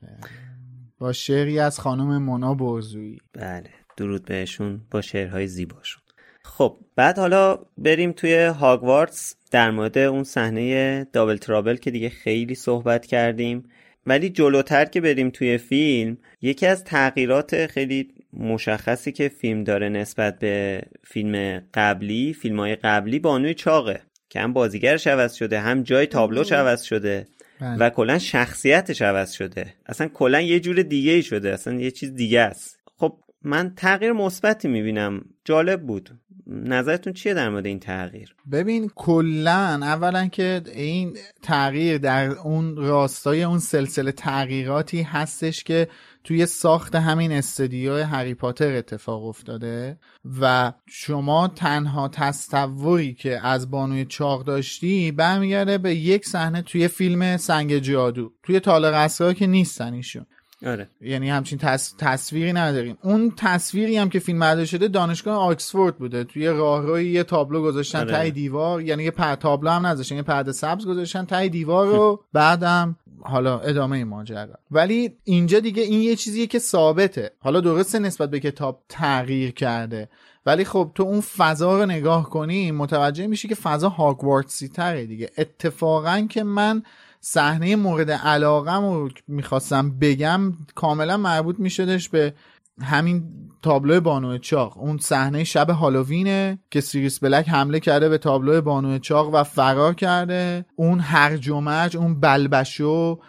با شعری از خانم مونا برزویی بله. درود بهشون. با شعرهای زیباشون. خب بعد حالا بریم توی هاگوارتس در مورد اون صحنه دابل ترابل که دیگه خیلی صحبت کردیم. ولی جلوتر که بریم توی فیلم یکی از تغییرات خیلی مشخصی که فیلم داره نسبت به فیلم قبلی فیلم های قبلی بانوی چاقه. که هم بازیگرش عوض شده هم جای تابلوش عوض شده بله. و کلا شخصیتش عوض شده. اصلا کلا یه جور دیگه ای شده اصلا یه چیز دیگه است. خب من تغییر مثبتی می‌بینم. جالب بود. نظرتون چیه در مورد این تغییر؟ ببین کلا اولا که این تغییر در اون راستای اون سلسله تغییراتی هستش که توی ساخت همین استدیو هری پاتر اتفاق افتاده و شما تنها تصوری که از بانوی چاق داشتی برمیگرده به یک صحنه توی فیلم سنگ جادو توی تالار اسرار که نیستن ایشون. آره. یعنی همچین تصویری نداریم. اون تصویری هم که فیلم برداری شده دانشگاه آکسفورد بوده. توی راهروی یه تابلو گذاشتن آره. تای دیوار. یعنی یه پر تابلو هم نذاشتن یه پرده سبز گذاشتن تای دیوار رو. بعدم حالا ادامه ماجرا. ولی اینجا دیگه این یه چیزیه که ثابته. حالا درسته نسبت به کتاب تغییر کرده. ولی خب تو اون فضا رو نگاه کنی متوجه میشی که فضا هاگوارتسی تره دیگه. اتفاقا که من صحنه مورد علاقم رو می‌خواستم بگم کاملا مربوط میشدش به همین تابلو بانو چاق. اون صحنه شب هالووینه که سیریس بلک حمله کرده به تابلو بانو چاق و فرار کرده. اون هرج و مرج اون بلبشو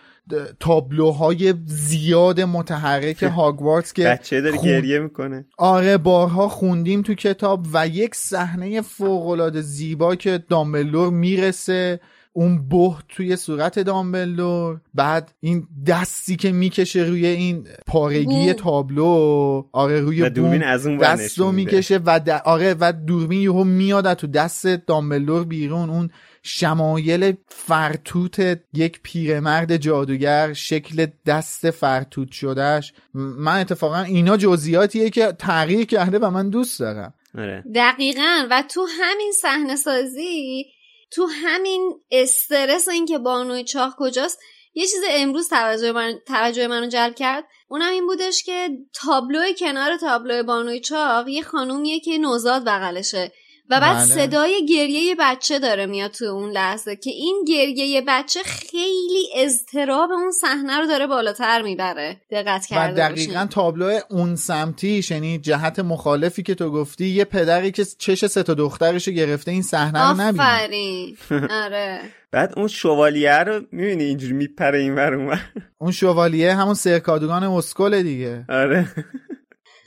تابلوهای زیاد متحرک هاگوارتس که بچه داره گریه می‌کنه. آره بارها خوندیم تو کتاب و یک صحنه فوق زیبا که دامبلور می‌رسه. اون بهت توی صورت دامبلدور بعد این دستی که می‌کشه روی این پارگی تابلو آره روی دوربین از اون دستو می‌کشه و آره و دوربین یهو میاد تو دست دامبلدور بیرون. اون شمایل فرتوت یک پیرمرد جادوگر شکل دست فرتوت شدهش. من اتفاقا اینا جزئیاتیه که تغییر کرده و من دوست دارم. آره. دقیقا. و تو همین صحنه سازی تو همین استرس و اینکه بانوی چاق کجاست یه چیز امروز توجه من توجه منو جلب کرد. اونم این بودش که تابلو کنار تابلو بانوی چاق یه خانومیه که نوزاد بغلشه. و بعد بله. صدای گریه بچه داره میاد تو اون لحظه که این گریه بچه خیلی اضطراب اون صحنه رو داره بالاتر می‌بره. دقت کرده و دقیقا تابلو اون سمتی یعنی جهت مخالفی که تو گفتی یه پدری که چش سه تا دخترشو گرفته این صحنه رو نبینه آفرین. آره. بعد اون شوالیه رو می‌بینی اینجوری میپره این ور؟ اون شوالیه همون سرکادوگان اسکل دیگه. آره.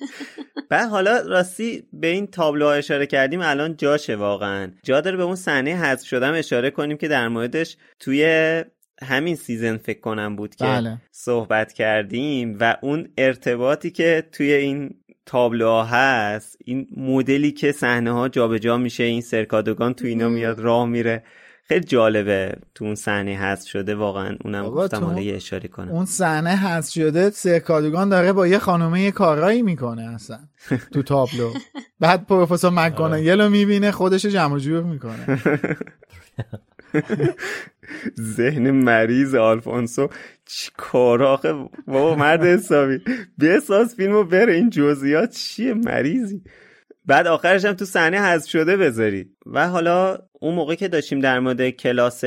بعد حالا راستی به این تابلو اشاره کردیم الان جاشه واقعا. جا داره به اون صحنه حذف شدم اشاره کنیم که در موردش توی همین سیزن فکر کنم بود که بله. صحبت کردیم و اون ارتباطی که توی این تابلوها هست این مدلی که صحنه ها جابجا میشه این سرکادوگان تو اینا میاد راه میره. خیلی جالبه تو اون صحنه هست شده واقعا اونم گفتم حالا یه اشاره کنم. اون صحنه هست شده سرکادوگان داره با یه خانومه یه کارایی می‌کنه اصلا تو تابلو. بعد پروفسور مکگوناگل رو می‌بینه خودش جمع جور می‌کنه. ذهن مریض آلفونسو چی کار آخه؟ بابا مرد حسابی. بساز فیلمو بره این جزئیات چیه؟ مریضی. بعد آخرش هم تو صحنه حذف شده بذارید و حالا اون موقع که داشتیم در مورد کلاس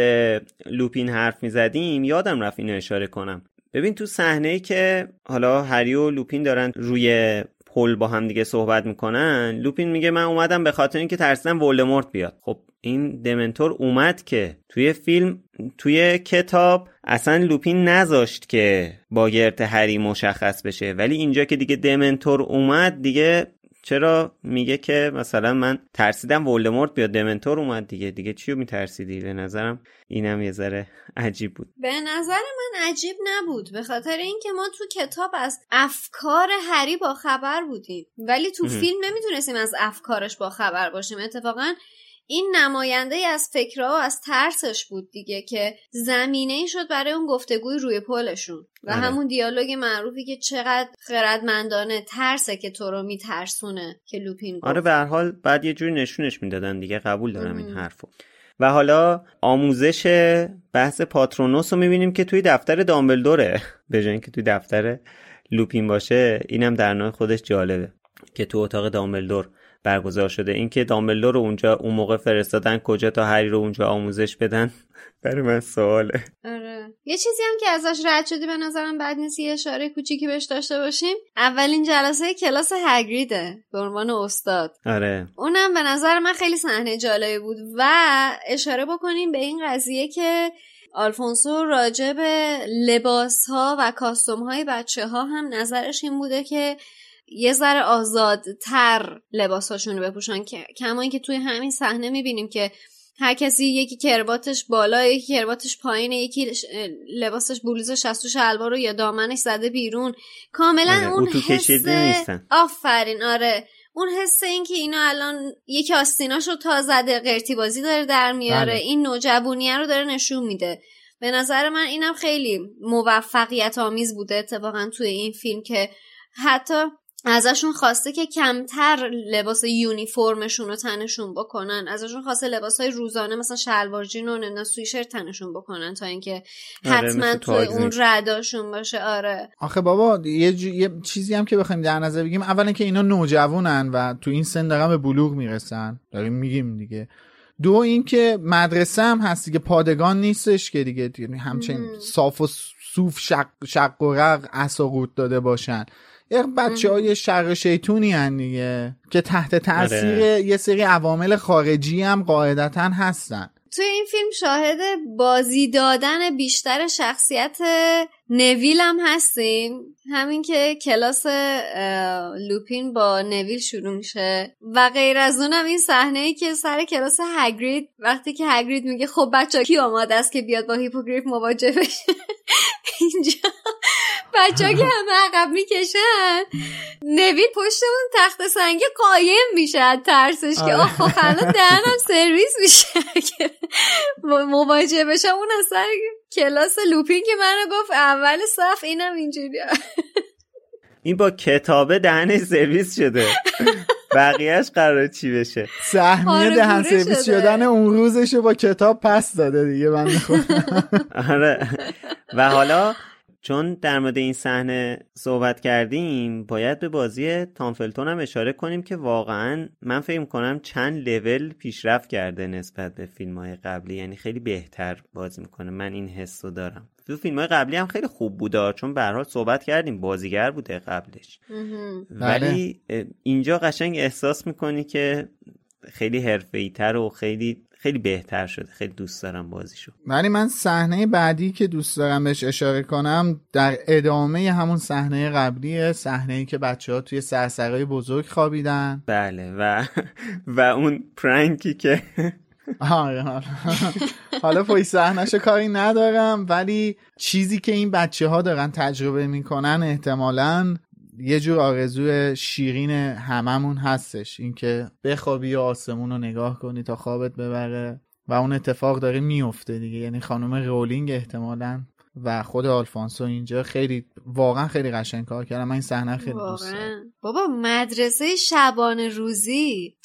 لوپین حرف می‌زدیم یادم رفت اینو اشاره کنم. ببین تو صحنه ای که حالا هری و لوپین دارن روی پل با هم دیگه صحبت می‌کنن لوپین میگه من اومدم به خاطر اینکه ترسیدم ولدمورت بیاد. خب این دمنتور اومد که توی فیلم توی کتاب اصلا لوپین نذاشت که با گرت هری مشخص بشه. ولی اینجا که دیگه دمنتور اومد دیگه چرا میگه که مثلا من ترسیدم ولدمورت بیاد؟ دمنتور اومد دیگه. دیگه چیو میترسیدی؟ به نظرم اینم یه ذره عجیب بود. به نظر من عجیب نبود. به خاطر اینکه ما تو کتاب از افکار هری با خبر بودیم. ولی تو فیلم نمی‌تونستیم از افکارش با خبر باشیم. اتفاقا این نماینده از فکرها و از ترسش بود دیگه که زمینه ای شد برای اون گفتگوی روی پلشون. و آره. همون دیالوگ معروفی که چقدر خردمندانه ترسه که تو رو میترسونه که لوپین گفت. آره به هر حال بعد یه جوری نشونش می‌دادن دیگه قبول دارم این حرفو و حالا آموزش بحث پاترونوس رو می‌بینیم که توی دفتر دامبلدوره. به که توی دفتر لوپین باشه اینم در نوع خودش جالبه که تو اتاق دامبلدور برگزار شده. اینکه دامبلدور رو اونجا اون موقع فرستادن کجا تا هری رو اونجا آموزش بدن؟ برای من سواله. آره. یه چیزی هم که ازش رد شدی به نظرم بعد نیست یه اشاره کوچیکی بهش داشته باشیم. اولین جلسه کلاس هگریده به عنوان استاد. آره. اونم به نظر من خیلی صحنه جالبی بود و اشاره بکنیم به این قضیه که آلفونسو راجع به لباس ها و کاستوم های بچه ها هم نظرش این بوده که یه ذره آزادتر لباساشون رو بپوشن کما اینکه توی همین صحنه می‌بینیم که هر کسی یکی کرباتش بالا یکی کرباتش پایینه یکی لباسش بلوزش از تو شلوار رو یا دامنش زده بیرون. کاملا آره، اون حس آفرین آره. اون حس این که اینا الان یکی آستیناش رو تا زده قرتی بازی داره در میاره بله. این نوجوانیه رو داره نشون میده. به نظر من اینم خیلی موفقیت آمیز بوده اتفاقا توی این فیلم که حتی ازشون خواسته که کمتر لباس یونیفرمشون رو تنشون بکنن. ازشون خواسته لباس های روزانه مثلا شلوار جین و نمی‌دونم سویشرت تنشون بکنن تا اینکه آره، حتما توی اون رداشون باشه. آره. آخه بابا یه, یه چیزی هم که بخوایم در نظر بگیم اولا که اینا نوجوانن و تو این سن دارن به بلوغ می‌رسن. داریم میگیم دیگه. دو اینکه مدرسه هم هست دیگه پادگان نیستش که دیگه, دیگه همچنین صاف و صوف شق, شق و رق اساقوت داده باشن. یه بچه های شر شیطونی هن دیگه که تحت تاثیر آره. یه سری عوامل خارجی هم قاعدتا هستن. توی این فیلم شاهد بازی دادن بیشتر شخصیت نویل هم هستیم. همین که کلاس لوپین با نویل شروع میشه. و غیر از اونم این صحنه ای که سر کلاس هگرید وقتی که هگرید میگه خب بچه کی آماده است که بیاد با هیپوگریف مواجه بشه؟ اینجا بچه که همه عقب می‌کشن نوید پشت اون تخت سنگی قایم میشه ترسش که آره. آخ الان دهنم سرویس میشه. که مواجه بشه اون اصلا کلاس لوپین که منو گفت اول صف اینم اینجوری. این با کتابه دهن سرویس شده. بقیهش قرار چی بشه؟ سهمیه دهن سرویس شدن اون روزشو با کتاب پس داده دیگه من آره. و حالا چون در مورد این صحنه صحبت کردیم باید به بازی تامفلتون هم اشاره کنیم که واقعا من فکر کنم چند لول پیشرفت کرده نسبت به فیلم های قبلی یعنی خیلی بهتر بازی می‌کنه. من این حس رو دارم. تو فیلم های قبلی هم خیلی خوب بوده چون به صحبت کردیم بازیگر بوده قبلش. ولی بله. اینجا قشنگ احساس می‌کنی که خیلی حرفه‌ای تر و خیلی خیلی بهتر شده. خیلی دوست دارم بازیشو. ولی من صحنه بعدی که دوست دارم بهش اشاره کنم در ادامه همون صحنه قبلیه صحنه ای که بچه ها توی سرسرای بزرگ خوابیدن. بله. و و اون پرنکی که آره، آره. حالا پای صحنهشو کاری ندارم ولی چیزی که این بچه ها دارن تجربه می‌کنن احتمالا یه جور آرزو شیرین هممون هستش. اینکه بخوابی و آسمون رو نگاه کنی تا خوابت ببره و اون اتفاق داره میفته دیگه. یعنی خانم رولینگ احتمالا و خود آلفانسو اینجا خیلی واقعا خیلی قشنگ کار کردم من این صحنه خیلی دوست دارم. بابا مدرسه شبان روزی.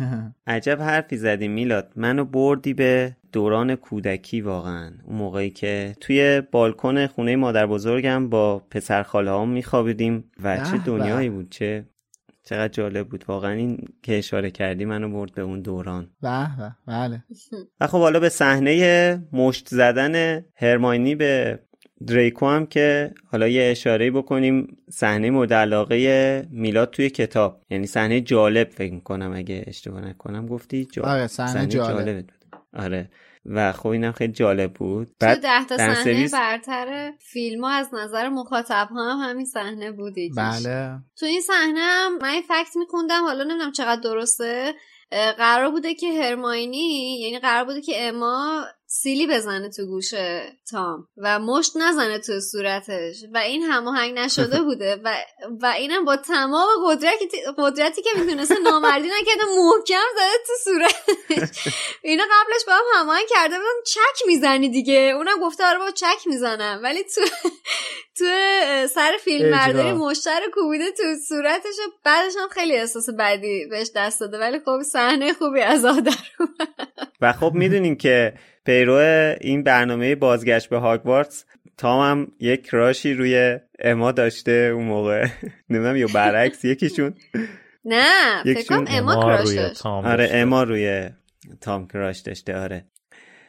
عجب حرفی زدی میلاد. منو بردی به دوران کودکی واقعا. اون موقعی که توی بالکن خونه مادر بزرگم با پسر خاله هم میخوابیدیم و چه دنیایی بود چه چقدر جالب بود. واقعا این که اشاره کردی منو برد به اون دوران. به بله. و خب حالا به صحنه مشت زدن هرماینی به دریکو هم که حالا یه اشاره بکنیم. صحنه مورد علاقه میلاد توی کتاب. یعنی صحنه جالب فکر می‌کنم اگه اشتباه نکنم گفتی. جالب آره صحنه جالب. آره. و خب اینم خیلی جالب بود. بعد تو ده تا صحنه. برتر فیلم ها از نظر مخاطب ها هم همین صحنه بودی بله. تو این صحنه هم من این فکت میخوندم حالا نمی‌دونم چقدر درسته. قرار بوده که هرماینی یعنی قرار بوده که اما سیلی بزنه تو گوش تام و مشت نزنه تو صورتش. و این هماهنگ نشده بوده و و اینم با تمام قدرتی قدرتی که می‌تونسته نامردی نکرده محکم زده تو صورتش. اینا قبلش با هم هماهنگ کرده بودن چک می‌زنی دیگه. اونم گفته آره با چک می‌زنم. ولی تو تو سر فیلم برداری مشتر کوبیده تو صورتش و بعدش هم خیلی احساس بدی بهش دست داده. ولی خب صحنه خوبی از آدر و خب می‌دونین که پیرو این برنامه بازگشت به هاگوارتس تام هم یک راشی روی اما داشته اون موقع. نمی‌دونم یا برعکس یکیشون. نه فکرم اما کراش داشت. آره اما روی تام کراش داشته آره.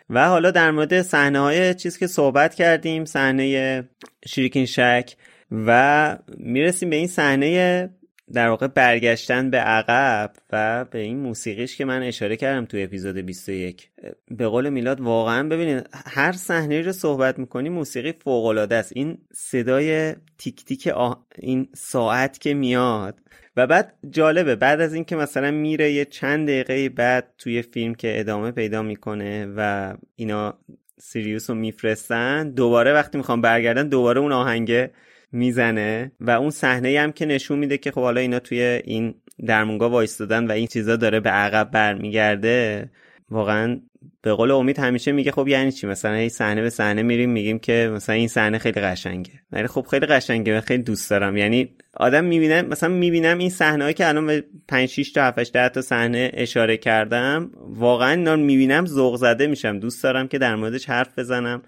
و حالا در مورد صحنه های چیز که صحبت کردیم صحنه شریکین شک و می‌رسیم به این صحنه در واقع برگشتن به عقب و به این موسیقیش که من اشاره کردم توی اپیزود 21 به قول میلاد واقعا ببینید هر صحنه رو صحبت می‌کنی موسیقی فوق العاده است. این صدای تیک تیک این ساعت که میاد. و بعد جالبه بعد از اینکه مثلا میره یه چند دقیقه بعد توی فیلم که ادامه پیدا می‌کنه و اینا سیریوس رو میفرستن دوباره وقتی می‌خوام برگردن دوباره اون آهنگه می‌زنه و اون صحنه هم که نشون میده که خب حالا اینا توی این درمونگاه وایستادن و این چیزا داره به عقب برمیگرده واقعا به قول امید همیشه میگه خب یعنی چی؟ مثلا این صحنه به صحنه میریم میگیم که مثلا این صحنه خیلی قشنگه. ولی خب خیلی قشنگه و خیلی دوست دارم. یعنی آدم می‌بینه مثلا می‌بینم این صحنه که الان به 5 6 تا 7 10 تا صحنه اشاره کردم واقعا اینا می‌بینم ذوق زده میشم. دوست دارم که در موردش حرف بزنم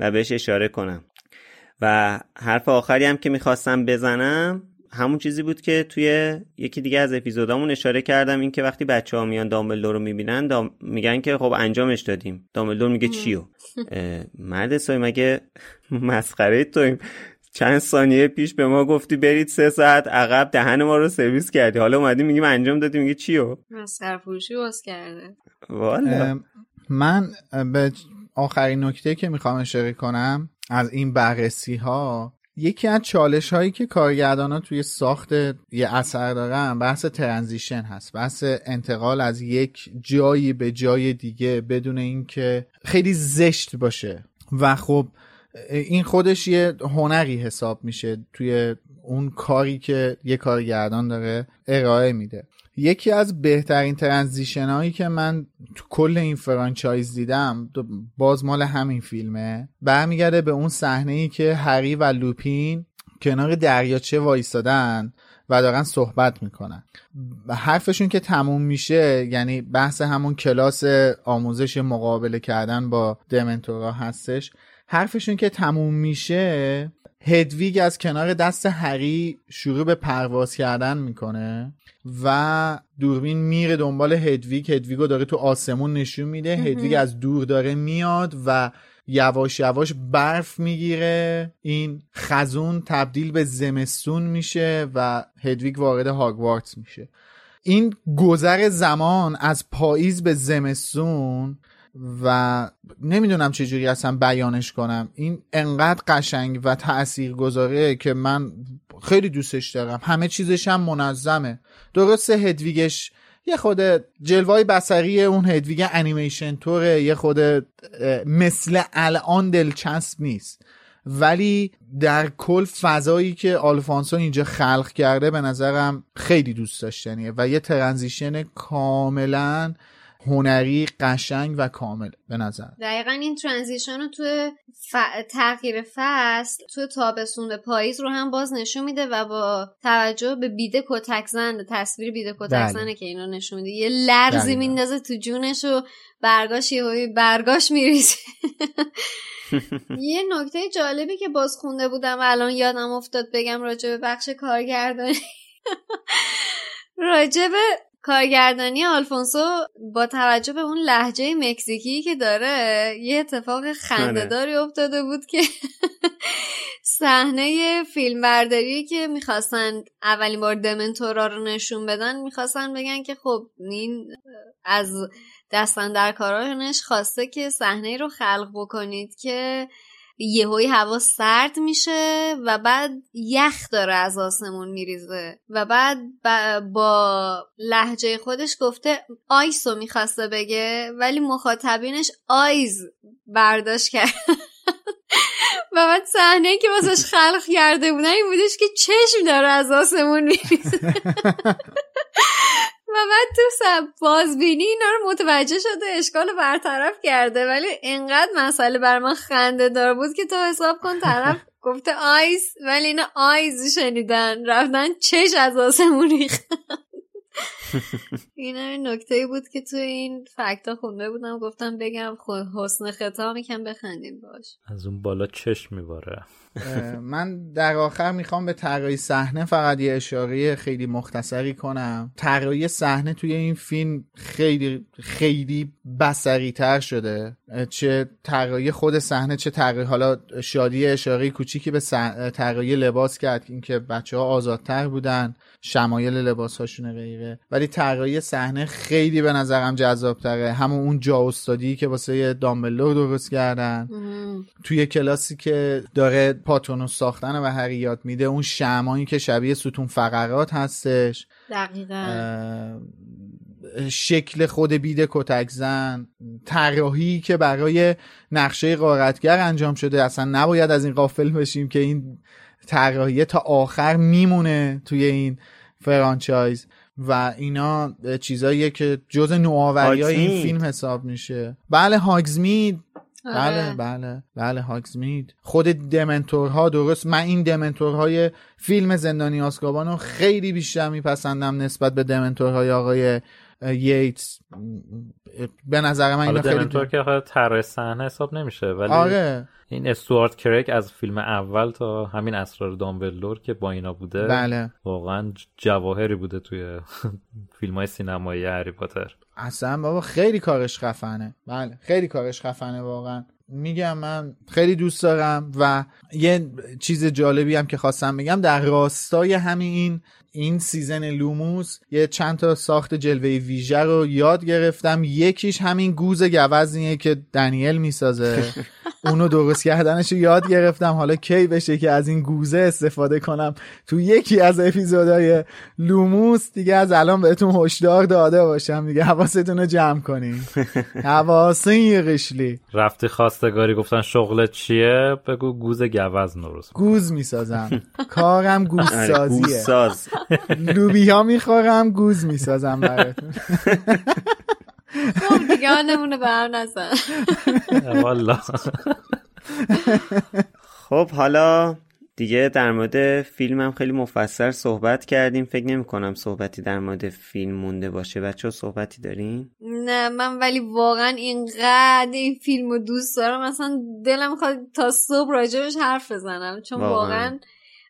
و بهش اشاره کنم. و حرف آخری هم که می‌خواستم بزنم همون چیزی بود که توی یکی دیگه از اپیزودامون اشاره کردم این که وقتی بچه ها میان دامبلدور رو می‌بینن دام... میگن که خب انجامش دادیم. دامبلدور میگه چیو؟ مرد سای مگه مسخره تویم؟ چند ثانیه پیش به ما گفتی برید سه ساعت عقب دهن ما رو سرویس کردی. حالا اومدی میگیم انجام دادی میگه چیو؟ مسخره فروشی باز کرده. والا. من به آخرین نکته که می‌خوام اشاره کنم از این بررسی ها یکی از چالش هایی که کارگردان ها توی ساخت یه اثر دارن بحث ترنزیشن هست بحث انتقال از یک جایی به جای دیگه بدون اینکه خیلی زشت باشه. و خب این خودش یه هنری حساب میشه توی اون کاری که یه کارگردان داره ارائه میده. یکی از بهترین transition هایی که من تو کل این franchise دیدم باز مال همین فیلمه. برمیگرده به اون صحنه ای که هری و لوپین کنار دریاچه وایستادن و دارن صحبت می‌کنن. حرفشون که تموم میشه یعنی بحث همون کلاس آموزش مقابله کردن با دمنتورا هستش حرفشون که تموم میشه هدویگ از کنار دست هری شروع به پرواز کردن می‌کنه و دوربین میره دنبال هدویگ. هدویگو داره تو آسمون نشون میده. هدویگ از دور داره میاد و یواش یواش برف می‌گیره. این خزون تبدیل به زمستون میشه و هدویگ وارد هاگوارتس میشه. این گذر زمان از پاییز به زمستون و نمی‌دونم چجوری اصلا بیانش کنم. این انقدر قشنگ و تأثیر گذاره که من خیلی دوستش دارم. همه چیزش هم منظمه. درسته هدویگش یه خورده جلوه‌های بصری اون هدویگ انیمیشن طوره یه خورده مثل الان دلچسب نیست. ولی در کل فضایی که آلفانسو اینجا خلق کرده به نظرم خیلی دوست داشتنیه و یه transition کاملا هنری قشنگ و کامل به نظر دقیقا این transition رو تو ف... تغییر فصل تو تابستون به پاییز رو هم باز نشون میده و با توجه به بیده کتک زن تصویر بیده کتک بله. زنه که اینو نشون میده یه لرزی. میندازه تو جونش و برگاش یه برگاش میریزه یه نکته جالبی که باز خونده بودم و الان یادم افتاد بگم راجع به بخش کارگردانی راجع به کارگردانی آلفونسو با توجه به اون لحجه مکزیکی که داره یه اتفاق خندهداری افتاده بود که صحنه فیلم برداری که می‌خواستن اولین بار دمنتورا رو نشون بدن می‌خواستن بگن که خب این از دستن در کارانش خواسته که صحنه رو خلق بکنید که یهوی هوا سرد میشه و بعد یخ داره از آسمون میریزه و بعد با لحجه خودش گفته آیسو می‌خواسته بگه ولی مخاطبینش آیز برداشت کرد. و بعد صحنه که واسش خلق کرده بودن این بودش که چشم داره از آسمون میریزه. و بعد تو بازبینی اینا رو متوجه شده اشکال برطرف کرده. ولی انقدر مسئله بر من خنده دار بود که تو حساب کن طرف گفته آیس ولی اینا آیز شنیدن. رفتن چش از آسمون ریختن این این نکته بود که تو این فکتا خونده بودم. گفتم بگم حسن خطا میکن بخندیم باش. از اون بالا چشم میباره. من در آخر می‌خوام به طراحی صحنه فقط یه اشاره خیلی مختصری کنم. طراحی صحنه توی این فیلم خیلی خیلی بسری تر شده چه طراحی خود صحنه چه طراحی حالا شادی اشاره کوچیکی به طراحی لباس کرد اینکه بچه ها آزادتر بودن شمایل لباس هاشون غیره. ولی طراحی صحنه خیلی به نظرم جذاب تره همون اون جا استادی که واسه دامبلور درست کردن. توی کلاسی که داره پاتونوس ساختن و هری یاد میده اون شمایی که شبیه ستون فقرات هستش. دقیقا. شکل خود بیده کتک زن طراحی که برای نقشه قارتگر انجام شده. اصلا نباید از این قافل بشیم که این طراحی تا آخر میمونه توی این فرانچایز. و اینا چیزاییه که جز نوآوری های این فیلم حساب میشه. بله هاگزمید بله آره. بله بله هاگزمید خود دمنتورها درست من این دمنتورهای فیلم زندانی آسکابانو خیلی بیشتر میپسندم نسبت به دمنتورهای آقای ییتس. به نظر من اینا خیلی دمنتور که طراح صحنه حساب نمیشه ولی آره. این استوارت کرک از فیلم اول تا همین اسرار دامبلدور که با اینا بوده بله. واقعا جواهری بوده توی فیلم های سینمایی هری پاتر. اصلا بابا خیلی کارش خفنه. بله خیلی کارش خفنه واقعا. میگم من خیلی دوست دارم و یه چیز جالبی هم که خواستم بگم در راستای همین این season لوموس یه چند تا ساخت جلوه ویژه رو یاد گرفتم. یکیش همین گوز گوزنیه که دنیل می‌سازه. اونو درست کردنش رو یاد گرفتم. حالا کی بشه که از این گوزنه استفاده کنم؟ تو یکی از اپیزودهای لوموس دیگه از الان بهتون هشدار داده باشم. دیگه حواستون رو جمع کنین. حواسه یه قشلی رفتی خواستگاری گفتن شغلت چیه؟ بگو گوز گوزن درست. گوز می‌سازم. کارم آره، گوزسازیه گوساز لوبیا می‌خورم گوز می‌سازم براتون. خب دیگه نمونه به هم نزن والا. خب حالا دیگه در مورد فیلم هم خیلی مفصل صحبت کردیم. فکر نمی کنم صحبتی در مورد فیلم مونده باشه. بچه صحبتی دارین؟ نه من ولی واقعا اینقدر این فیلم رو دوست دارم. اصلا دلم می‌خواد تا صبح راجبش حرف بزنم. چون واقعاً. واقعا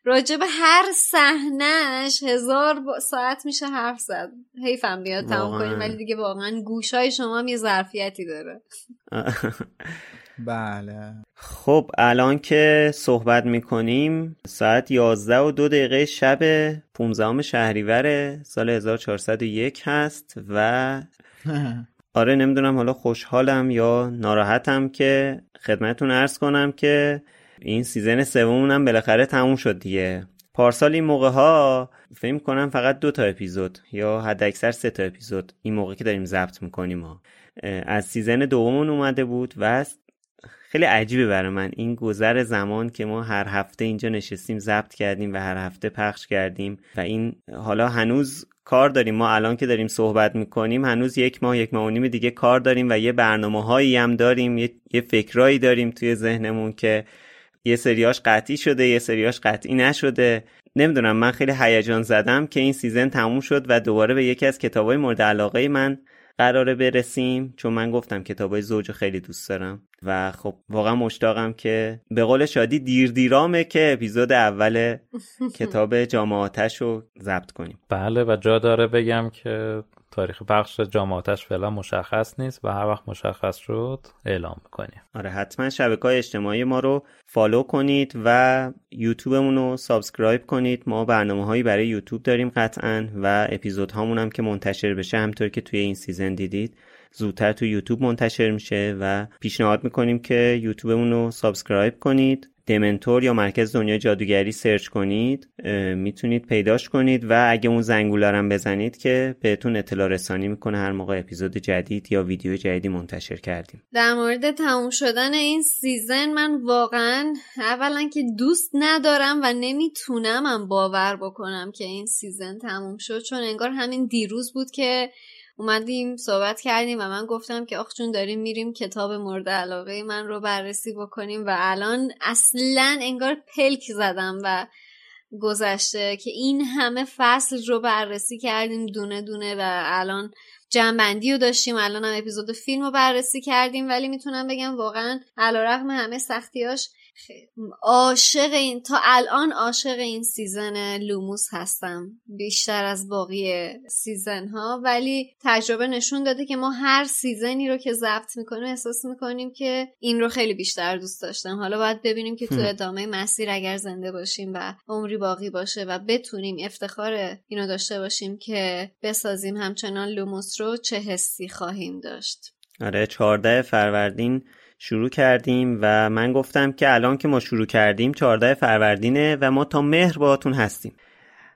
راجب هر صحنهش هزار با- ساعت میشه حرف زد. حیفم بیاد تمام. کنیم ولی دیگه واقعا گوشای شما هم یه ظرفیتی داره. بله. خب الان که صحبت می‌کنیم ساعت 11 و دو دقیقه شب 15 شهریور سال 1401 هست و آره نمی‌دونم حالا خوشحالم یا ناراحتم که خدمتون ارز کنم که این سیزن سومونم بالاخره تموم شد دیگه. پارسال این موقع ها فکر کنم فقط دو تا اپیزود یا حد اکثر سه تا اپیزود این موقع که داریم ضبط می‌کنیم ها. از season دومون اومده بود و خیلی عجیبه برای من. این گذر زمان که ما هر هفته اینجا نشستیم ضبط کردیم و هر هفته پخش کردیم و این حالا هنوز کار داریم. ما الان که داریم صحبت می‌کنیم هنوز یک ماه یک ماه و نیم دیگه کار داریم و یه برنامه هایی هم داریم یه فکرایی داریم توی ذهنمون که یه سریاش قطعی شده یه سریاش قطعی نشده. نمی‌دونم من خیلی هیجان زده‌ام که این season تموم شد و دوباره به یکی از کتابای مورد علاقه من قراره برسیم چون من گفتم کتابای زوج رو خیلی دوست دارم. و خب واقعا مشتاقم که به قول شادی دیر دیرامه که اپیزود اول کتاب جام آتش رو ضبط کنیم. بله و جا داره بگم که تاریخ پخش جام آتش فعلا مشخص نیست و هر وقت مشخص شد اعلام می‌کنیم. آره حتما شبکه های اجتماعی ما رو follow کنید و یوتیوبمون رو subscribe کنید. ما برنامه هایی برای یوتیوب داریم قطعا و اپیزود هامون هم که منتشر بشه همطور که توی این season دیدید زودتر تو یوتیوب منتشر میشه و پیشنهاد می‌کنیم که یوتیوبمون رو subscribe کنید. دمنتور یا مرکز دنیای جادوگری search کنید می‌تونید پیداش کنید و اگه اون زنگولارم بزنید که بهتون اطلاع رسانی می‌کنه هر موقع اپیزود جدید یا ویدیو جدیدی منتشر کردیم. در مورد تموم شدن این season من واقعا اولا که دوست ندارم و نمی‌تونم هم باور بکنم که این season تموم شد چون انگار همین دیروز بود که اومدیم صحبت کردیم و من گفتم که آخ چون داریم میریم کتاب مورد علاقه من رو بررسی بکنیم و الان اصلا انگار پلک زدم و گذشته که این همه فصل رو بررسی کردیم دونه دونه و الان جمع‌بندی رو داشتیم الان هم اپیزود فیلم رو بررسی کردیم ولی می‌تونم بگم واقعا علی‌رغم همه سختیاش عاشق این تا الان عاشق این season لوموس هستم. بیشتر از باقی season ها ولی تجربه نشون داده که ما هر season ی رو که ضبط می‌کنیم احساس می‌کنیم که این رو خیلی بیشتر دوست داشتم. حالا باید ببینیم که تو ادامه مسیر اگر زنده باشیم و عمری باقی باشه و بتونیم افتخار اینو داشته باشیم که بسازیم همچنان لوموس رو چه حسی خواهیم داشت. آره 14 فروردین شروع کردیم و من گفتم که الان که ما شروع کردیم 14 فروردینه و ما تا مهر باهاتون هستیم.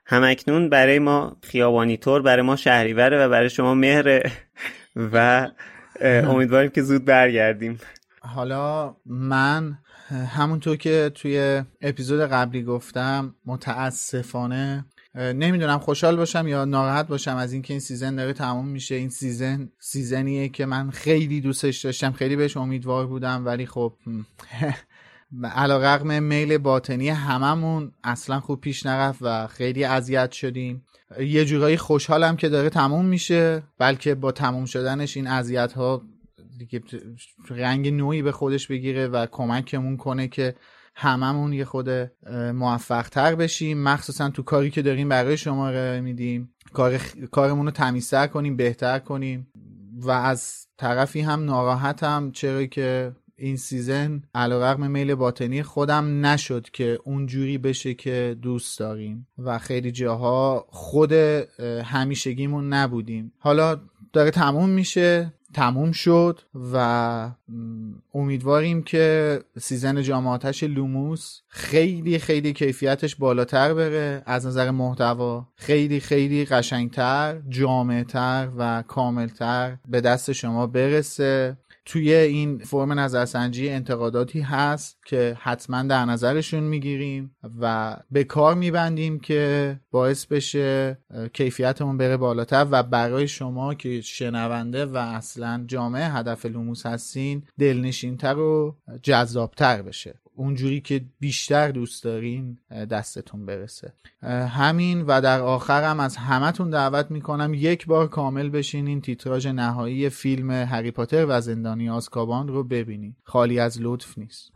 همکنون برای ما خیابانی طور برای ما شهریوره و برای شما مهر و امیدواریم که زود برگردیم. حالا من همونطور که توی اپیزود قبلی گفتم متاسفانه نمی‌دونم خوشحال باشم یا ناراحت باشم از اینکه این season داره تموم میشه. این season season یه که من خیلی دوستش داشتم. خیلی بهش امیدوار بودم ولی خب علی‌رغم میل باطنی هممون اصلا خوب پیش نرفت و خیلی اذیت شدیم. یه جورایی خوشحالم که داره تموم میشه بلکه با تموم شدنش این اذیت ها دیگه رنگ نوعی به خودش بگیره و کمکمون کنه که هممون یه خود موفق تر بشیم. مخصوصا تو کاری که داریم برای شما ارائه میدیم. کار کارمون رو تمیزتر کنیم بهتر کنیم. و از طرفی هم ناراحتم چرا که این سیزن علیرغم میل باطنی خودم نشد که اونجوری بشه که دوست داریم. و خیلی جاها خود همیشگیمون نبودیم. حالا داره تموم میشه. تموم شد و امیدواریم که season جام آتش لوموس خیلی خیلی کیفیتش بالاتر بره. از نظر محتوا خیلی خیلی قشنگتر جامع‌تر و کاملتر به دست شما برسه. توی این فرم نظرسنجی انتقاداتی هست که حتما در نظرشون می‌گیریم و به کار میبندیم که باعث بشه کیفیتمون بره بالاتر و برای شما که شنونده و اصلا جامعه هدف لوموس هستین دلنشینتر و جذابتر بشه. اونجوری که بیشتر دوست دارین دستتون برسه. همین و در آخرم از همتون دعوت می‌کنم یک بار کامل بشین این تیتراژ نهایی فیلم هری پاتر و زندانی آزکابان رو ببینید خالی از لطف نیست.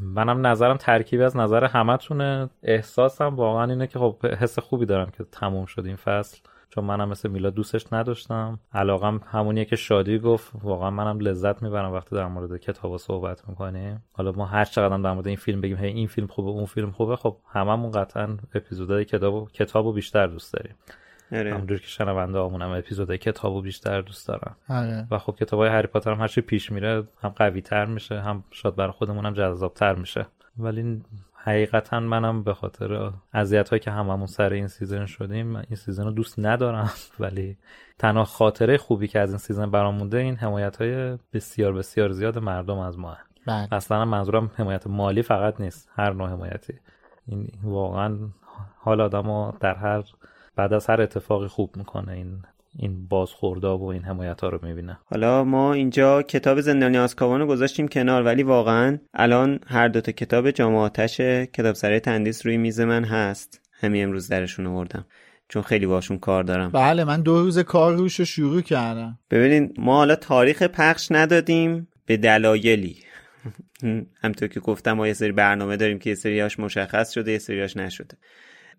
منم نظرم ترکیب از نظر همتونه احساسم واقعا اینه که خب حس خوبی دارم که تموم شد این فصل. چون منم مثل میلا دوستش نداشتم. علاقم همونیه که شادی گفت واقعا منم لذت می‌برم وقتی در مورد کتاب صحبت می‌کنیم. حالا ما هر چقدر در مورد این فیلم بگیم هی این فیلم خوبه اون فیلم خوبه خب هممون قطعا اپیزودهای کتاب کتابو بیشتر دوست داریم. آره. همونجور که شنونده همون هم اپیزودهای کتابو بیشتر دوست دارم. آره. و خب کتاب های هری پاتر هم هرچی پیش میره هم قوی تر میشه هم شاید برای خودمون هم جذاب تر میشه. ولی حقیقتا منم به خاطر اذیت هایی که هممون سر این season شدیم این season رو دوست ندارم. ولی تنها خاطره خوبی که از این season برام مونده این حمایت های بسیار بسیار زیاد مردم از ما بله. اصلا منظورم حمایت مالی فقط نیست هر نوع حمایتی. این واقعا حال آدمو در هر بعد از هر اتفاقی خوب می‌کنه این این بازخوردا و این حمایت ها رو می‌بینه. حالا ما اینجا کتاب زندانی آزکابان رو گذاشتیم کنار ولی واقعا الان هر دوتا کتاب جام آتش کتاب سرای تندیس روی میز من هست. همین امروز درشون آوردم. چون خیلی باشون کار دارم. بله من دو روز کار روش رو شروع کردم. ببینید ما حالا تاریخ پخش ندادیم به دلایلی. همطور که گفتم ما یه سری برنامه داریم که یه سریاش مشخص شده یه سریاش نشده.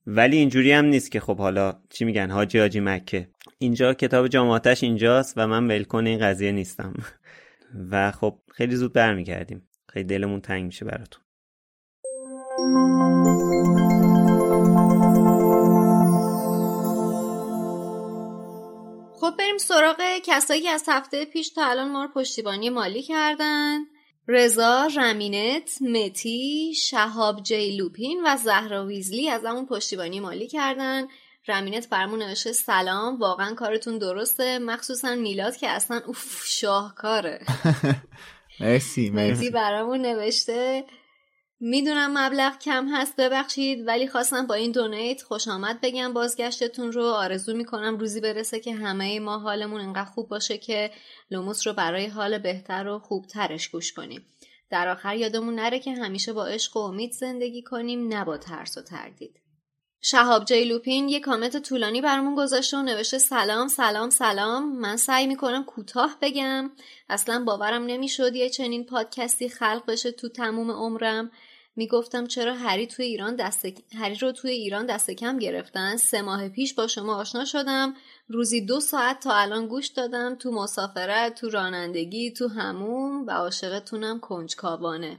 ولی اینجوری هم نیست که خب حالا چی میگن حاجی حاجی مکه. اینجا کتاب جامعاتش اینجاست و من ولکن این قضیه نیستم. و خب خیلی زود برمیگردیم. خیلی دلمون تنگ میشه براتون. خب بریم سراغ کسایی از هفته پیش تا الان ما رو پشتیبانی مالی کردن. رضا رمینت متی شهاب جی لوپین و زهرا ویزلی از همون پشتیبانی مالی کردن. رمینت برمون نوشته سلام واقعا کارتون درسته. مخصوصا میلاد که اصلا اوف شاهکاره. مرسی مرسی. برامون نوشته می‌دونم مبلغ کم هست ببخشید ولی خواستم با این دونیت خوش آمد بگم بازگشتتون رو. آرزو می‌کنم روزی برسه که همه ما حالمون انقدر خوب باشه که لوموس رو برای حال بهتر و خوبترش گوش کنیم. در آخر یادمون نره که همیشه با عشق و امید زندگی کنیم نه با ترس و تردید. شهاب جیلوپین یه کامنت طولانی برامون گذاشته و نوشته سلام سلام سلام. من سعی می‌کنم کوتاه بگم. اصلا باورم نمی‌شد یه چنین پادکستی خلق بشه تو تموم عمرم. می‌گفتم چرا هری توی ایران دست هری رو توی ایران دست کم گرفتن؟ سه ماه پیش با شما آشنا شدم. روزی دو ساعت تا الان گوش دادم. تو مسافرت تو رانندگی تو هموم و عاشقتونم کنجکاوانه.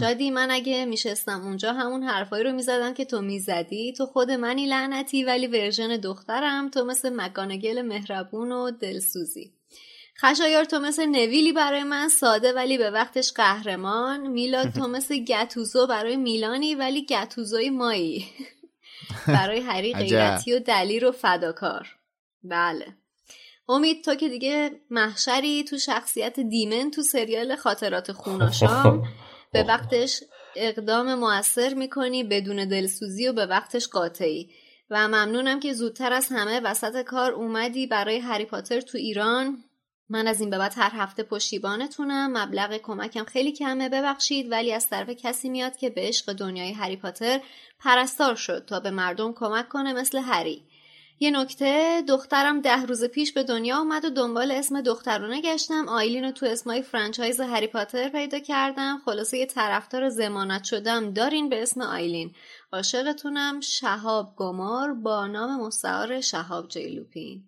شادی من اگه میشستم اونجا همون حرفایی رو می‌زدم که تو می‌زدی. تو خود منی لعنتی ولی ورژن دخترم. تو مثل مکانگل مهربون و دلسوزی. خشایار تو مثل نویلی برای من ساده ولی به وقتش قهرمان. میلاد تو مثل گتوزو برای میلانی ولی گتوزوی مایی. برای هری غیرتی و دلیر و فداکار. بله. امید تو که دیگه محشری تو شخصیت دیمن تو سریال خاطرات خوناشام. به وقتش اقدام موثر می‌کنی بدون دلسوزی و به وقتش قاطعی. و ممنونم که زودتر از همه وسط کار اومدی برای هری پاتر تو ایران. من از این به بعد هر هفته پشتیبانتونم. مبلغ کمکم خیلی کمه ببخشید. ولی از طرف کسی میاد که به عشق دنیای هری پاتر پرستار شد تا به مردم کمک کنه مثل هری. یه نکته دخترم ده روز پیش به دنیا اومد و دنبال اسم دخترونه گشتم. آیلین رو تو اسمای فرانچایز هری پاتر پیدا کردم. خلاصه یه طرفدار زمانت شدم. دارین به اسم آیلین. عاشقتونم شهاب گمار با نام مستعار شهاب جیلوپین.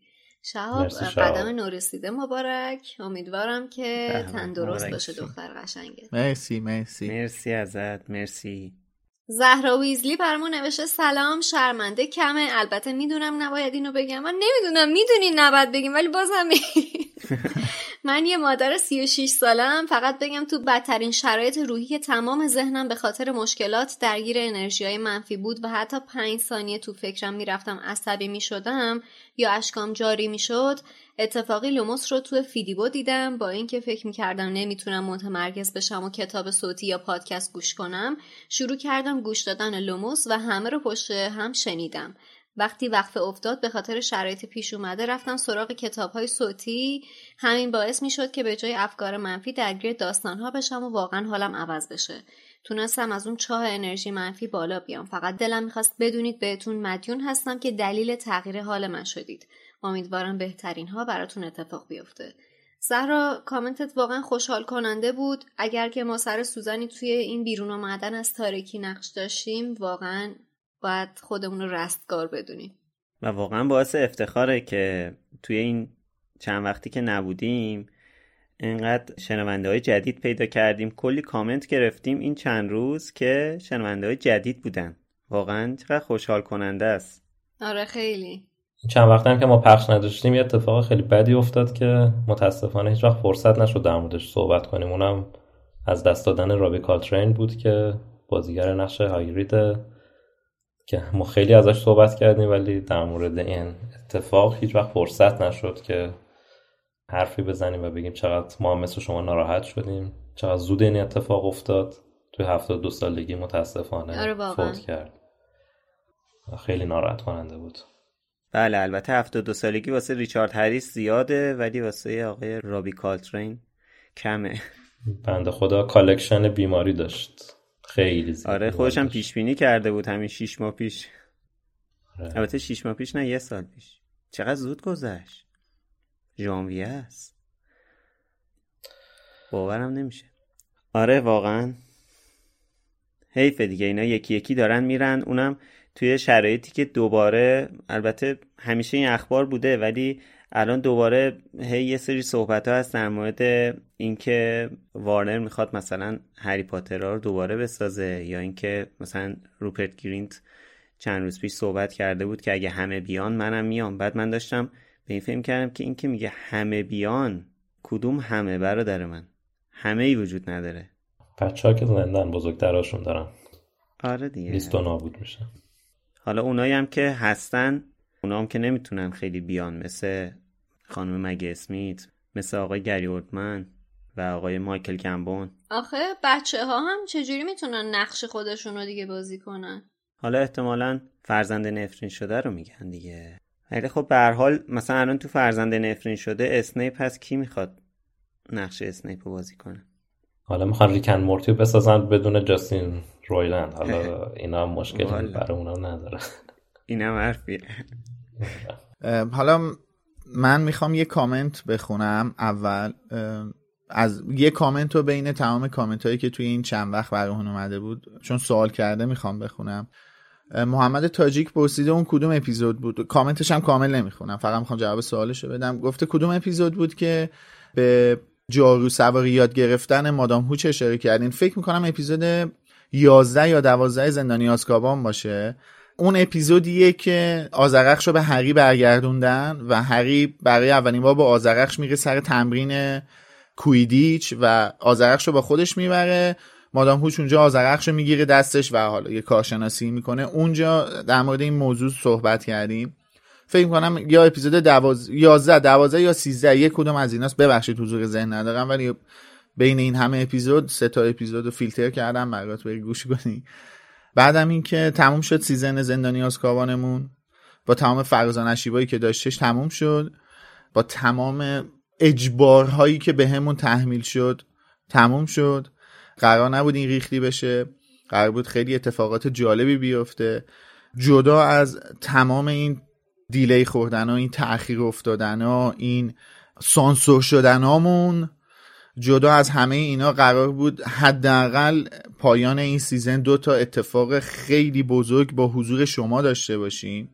شهاب قدم نورسیده مبارک. امیدوارم که تندرست باشه دختر قشنگه. مرسی مرسی. مرسی ازت مرسی. زهرا ویزلی برمون نوشته سلام شرمنده کمه. البته می‌دونم نباید اینو بگم من نمی‌دونم می‌دونین نباید بگیم ولی بازم من یه مادر 36 سالم فقط بگم تو بدترین شرایط روحی که تمام ذهنم به خاطر مشکلات درگیر انرژی های منفی بود و حتی پنج ثانیه تو فکرم می‌رفتم عصبی می‌شدم. یا اشکام جاری می‌شد اتفاقی لوموس رو تو فیدیبو دیدم با اینکه فکر می‌کردم نمی‌تونم متمرکز بشم و کتاب صوتی یا پادکست گوش کنم. شروع کردم گوش دادن لوموس و همه رو پشت هم شنیدم. وقتی وقفه افتاد به خاطر شرایط پیش اومده رفتم سراغ کتاب های صوتی. همین باعث می شد که به جای افکار منفی درگیر داستان ها بشم و واقعا حالم عوض بشه. تونستم از اون چاه انرژی منفی بالا بیام. فقط دلم می‌خواست بدونید بهتون مدیون هستم که دلیل تغییر حال من شدید. امیدوارم بهترین ها براتون اتفاق بیفته. زهرا کامنتت واقعا خوشحال کننده بود. اگر که ما سر سوزنی توی این بیرون آمدن از تاریکی نقش داشتیم واقعا باید خودمون رو رستگار بدونیم. و واقعا باعث افتخاره که توی این چند وقتی که نبودیم انقدر شنونده های جدید پیدا کردیم. کلی کامنت گرفتیم این چند روز که شنونده های جدید بودن. واقعا چقدر خوشحال کننده است. آره خیلی. چند وقت هم که ما پخش نداشتیم یه اتفاق خیلی بدی افتاد که متاسفانه هیچ وقت فرصت نشد در موردش صحبت کنیم. اونم از دست دادن رابی کالترین بود که بازیگر نقش هایگرید که ما خیلی ازش صحبت کردیم ولی در مورد این اتفاق هیچ وقت فرصت نشد که حرفی بزنیم و بگیم چقدر ما مثل شما ناراحت شدیم چقدر زود این اتفاق افتاد. توی هفتاد و دو سالگی متاسفانه آره فوت کرد. خیلی ناراحت کننده بود. بله البته هفتاد و دو سالگی واسه ریچارد هریس زیاده ولی واسه آقای رابی کالترین کمه. بنده خدا collection بیماری داشت. خیلی زیاد آره خودش هم پیش بینی کرده بود همین شیش ماه پیش. آره. البته شیش ماه پیش نه یه سال پیش. چقدر زود گذشت. ژانویه است. باورم نمیشه. آره واقعا. حیف دیگه اینا یکی یکی دارن میرن. اونم توی شرایطی که دوباره البته همیشه این اخبار بوده ولی الان دوباره هی یه سری صحبت ها هست در مورد اینکه وارنر می‌خواد مثلا هری پاتر رو دوباره بسازه یا اینکه مثلا روپرت گرینت چند روز پیش صحبت کرده بود که اگه همه بیان منم میام. بعد من داشتم به این فهم کردم که اینکه میگه همه بیان کدوم همه برادر من؟ همه ای وجود نداره. بچه ها که زندن بزرگتراشون دارن. آره دیگه. لیست نابود میشه. حالا اونایی هم که هستن اونا هم که نمی‌تونن خیلی بیان مثل خانم مگه اسمیت مثل آقای گری اوردمن و آقای مایکل کمبون. آخه بچه ها هم چجوری می‌تونن نقش خودشون رو دیگه بازی کنن؟ حالا احتمالا فرزند نفرین شده رو میگن دیگه. ولی خب به حال مثلا الان تو فرزند نفرین شده اسنیپ هست کی می‌خواد نقش اسنیپ رو بازی کنه؟ حالا می‌خوان Rick and Morty و بسازن بدون جاستین رویلند. حالا اینا هم مشکل برای اونا نداره. اینم حرفیه. حالا من می‌خوام یه کامنت بخونم اول. از یه کامنت رو بین تمام کامنت هایی که توی این چند وقت برامون اومده بود چون سوال کرده می‌خوام بخونم. محمد تاجیک پرسیده اون کدوم اپیزود بود؟ کامنتش هم کامل نمی‌خونم. فقط می‌خوام جواب سوالش رو بدم. گفته کدوم اپیزود بود که به جارو سواری یاد گرفتن مادام هوچ اشاره کردین؟ فکر می‌کنم اپیزود 11 یا 12 زندانی آسکابان باشه. اون اپیزودیه که آزرخش رو به هری برگردوندن و هری برای اولین بار با آزرخش میره سر تمرین کویدیچ و آزرخش رو با خودش می‌بره. مادام هوش اونجا آزرخش می‌گیره دستش و حالا یه کارشناسی می‌کنه. اونجا در مورد این موضوع صحبت کردیم. فکر کنم یا اپیزود 11 12 یا 13 یک کدوم از ایناست. ببخشید حضور ذهن ندارم ولی بین این همه اپیزود سه تا اپیزود فیلتر کردم برات بری گوش کنی. بعدم اینکه تموم شد سیزن زندانی آسکابانمون با تمام فرزان اشیبایی که داشتش تموم شد. با تمام اجبارهایی که بهمون تحمیل شد تموم شد. قرار نبود این ریختی بشه. قرار بود خیلی اتفاقات جالبی بیفته. جدا از تمام این delay خوردن ها این تأخیر افتادن ها این سانسور شدن هامون جدا از همه اینا قرار بود حداقل پایان این season دو تا اتفاق خیلی بزرگ با حضور شما داشته باشیم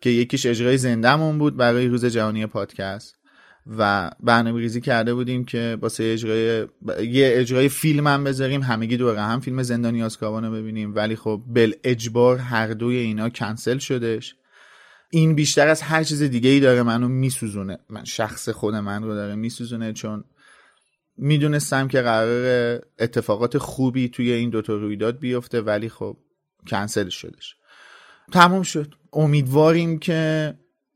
که یکیش اجرای زندهمون بود برای روز جهانی پادکست. و برنامه ریزی کرده بودیم که واسه اجرای یه اجرای فیلم هم بذاریم. همگی دور هم فیلم زندانی آسکابان رو ببینیم. ولی خب بل اجبار هر دوی اینا کنسل شدش. این بیشتر از هر چیز دیگه ای داره منو میسوزونه. من شخص خود من رو داره میسوزونه چون می‌دونستم که قرار اتفاقات خوبی توی این دوتا رویداد بیفته ولی خب کنسل شدش. تموم شد. امیدواریم که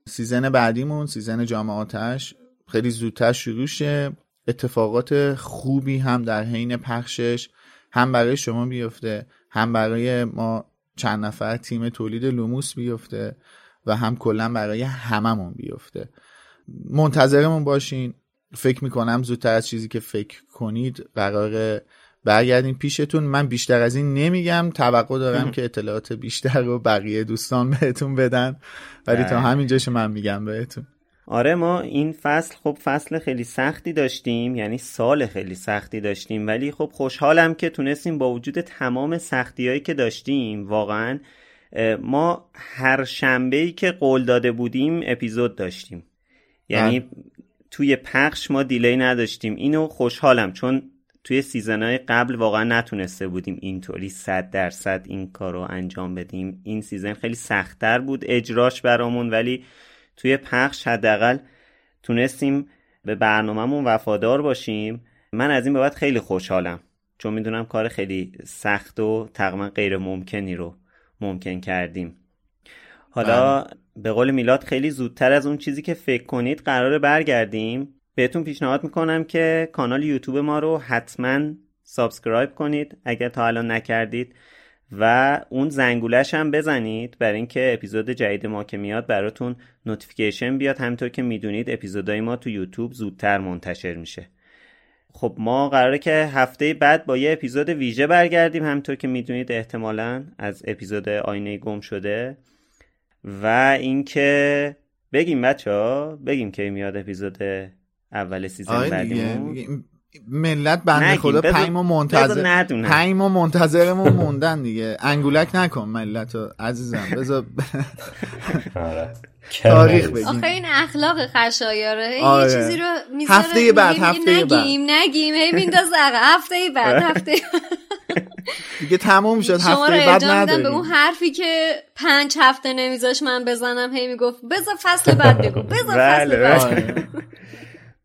season بعدیمون season جام آتش خیلی زودتر شروع شه. اتفاقات خوبی هم در حین پخشش هم برای شما بیفته هم برای ما چند نفر تیم تولید لوموس بیفته و هم کلا برای هممون بیفته. منتظرمون باشین. فکر می‌کنم زودتر از چیزی که فکر کنید قرار برگردیم پیشتون. من بیشتر از این نمیگم. توقع دارم که اطلاعات بیشتر رو بقیه دوستان بهتون بدن. ولی تا. همینجاش من میگم بهتون. آره ما این فصل خب فصل خیلی سختی داشتیم یعنی سال خیلی سختی داشتیم ولی خب خوشحالم که تونستیم با وجود تمام سختی هایی که داشتیم واقعا ما هر شنبه ای که قول داده بودیم اپیزود داشتیم. یعنی بله. توی پخش ما delay نداشتیم. اینو خوشحالم چون توی season های قبل واقعا نتونسته بودیم اینطوری صد درصد این کار رو انجام بدیم. این season خیلی سختتر بود اجراش برامون ولی توی پخش حداقل تونستیم به برنامهمون وفادار باشیم. من از این به بعد خیلی خوشحالم چون می‌دونم کار خیلی سخت و تقریبا غیر ممکنی رو ممکن کردیم. حالا بله. به قول میلاد خیلی زودتر از اون چیزی که فکر کنید قراره برگردیم. بهتون پیشنهاد می‌کنم که کانال یوتیوب ما رو حتما subscribe کنید. اگر تا الان نکردید و اون زنگولش هم بزنید برای اینکه اپیزود جدید ما که میاد براتون notification بیاد. همینطور که می‌دونید اپیزودهای ما تو یوتیوب زودتر منتشر میشه. خب ما قراره که هفته بعد با یه اپیزود ویژه برگردیم. همینطور که می‌دونید احتمالا از اپیزود آینه گم شده. و اینکه بگیم بچه ها بگیم که میاد اپیزود اول سیزن بعدیمون. ملت بنده خدا پنج ماه منتظر پنج ماه منتظرمون موندن دیگه. انگولک نکن ملت رو عزیزم. بذار آره. تاریخ بگیم. آخه این اخلاق خشایاره. یه آره. چیزی رو می‌ذاره. هفته بعد هفته نگیم بعد. نگیم هی مینداز هفته بعد هفته دیگه تموم شد. هفته بعد نداریم به اون حرفی که پنج هفته نمیذاش من بزنم. هی می‌گفت بذار فصل بعد بگو. بذار فصل بله، بعد. بله.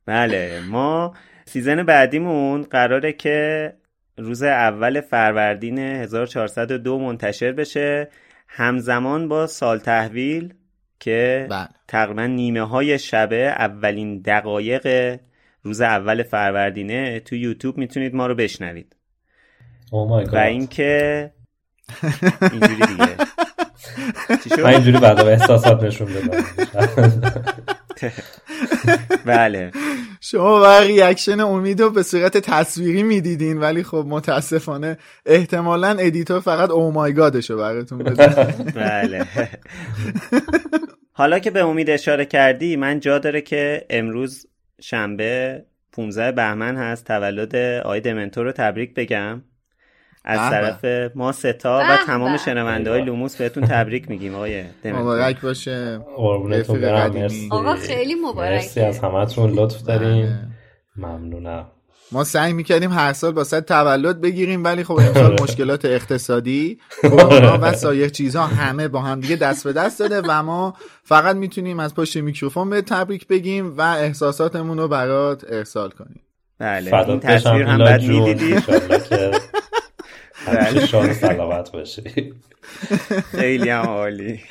بله. ما سیزن بعدیمون قراره که روز اول فروردین 1402 منتشر بشه. همزمان با سال تحویل که بله. تقریبا نیمه های شبه اولین دقایق روز اول فروردینه تو یوتیوب می‌تونید ما رو بشنوید. Oh و اینکه اینجوری دیگه. من اینجوری بعد احساسات نشون بدم. بله. شما و reaction امید رو به صورت تصویری می‌دیدین ولی خب متاسفانه احتمالا editor فقط oh my God شو براتون بله. حالا که به امید اشاره کردی من جا داره که امروز شنبه 15 بهمن هست تولد آقای دمنتور رو تبریک بگم. از طرف ما ستا و تمام شنونده های لوموس بهتون تبریک میگیم آقای مبارک باشه. آقا خیلی مبارک مرسی از همتون لطف داریم بله. ممنونم. ما سعی می‌کردیم هر سال با تولد بگیریم ولی خب امسال مشکلات اقتصادی کرونا و سایر چیزها همه با هم دیگه دست به دست داده و ما فقط می‌تونیم از پشت میکروفون به تبریک بگیم و احساساتمون رو برات ارسال کنیم. بله این تصویر هم بعد می‌دیدید بله. سلامت باشی. خیلی هم عالی.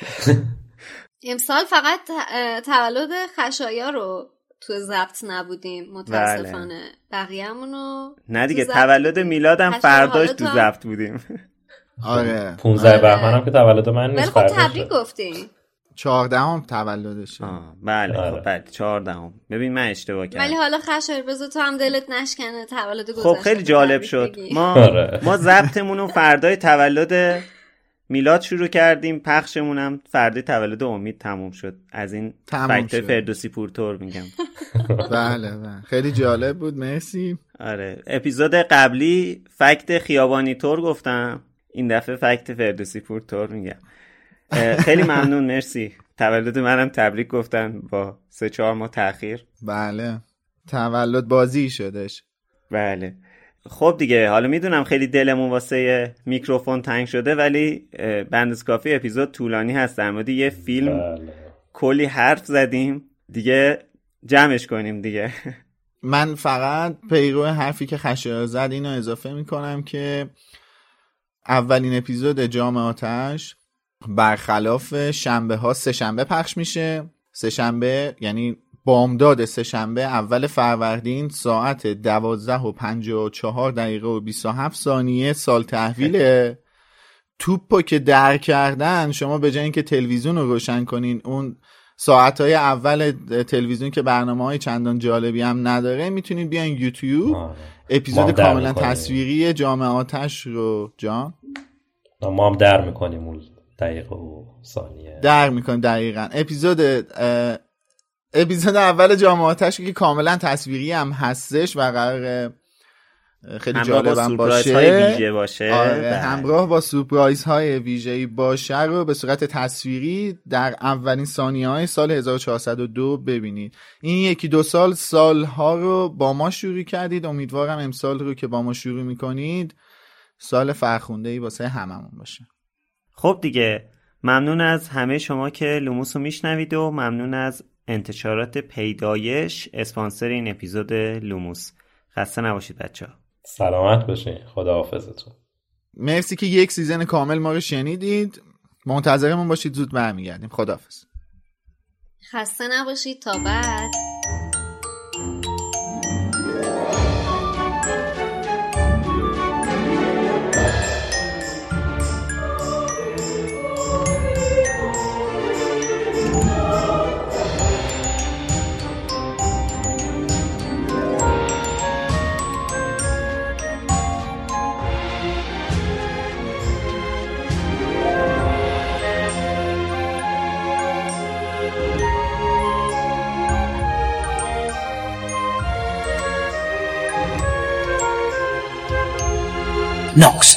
امسال فقط تولد خشایا رو تو ضبط نبودیم. متاسفانه. بله. بقیه‌مونو نه دیگه تولد میلادم فرداش تو ضبط بودیم. آره. 15 آره. بهمن هم که تولد من نیست خب تبریک گفتیم. چهاردهم تولدشه. بله آره. خب بله چهاردهم. ببین من اشتباه کردم. ولی حالا خشر بذار تو هم دلت نشکنه تولد گذشته خب خیلی جالب شد. ما آره. ما ضبطمون رو فردای تولد میلاد شروع کردیم. پخشمون هم فردای تولد امید تموم شد. از این فکت فردوسی پورتور میگم. بله بله. خیلی جالب بود. مرسی. آره. اپیزود قبلی فکت خیابانی تور گفتم. این دفعه فکت فردوسی پورتور میگم. خیلی ممنون مرسی. تولد منم تبریک گفتن با سه چهار ماه تاخیر. بله. تولد بازی شدش. بله. خب دیگه حالا می‌دونم خیلی دلمون واسه میکروفون تنگ شده ولی بندس کافی اپیزود طولانی هست. در مورد یه فیلم بله. کلی حرف زدیم. دیگه جمعش کنیم دیگه. من فقط پیرو حرفی که خشه زد اینو اضافه می‌کنم که اولین اپیزود جام آتش برخلاف شنبه ها سه شنبه پخش میشه. سه شنبه یعنی بامداد سه شنبه اول فروردین ساعت دوازده و پنج و چهار دقیقه و 27 ثانیه سال تحویله توپو که در کردن شما به جای اینکه تلویزیون رو روشن کنین اون ساعت های اول تلویزیون که برنامه های چندان جالبی هم نداره می‌تونید بیاین یوتیوب. آره. اپیزود کاملا تصویری جامعه آتش رو. جان؟ ما هم در می‌کنیم اون دقیقه و ثانیه. در می‌کنیم دقیقا. اپیزود اپیزود اول جامعاتش که کاملا تصویری هم هستش و قرار خیلی جالب هم باشه. ویژه باشه. آره بله. همراه با سورپرایز های ویژه باشه رو به صورت تصویری در اولین ثانیه های سال 1402 ببینید. این یکی دو سال سالها رو با ما شروع کردید. امیدوارم امسال رو که با ما شروع می‌کنید سال فرخونده ای واسه هممون باشه. خب دیگه ممنون از همه شما که لوموس رو میشنوید و ممنون از انتشارات پیدایش اسپانسر این اپیزود لوموس. خسته نباشید بچه ها سلامت باشین. خدا حافظتون مرسی که یک season کامل ما رو شنیدید. منتظرمون باشید زود برمیگردیم. خداحافظ. خسته نباشید. تا بعد. Knox